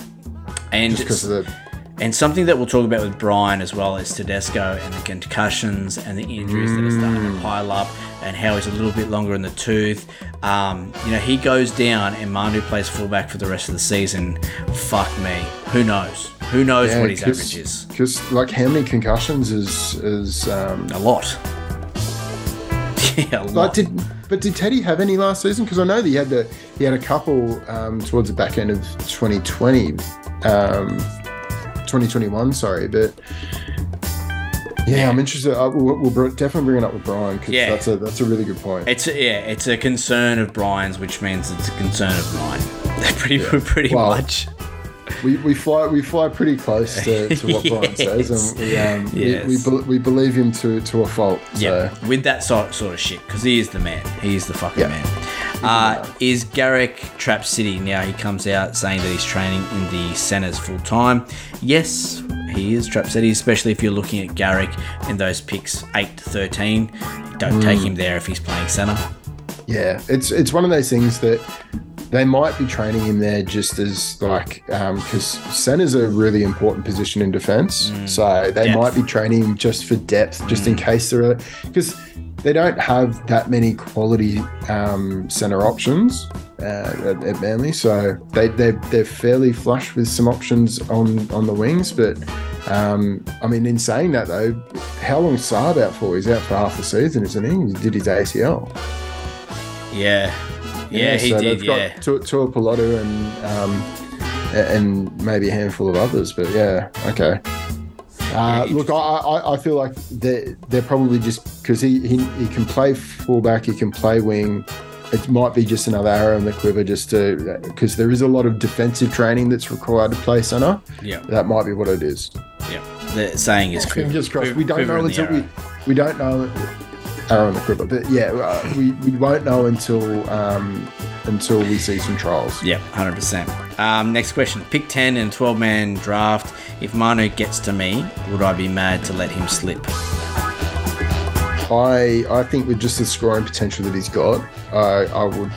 And just because of the And something that we'll talk about with Brian as well is Tedesco and the concussions and the injuries that are starting Mm. to pile up and how he's a little bit longer in the tooth. Um, you know, he goes down and Manu plays fullback for the rest of the season. Fuck me. Who knows? Who knows what his average is? Because like how many concussions is is um, a lot. yeah, a Like lot. did but did Teddy have any last season? Because I know that he had the he had a couple um, towards the back end of 2020, um, 2021. Sorry, but yeah, I'm interested. I, we'll, we'll definitely bring it up with Brian because Yeah. that's a that's a really good point. It's a, yeah, it's a concern of Brian's, which means it's a concern of mine. pretty pretty Well, much. We, we fly we fly pretty close to, to what Brian says, and we um, Yes. we, we, we believe him to to a fault. So. Yeah, with that sort, sort of shit, because he is the man. He is the fucking man. Uh, is Garrick Trap City now? He comes out saying that he's training in the centres full time. Yes, he is Trap City, especially if you're looking at Garrick in those picks eight to thirteen. Don't take Mm. him there if he's playing centre. Yeah, it's it's one of those things that they might be training him there just as like because center's a really important position in defense. so they Depth. might be training him just for depth, just in case there are because they don't have that many quality um, center options uh, at, at Manly. So they they they're fairly flush with some options on on the wings, but. Um, I mean, in saying that though, how long Saab out for? He's out for half the season, isn't he? He did his ACL. Yeah, yeah, he so did. they've Yeah, got Tua Tua and um, and maybe a handful of others, but yeah, okay. Uh, look, I, I, I feel like they're, they're probably just because he, he he can play fullback, he can play wing. It might be just another arrow in the quiver, just to because there is a lot of defensive training that's required to play center. Yeah. that might be what it is. yeah. The saying is quiver- Fingers crossed. We don't know until we we don't know arrow in the quiver, but yeah, uh, we, we won't know until um, until we see some trials. Yeah, hundred percent. Um, next question: Pick ten and twelve man draft. If Manu gets to me, would I be mad to let him slip? I I think with just the scoring potential that he's got, I I would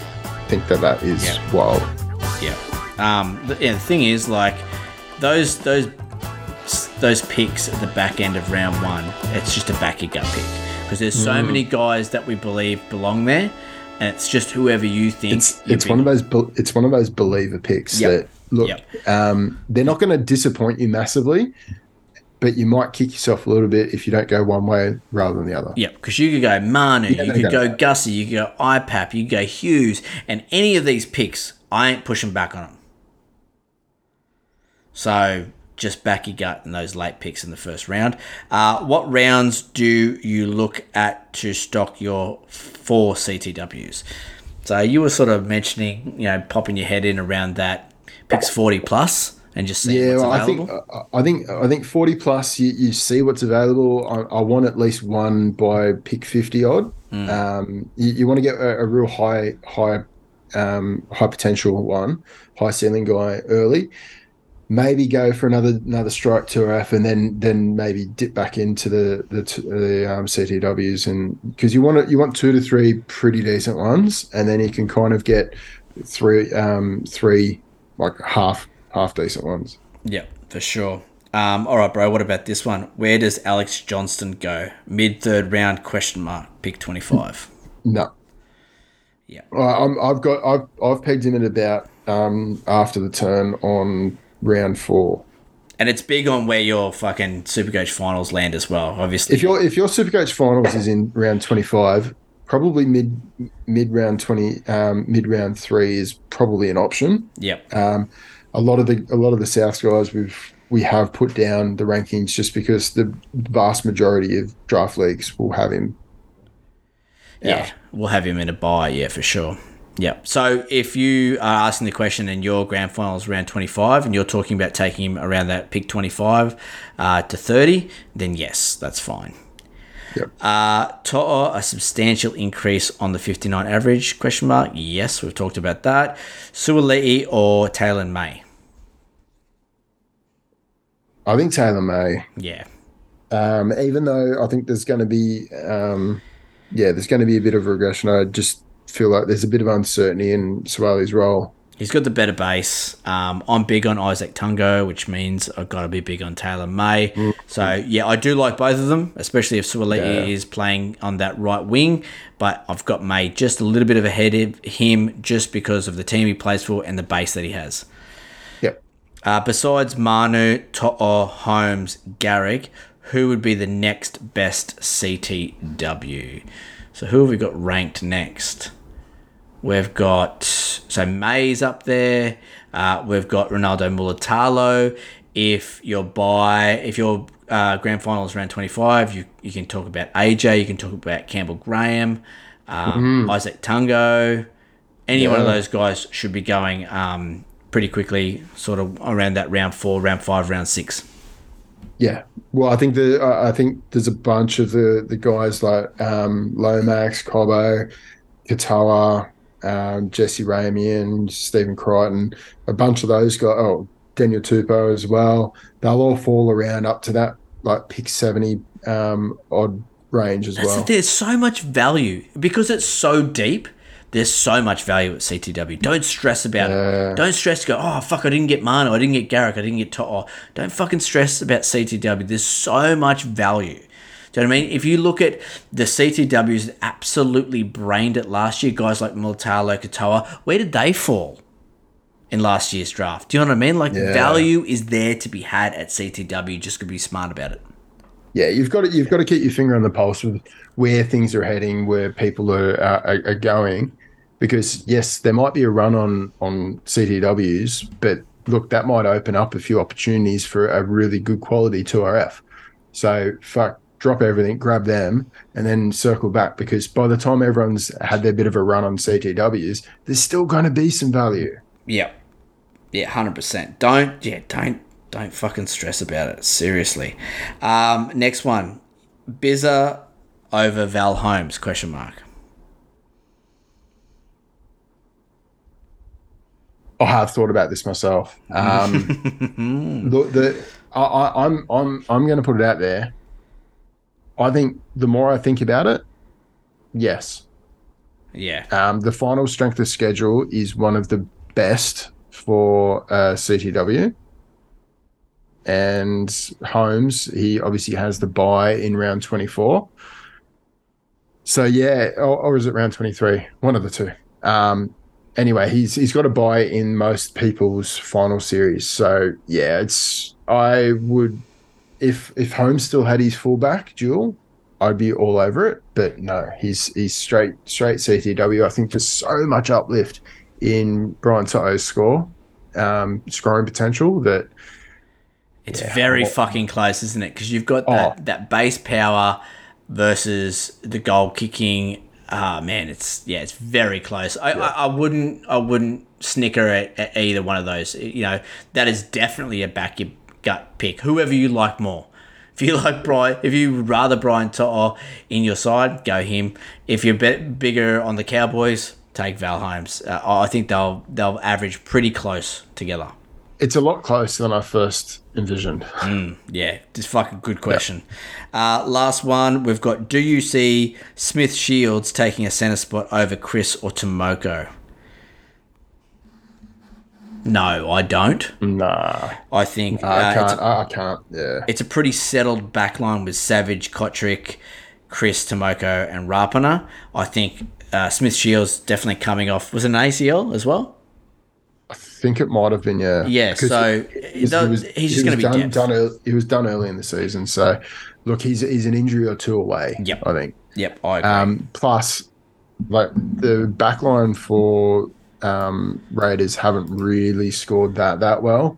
think that that is Yeah. wild. Yeah. Um, the, yeah, the thing is, like, those those those picks at the back end of round one, it's just a back your gut pick because there's so Mm. many guys that we believe belong there, and it's just whoever you think. It's it's one of those it's one of those believer picks Yep. that look um, they're not going to disappoint you massively, but you might kick yourself a little bit if you don't go one way rather than the other. Yeah, because you could go Manu, Yeah, you could go go Gussie, you could go IPAP, you could go Hughes, and any of these picks, I ain't pushing back on them. So just back your gut in those late picks in the first round. Uh, what rounds do you look at to stock your four CTWs? So you were sort of mentioning, you know, popping your head in around that picks 40 plus and just seeing Yeah, well, I think I think I think forty plus. You, you see what's available. I, I want at least one by pick fifty odd. Mm. Um, you, you want to get a, a real high high um, high potential one, high ceiling guy early. Maybe go for another another strike two F, and then then maybe dip back into the the, the um, CTWs, and because you want to, you want two to three pretty decent ones, and then you can kind of get three um, three like half half decent ones. Yeah, for sure. Um, all right, bro. What about this one? Where does Alex Johnston go? Mid third round? Question mark. Pick twenty five. No. Yeah. I'm, I've got I've I've pegged him at about um, after the turn on round four. And it's big on where your fucking Supercoach finals land as well. Obviously, If your if your Supercoach finals is in round 25, probably mid mid round 20 um, mid round three is probably an option. Yep. Um, a lot of the a lot of the South guys we've we have put down the rankings just because the vast majority of draft leagues will have him. Yeah, we'll have him in a buy. Yeah, for sure. Yeah. So if you are asking the question and your grand final is around 25 and you're talking about taking him around that pick 25 uh, to 30, then yes, that's fine. Yep. Uh, To'o, a substantial increase on the 59 average? Question mark. Yes, we've talked about that. Suaalii or Taylan May? I think Taylan May. Yeah. Um, even though I think there's going to be, um, yeah, there's going to be a bit of regression. I just feel like there's a bit of uncertainty in Suaalii's role. He's got the better base. Um, I'm big on Izack Tago, which means I've got to be big on Taylan May. So, yeah, I do like both of them, especially if Suaalii Yeah. is playing on that right wing. But I've got May just a little bit of ahead of him just because of the team he plays for and the base that he has. Yep. Uh, besides Manu, To'o, Holmes, Garrick, who would be the next best CTW? So who have we got ranked next? We've got so May's up there. Uh, we've got Ronaldo Mulitalo. If your buy, if your uh, grand final is around twenty five, you you can talk about AJ. You can talk about Campbell Graham, um, Mhm. Izack Tago. Any one of those guys should be going um, pretty quickly, sort of around that round four, round five, round six. Yeah. Well, I think the I think there's a bunch of the the guys like um, Lomax, Cobbo, Katoa, um, Jesse Ramien, Stephen Crichton, a bunch of those guys. Oh, Daniel Tupou as well. They'll all fall around up to that like pick seventy um, odd range as That's well. there's so much value because it's so deep. There's so much value at CTW. Don't stress about Yeah. it. Don't stress. Go. Oh fuck! I didn't get Manu. I didn't get Garrick. I didn't get To'o. Don't fucking stress about CTW. There's so much value. Do you know what I mean? If you look at the CTWs that absolutely brained it last year, guys like Mulitalo, Katoa, where did they fall in last year's draft? Do you know what I mean? Like Yeah. value is there to be had at CTW. Just got to be smart about it. yeah, you've got to you've got to keep your finger on the pulse with where things are heading, where people are are, are going, because yes, there might be a run on on CTWs, but look, that might open up a few opportunities for a really good quality 2RF. So fuck, drop everything, grab them, and then circle back because by the time everyone's had their bit of a run on CTWs, there's still going to be some value. Yeah. Yeah, hundred percent. Don't yeah, don't don't fucking stress about it. Seriously. Um, next one. Bizza over Val Holmes, question mark. I have thought about this myself. Um, the, the I, I, I'm I'm I'm going to put it out there. I think the more I think about it, yes, Yeah. um, the final strength of schedule is one of the best for uh, CTW, and Holmes, he obviously has the buy in round 24. So yeah, or, or is it round 23? One of the two. Um, anyway, he's he's got a buy in most people's final series. So yeah, it's I would if if Holmes still had his fullback duel, I'd be all over it. But no, he's he's straight straight CTW. I think there's so much uplift in Brian To'o's score, um, scoring potential that it's yeah, very well, fucking close, isn't it? Because you've got that, Oh. that base power versus the goal kicking. Ah man, it's yeah, it's very close. I, I, I wouldn't I wouldn't snicker at, at either one of those. You know, that is definitely a back your gut pick. Whoever you like more. If you like Brian, if you would rather Brian To'o in your side, go him. If you're bit bigger on the Cowboys, take Val Holmes. Uh, I think they'll they'll average pretty close together. it's a lot closer than I first envisioned. Yeah, just fucking good question. Uh, last one, we've got Do you see Smith Shields taking a centre spot over Kris or Timoko? No, I don't. Nah, I think I uh, can't. I, I can't. Yeah, it's a pretty settled backline with Savage, Cotric, Kris, Timoko, and Rapana. I think uh, Smith Shields definitely coming off. Was it an ACL as well? I think it might have been. Yeah, Yeah, so he- he was- he's he going to be done, done early, He was done early in the season, so look, he's he's an injury or two away. Yep. I think. Yep, I agree. Um, plus, like the backline for um, Raiders haven't really scored that that well.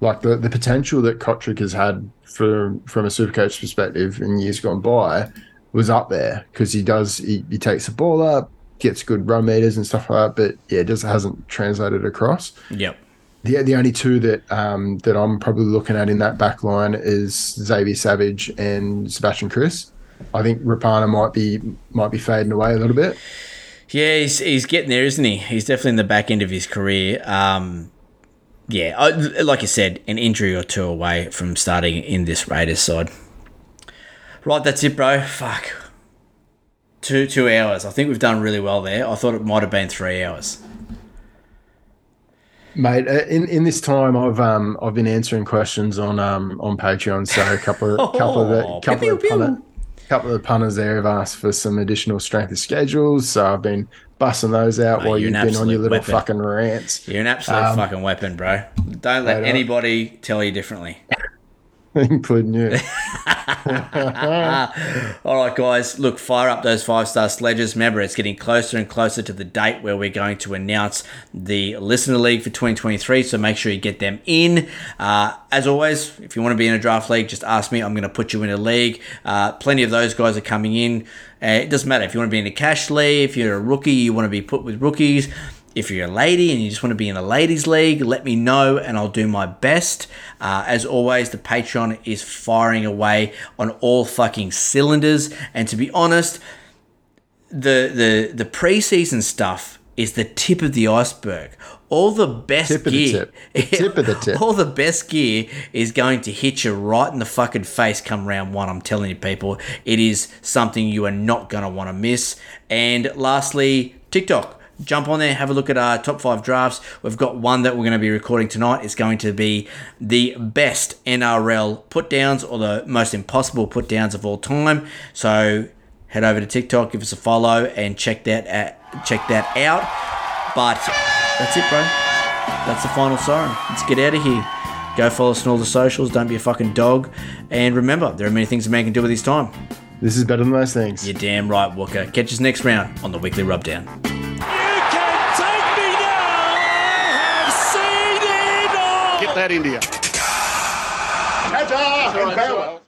Like the, the potential that Cotric has had from from a supercoach perspective in years gone by was up there because he does he, he takes the ball up, gets good run meters and stuff like that. But yeah, it just hasn't translated across. yep. The the only two that um, that I'm probably looking at in that back line is Xavier Savage and Sebastian Kris. I think Rapana might be might be fading away a little bit. Yeah, he's, he's getting there, isn't he? He's definitely in the back end of his career. Um, yeah, I, like you said, an injury or two away from starting in this Raiders side. Right, that's it, bro. Fuck. Two two hours. I think we've done really well there. I thought it might have been three hours. Mate, uh, in, in this time, I've um I've been answering questions on um on Patreon. So a couple of couple of the Oh, couple pew, of pew, punter, couple of the punters there have asked for some additional strength of schedules. So I've been busting those out Mate, while you've been on your little weapon. fucking rants. You're an absolute Um, fucking weapon, bro. Don't let anybody tell you differently. including you. All right, guys. Look, fire up those five star sledges. Remember, it's getting closer and closer to the date where we're going to announce the Listener League for 2023. So make sure you get them in. Uh, as always, if you want to be in a draft league, just ask me. I'm going to put you in a league. Uh, plenty of those guys are coming in. Uh, it doesn't matter if you want to be in a cash league, if you're a rookie, you want to be put with rookies. If you're a lady and you just want to be in a ladies' league, let me know and I'll do my best. Uh, as always, the Patreon is firing away on all fucking cylinders. And to be honest, the the the preseason stuff is the tip of the iceberg. All the best Tip of the gear, tip. Tip of the tip. all the best gear is going to hit you right in the fucking face come round one. I'm telling you, people, it is something you are not going to want to miss. And lastly, TikTok. Jump on there, have a look at our top five drafts. We've got one that we're going to be recording tonight. It's going to be the best NRL put downs or the most impossible put downs of all time. So head over to TikTok, give us a follow, and check that at, check that out. But that's it, bro. That's the final siren. Let's get out of here. Go follow us on all the socials. Don't be a fucking dog. And remember, there are many things a man can do with his time. This is better than most things. You're damn right, Walker. Catch us next round on the Weekly Rubdown. That India. Ta-ta and farewell.